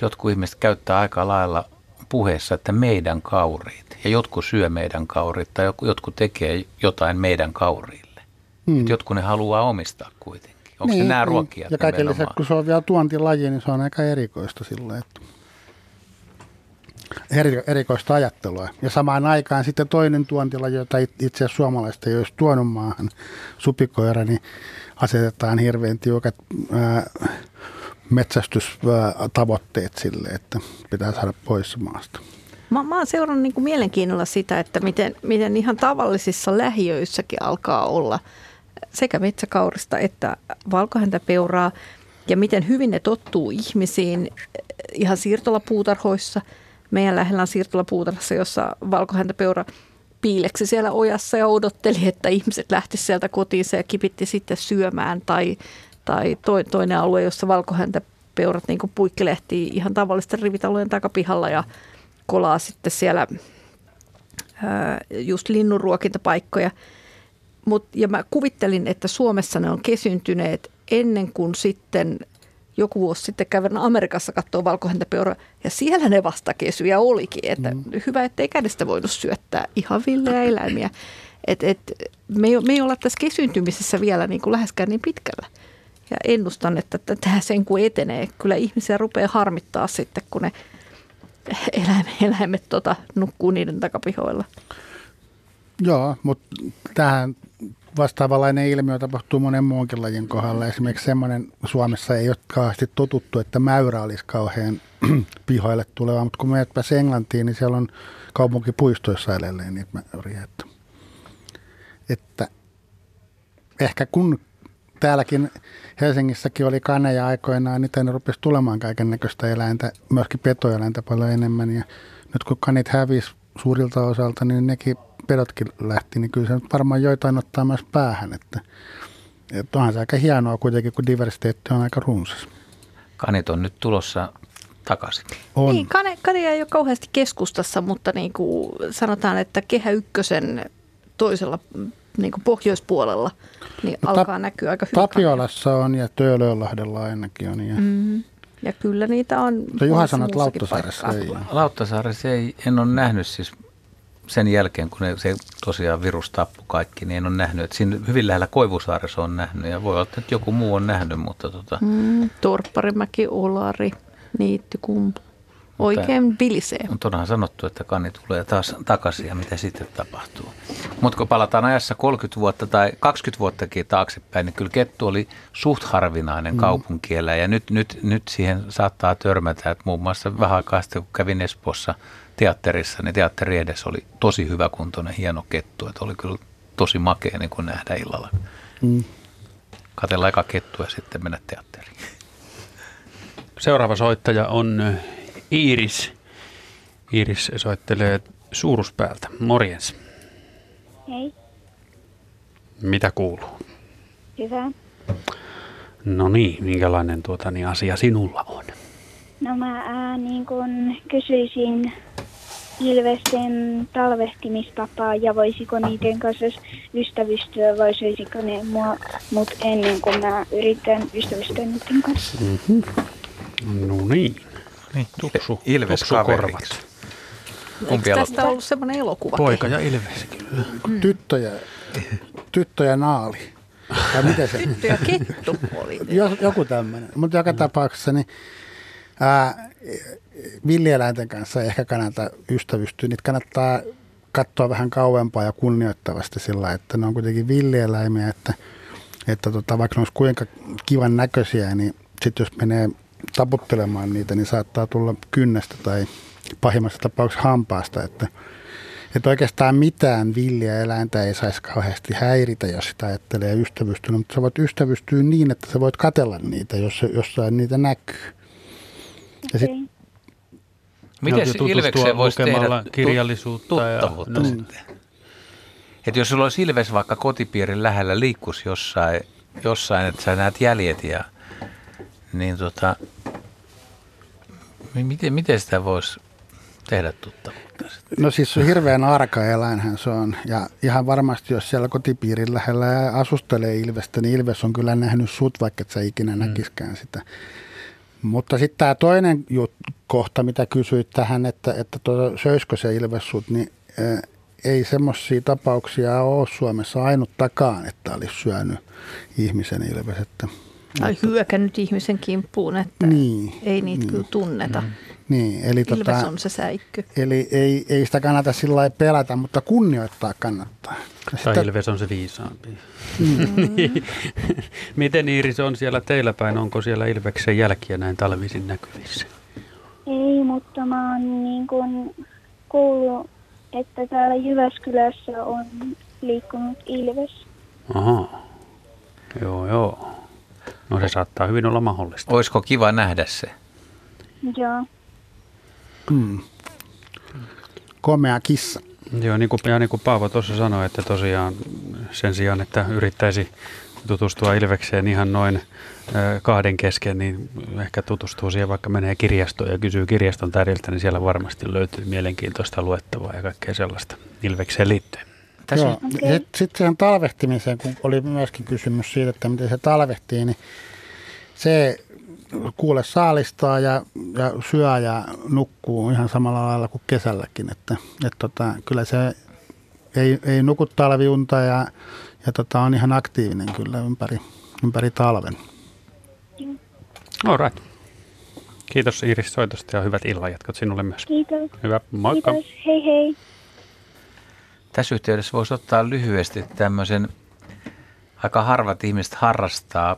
jotkut ihmiset käyttää aika lailla puheessa, että meidän kauriit. Ja jotkut syö meidän kaurit tai jotkut tekee jotain meidän kauriille. Hmm. Et jotkut ne haluaa omistaa kuitenkin. Onko niin, ne nämä niin. ruokkia? Ja kaiken lisäksi, kun se on vielä tuontilaji, niin se on aika erikoista sillä että eri, erikoista ajattelua. Ja samaan aikaan sitten toinen tuontilaji, jota itse asiassa suomalaista ei olisi tuonut maahan, supikoira, niin asetetaan hirveän tiukat ää, metsästystavoitteet sille, että pitää saada pois maasta. Mä, mä oon seurannut niin kuin mielenkiinnolla sitä, että miten, miten ihan tavallisissa lähiöissäkin alkaa olla sekä metsäkaurista että valkohäntäpeuraa ja miten hyvin ne tottuu ihmisiin ihan siirtolapuutarhoissa. Meidän lähellä on siirtolapuutarhassa, jossa valkohäntäpeura piileksi siellä ojassa ja odotteli, että ihmiset lähtisivät sieltä kotiinsa ja kipitti sitten syömään. Tai, tai toinen alue, jossa valkohäntäpeurat niin puikkelehtii ihan tavallisten rivitalojen takapihalla ja kolaa sitten siellä just linnunruokintapaikkoja. Mut, ja mä kuvittelin, että Suomessa ne on kesyntyneet ennen kuin sitten joku vuosi sitten kävin Amerikassa katsoa valkohäntäpeuraa ja siellä ne vastakesyjä olikin. Että mm. Hyvä, ettei kädestä voinut syöttää ihan villejä eläimiä. Et, et, me, ei, me ei olla tässä kesyntymisessä vielä niin kuin läheskään niin pitkällä. Ja ennustan, että tämä sen kun etenee, kyllä ihmisiä rupeaa harmittaa sitten, kun ne eläimet, eläimet tota, nukkuu niiden takapihoilla. Joo, mutta tähän vastaavanlainen ilmiö tapahtuu monen muunkin lajin kohdalla. Esimerkiksi semmoinen Suomessa ei ole kauheasti totuttu, että mäyrä olisi kauhean pihoille tuleva, mutta kun menet pääsi Englantiin, niin siellä on kaupunkipuistoissa edelleen niitä mäyriä. Että, että ehkä kun täälläkin Helsingissäkin oli kaneja aikoinaan, niin tänne rupesi tulemaan kaiken näköistä eläintä, myöskin petoeläintä paljon enemmän. Ja nyt kun kanit hävisi suurilta osalta, niin nekin pedotkin lähti, niin kyllä se nyt varmaan joitain ottaa myös päähän. Että, että onhan se aika hienoa kuitenkin, kun diversiteetti on aika runsas. Kanit on nyt tulossa takaisin. On. Niin, kane, kane ei ole kauheasti keskustassa, mutta niin kuin sanotaan, että kehä ykkösen toisella niin kuin pohjoispuolella niin no, alkaa näkyä aika hyvin. Tapiolassa on ja Töölönlahdella ainakin on. Ja, mm, ja kyllä niitä on. Mutta Juha sanoi, että Lauttasaaressa ei. Lauttasaaressa ei, en ole nähnyt siis sen jälkeen, kun se tosiaan virus tappui kaikki, niin en ole nähnyt. Että siinä hyvin lähellä Koivusaaressa on nähnyt ja voi olla, että joku muu on nähnyt, mutta tota... Mm, Torpparimäki, Olari, Niittykumpu. Oikein vilisee. Mutta onhan sanottu, että kanni tulee taas takaisin ja mitä sitten tapahtuu. Mutta kun palataan ajassa 30 vuotta tai 20 vuottakin taaksepäin, niin kyllä kettu oli suht harvinainen mm. kaupunkielä. Ja nyt, nyt, nyt siihen saattaa törmätä, että muun muassa vähän aikaa sitten, kun kävin Espoossa teatterissa, niin teatteri edessä oli tosi hyvä kuntoinen, hieno kettu. Että oli kyllä tosi makea niin kuin nähdä illalla. Mm. Katella eka kettu ja sitten mennä teatteriin. Seuraava soittaja on Iiris. Iiris soittelee suuruspäältä. Morjens. Hei. Mitä kuuluu? Hyvä. No niin, minkälainen tuota, niin asia sinulla on? No mä ää, niin kun kysyisin ilvesten talvehtimistapaa ja voisiko niiden kanssa ystävystyä vai söisikö ne mua mut ennen kuin mä yritän ystävystyä niiden kanssa. Mm-hmm. No niin. Niin, tuksu, Ilves tuksukorvat. Eikö tästä ollut semmoinen elokuva? Poika ja Ilves, kyllä. Mm. Tyttö, ja, tyttö ja naali. Tai miten se? Tyttö ja kettu oli. Joku tämmöinen. Mutta joka tapauksessa niin, ää, villieläinten kanssa ei ehkä kannata ystävystyä. Niitä kannattaa katsoa vähän kauempaa ja kunnioittavasti sillä että ne on kuitenkin villieläimiä, että, että tota, vaikka ne olisi kuinka kivan näköisiä, niin sitten jos menee taputtelemaan niitä, niin saattaa tulla kynnestä tai pahimmassa tapauksessa hampaasta, että, että oikeastaan mitään villiä eläintä ei saisi kauheasti häiritä, jos sitä ajattelee ystävystyä, mutta sä voit ystävystyä niin, että sä voit katella niitä, jos jossain niitä näkyy. Ja sit, Miten se Ilvekseen voisi tehdä kirjallisuutta tuttavuutta ja, no. sitten? Että jos sulla olisi Ilves vaikka kotipiirin lähellä liikkuisi jossain, jossain, että sä näet jäljet ja niin tota, miten, miten sitä voisi tehdä tuttavuutta? No siis se hirveän arka eläinhän se on. Ja ihan varmasti, jos siellä kotipiirin lähellä asustelee Ilvestä, niin Ilves on kyllä nähnyt sut, vaikka et sä ikinä mm. näkiskään sitä. Mutta sitten tämä toinen jut, kohta, mitä kysyit tähän, että, että tuota, söisikö se Ilves sut, niin ää, ei semmoisia tapauksia ole Suomessa ainuttakaan, että olisi syönyt ihmisen Ilves. Että, tai hyökännyt ihmisen kimppuun, että niin, ei niitä niin, kyllä tunneta. Mm. Niin, eli Ilves tota, on se säikkö. Eli ei, ei sitä kannata sillä lailla pelätä, mutta kunnioittaa kannattaa. Tai sitä... Ilves on se viisaampi. Mm. Miten Iiris on siellä teillä päin? Onko siellä Ilveksen jälkiä näin talvisin näkyvissä? Ei, mutta mä oon niin kuin kuullut, että täällä Jyväskylässä on liikkunut Ilves. Aha. Joo, joo. No se saattaa hyvin olla mahdollista. Olisiko kiva nähdä se? Joo. Hmm. Komea kissa. Joo, niin kuin, ja niin kuin Paavo tuossa sanoi, että tosiaan sen sijaan, että yrittäisi tutustua Ilvekseen ihan noin kahden kesken, niin ehkä tutustuu siihen, vaikka menee kirjastoon ja kysyy kirjaston täriltä, niin siellä varmasti löytyy mielenkiintoista luettavaa ja kaikkea sellaista Ilvekseen liittyen. Tässä Joo. Okay. Sitten sit siihen talvehtimiseen, kun oli myöskin kysymys siitä, että miten se talvehtii, niin se kuule saalistaa ja, ja syö ja nukkuu ihan samalla lailla kuin kesälläkin. Että, et tota, kyllä se ei, ei nuku talviunta ja, ja tota, on ihan aktiivinen kyllä ympäri, ympäri talven. All right. Kiitos Iiris soitosta ja hyvät illanjatkot sinulle myös. Kiitos. Hyvä, moikka. Kiitos. Hei hei. Tässä yhteydessä voisi ottaa lyhyesti tämmöisen, aika harvat ihmiset harrastaa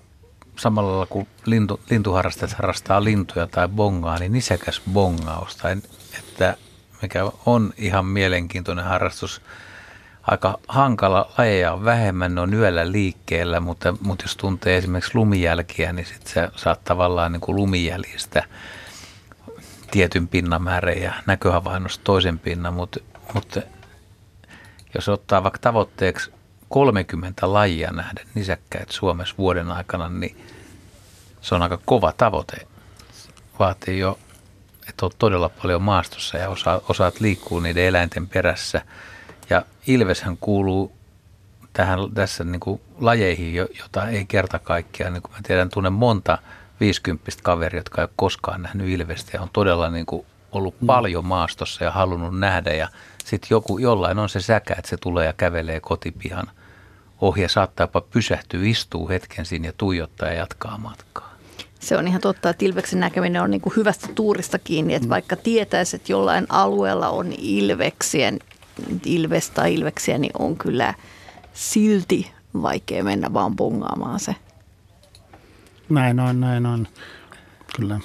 samalla lailla kuin lintu, lintuharrastajat harrastaa lintuja tai bongaa, niin nisäkäs bongausta, että mikä on ihan mielenkiintoinen harrastus. Aika hankala lajeja on vähemmän, ne on yöllä liikkeellä, mutta, mutta jos tuntee esimerkiksi lumijälkiä, niin sitten se saat tavallaan niin kuin lumijäljistä tietyn pinnamäärän ja näköhavainnosta toisen pinnan, mutta, mutta jos ottaa vaikka tavoitteeksi 30 lajia nähdä nisäkkäitä Suomessa vuoden aikana, niin se on aika kova tavoite. Vaatii jo, että olet todella paljon maastossa ja osa, osaat liikkua niiden eläinten perässä. Ja Ilveshän kuuluu tähän, tässä niin kuin lajeihin, jota ei kerta kaikkiaan, niin kuin mä tiedän, tunnen monta 50 kaveria, jotka ei ole koskaan nähnyt Ilvestä ja on todella niin kuin ollut mm. paljon maastossa ja halunnut nähdä ja sitten joku, jollain on se säkä, että se tulee ja kävelee kotipihan ohi ja saattaa jopa pysähtyä, istuu hetken siinä ja tuijottaa ja jatkaa matkaa. Se on ihan totta, että ilveksen näkeminen on niin kuin hyvästä tuurista kiinni, että vaikka tietäisi, että jollain alueella on ilveksien, ilves tai ilveksiä, niin on kyllä silti vaikea mennä vaan bongaamaan se Näin on, näin on. Kyllä.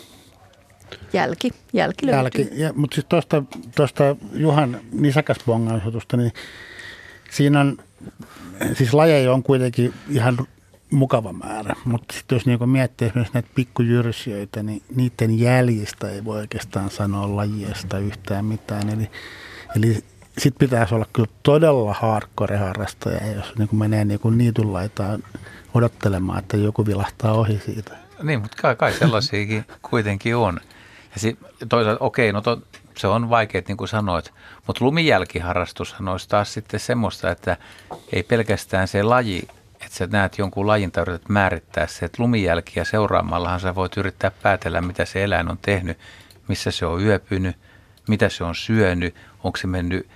Jälki, jälki löytyy. Jälki. Ja, mutta siis tuosta, tuosta Juhan nisäkäsbongausutusta, niin siinä on, siis lajeja on kuitenkin ihan mukava määrä, mutta sitten jos niinku miettii esimerkiksi näitä pikkujyrsijöitä, niin niiden jäljistä ei voi oikeastaan sanoa lajiesta yhtään mitään. Eli, eli sitten pitäisi olla kyllä todella hardcore harrastaja, jos niinku menee niinku niityn laitaan odottelemaan, että joku vilahtaa ohi siitä. Niin, mutta kai, kai sellaisiakin kuitenkin on. Ja si, toisaalta, okei, no to, se on vaikea, niin kuin sanoit, mutta lumijälkiharrastushan olisi taas sitten semmoista, että ei pelkästään se laji, että sä näet jonkun lajin tai yrität määrittää se, että lumijälkiä seuraamallahan sä voit yrittää päätellä, mitä se eläin on tehnyt, missä se on yöpynyt, mitä se on syönyt, onko se mennyt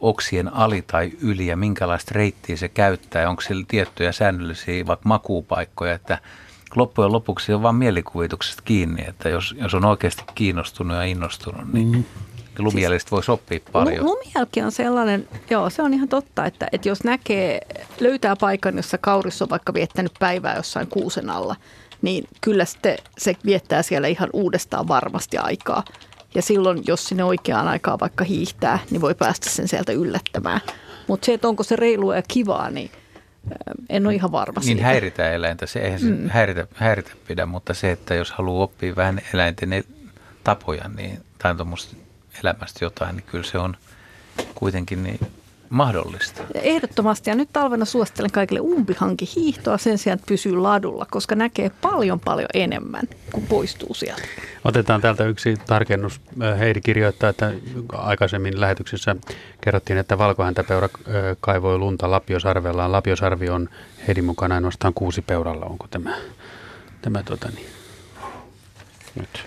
oksien ali tai yli ja minkälaista reittiä se käyttää onko sillä tiettyjä säännöllisiä vaikka makuupaikkoja, että loppujen lopuksi on vain mielikuvituksesta kiinni, että jos, jos on oikeasti kiinnostunut ja innostunut, niin mm. lumijäljistä voisi oppia paljon. Lumijälki on sellainen, joo se on ihan totta, että, että jos näkee, löytää paikan, jossa kauris on vaikka viettänyt päivää jossain kuusen alla, niin kyllä sitten se viettää siellä ihan uudestaan varmasti aikaa. Ja silloin, jos sinne oikeaan aikaan vaikka hiihtää, niin voi päästä sen sieltä yllättämään. Mutta se, että onko se reilua ja kivaa, niin en ole ihan varma Niin siitä. häiritä eläintä, se eihän se Mm. häiritä, häiritä pidä, mutta se, että jos haluaa oppia vähän eläinten el- tapoja niin, tai tuommoista elämästä jotain, niin kyllä se on kuitenkin niin mahdollista. Ehdottomasti. Ja nyt talvena suosittelen kaikille umpihanki hiihtoa sen sijaan, että pysyy ladulla, koska näkee paljon paljon enemmän, kun poistuu sieltä. Otetaan täältä yksi tarkennus. Heidi kirjoittaa, että aikaisemmin lähetyksessä kerrottiin, että valkohäntäpeura kaivoi lunta Lapiosarvellaan. Lapiosarvi on Heidin mukana ainoastaan kuusi peuralla. Onko tämä, tämä tota niin, nyt?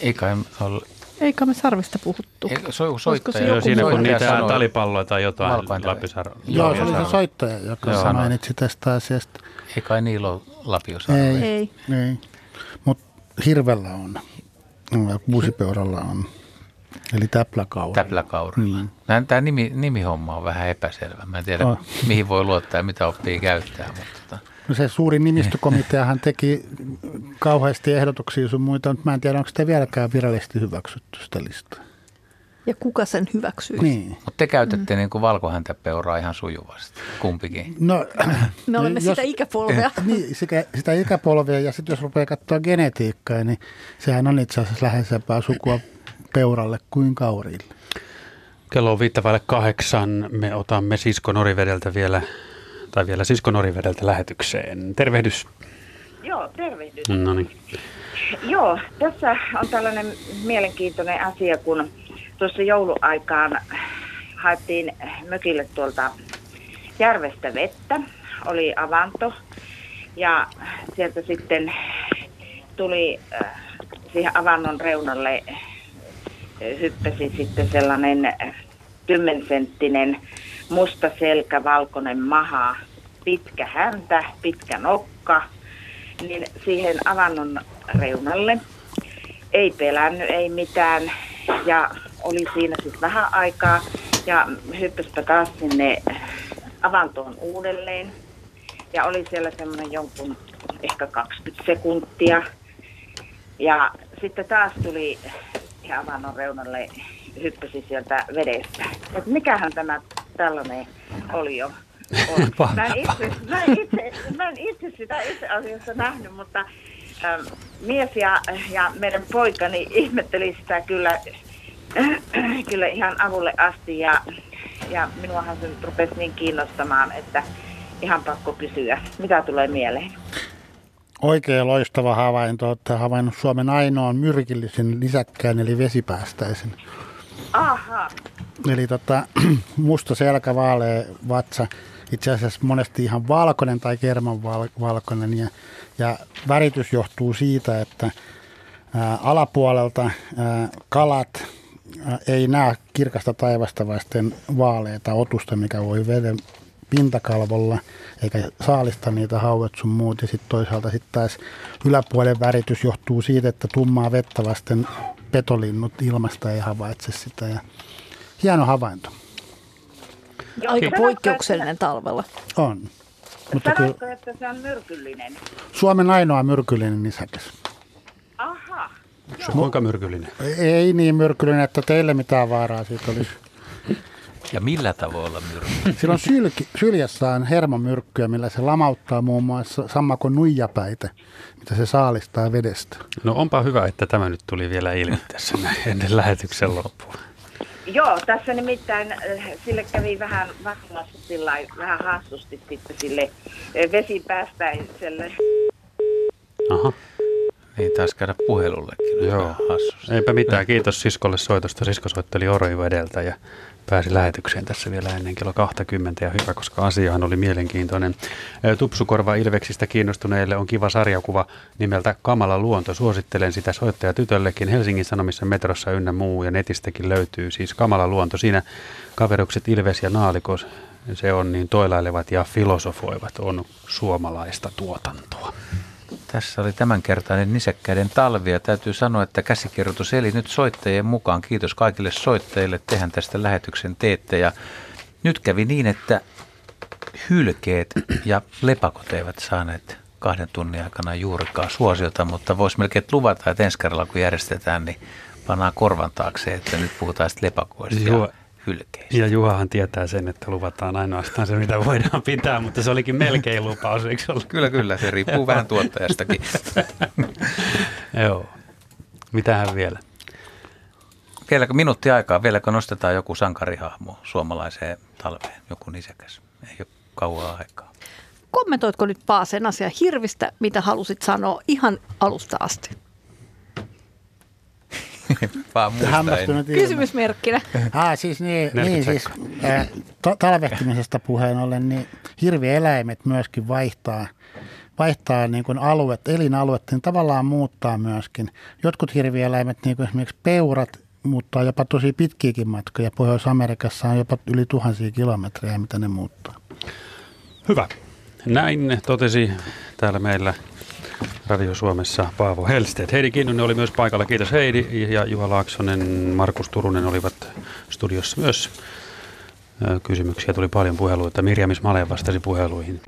Ei kai ole Eikä me sarvista puhuttu. Ei, so, Olisiko se soittaja, joku Siinä kun soittaja niitä sanoi- talipalloja tai jotain Lapisar- Joo, se oli Lapiosarvi. se soittaja, joka Joo. Mainitsi tästä asiasta. Ei kai niillä ole lapiosarvea. Ei, Ei. ei. Mutta hirvellä on. Kuusipeuralla on. Eli täpläkaura. Täpläkaurilla. Mm. Tämä nimi, nimihomma on vähän epäselvä. Mä en tiedä, Oh. mihin voi luottaa ja mitä oppii käyttää. Mutta tota, se suuri nimistökomiteahan teki kauheasti ehdotuksia sun muita, mutta mä en tiedä, onko sitä vieläkään virallisesti hyväksytty sitä listaa. Ja kuka sen hyväksyy? Niin. Mutta te käytätte mm. niin kuin valkohäntäpeuraa ihan sujuvasti, kumpikin. No, Me olemme sitä ikäpolvea. Niin, sitä, sitä ikäpolvea ja sitten jos rupeaa katsoa genetiikkaa, niin sehän on itse asiassa läheisempää sukua peuralle kuin kauriille. Kello on viittä vaille kahdeksan. Me otamme Sisko Norivedeltä vielä, tai vielä Sisko Norivedeltä lähetykseen. Tervehdys. Joo, tervehdys. No niin. Joo, tässä on tällainen mielenkiintoinen asia, kun tuossa jouluaikaan haettiin mökille tuolta järvestä vettä, oli avanto ja sieltä sitten tuli äh, siihen avannon reunalle, äh, hyppäsi sitten sellainen äh, kymmensenttinen musta selkä, valkoinen maha, pitkä häntä, pitkä nokka, niin siihen avannon reunalle. Ei pelännyt, ei mitään ja oli siinä sitten vähän aikaa ja hyppäsipä taas sinne avantoon uudelleen. Ja oli siellä semmoinen jonkun ehkä 20 sekuntia. Ja sitten taas tuli avannon reunalle, hyppäsi sieltä vedestä. Et mikähän tämä tällainen oli jo. On. Mä, en itse, mä, en itse, mä en itse sitä itse asiassa nähnyt, mutta ähm, mies ja, ja meidän poikani ihmetteli sitä kyllä, kyllä ihan avulle asti ja, ja minuahan se nyt rupesi niin kiinnostamaan, että ihan pakko kysyä, mitä tulee mieleen. Oikein loistava havainto. Olette havainnut Suomen ainoan myrkillisen lisäkkään eli vesipäästäisen. Aha. Eli tota, musta selkä, vaalea vatsa, itse asiassa monesti ihan valkoinen tai kerman. Ja, ja väritys johtuu siitä, että ää, alapuolelta ää, kalat ää, ei näe kirkasta taivasta vasten vaaleita otusta, mikä voi veden pintakalvolla, eikä saalista niitä hauet sun muut. Ja sitten toisaalta sitten taas yläpuolen väritys johtuu siitä, että tummaa vettä vasten petolinnut ilmasta ei havaitse sitä. Ja hieno havainto. Aika poikkeuksellinen talvella. On. Mutta kyllä Sanoitko, että se on myrkyllinen? Suomen ainoa myrkyllinen nisäkäs. Aha. Se on kuinka myrkyllinen? Ei niin myrkyllinen, että teille mitään vaaraa siitä olisi. Ja millä tavoilla myrkky? Sillä on sylki, syljessä on hermomyrkkyä, millä se lamauttaa muun muassa sammakon nuijapäitä, mitä se saalistaa vedestä. No onpa hyvä, että tämä nyt tuli vielä ilmi tässä ennen lähetyksen loppua. Joo, tässä nimittäin äh, sille kävi vähän vahingossa sillä vähän hassusti sitten sille äh, vesipäästäiselle. Aha. Ei taas käydä puhelullekin. Joo. Eipä mitään. Kiitos siskolle soitosta. Sisko soitteli Oroivo edeltä ja pääsi lähetykseen tässä vielä ennen kello 20 ja hyvä, koska asiahan oli mielenkiintoinen. Tupsukorva Ilveksistä kiinnostuneille on kiva sarjakuva nimeltä Kamala luonto. Suosittelen sitä soittaja tytöllekin. Helsingin Sanomissa metrossa ynnä muu ja netistäkin löytyy siis Kamala luonto. Siinä kaverukset Ilves ja Naalikos se on niin toilailevat ja filosofoivat on suomalaista tuotantoa. Tässä oli tämänkertainen nisäkkäiden talvi ja täytyy sanoa, että käsikirjoitus eli nyt soittajien mukaan. Kiitos kaikille soittajille, tehän tästä lähetyksen teette. Ja nyt kävi niin, että hylkeet ja lepakot eivät saaneet kahden tunnin aikana juurikaan suosiota, mutta voisi melkein luvata, että ensi kerralla kun järjestetään, niin pannaan korvan taakse, että nyt puhutaan sitten lepakoista Joo. Hylkeistä. Ja Juhahan tietää sen, että luvataan ainoastaan se, mitä voidaan pitää, mutta se olikin melkein lupaus, eikö se ollut? Kyllä, kyllä, se riippuu vähän tuottajastakin. Joo. Mitähän vielä? Vieläkö minuutti aikaa, vieläkö nostetaan joku sankarihahmo suomalaiseen talveen, joku nisäkäs? Ei ole kauaa aikaa. Kommentoitko nyt Paasen asia hirvistä, mitä halusit sanoa ihan alusta asti? Vaan muista. Kysymysmerkkinä. Ah, siis niin, 40 niin siis, äh, to, talvehtimisesta puheen ollen, niin hirvieläimet myöskin vaihtaa, vaihtaa niin kuin aluet, elinaluetta, niin tavallaan muuttaa myöskin. Jotkut hirvieläimet, niin kuin esimerkiksi peurat, muuttaa jopa tosi pitkiäkin matkoja. Pohjois-Amerikassa on jopa yli tuhansia kilometrejä, mitä ne muuttaa. Hyvä. Näin totesi täällä meillä Radio Suomessa Paavo Helstedt. Heidi Kinnunen oli myös paikalla. Kiitos Heidi. Ja Juha Laaksonen, Markus Turunen olivat studiossa myös. Kysymyksiä tuli paljon puheluita. Mirja Male vastasi puheluihin.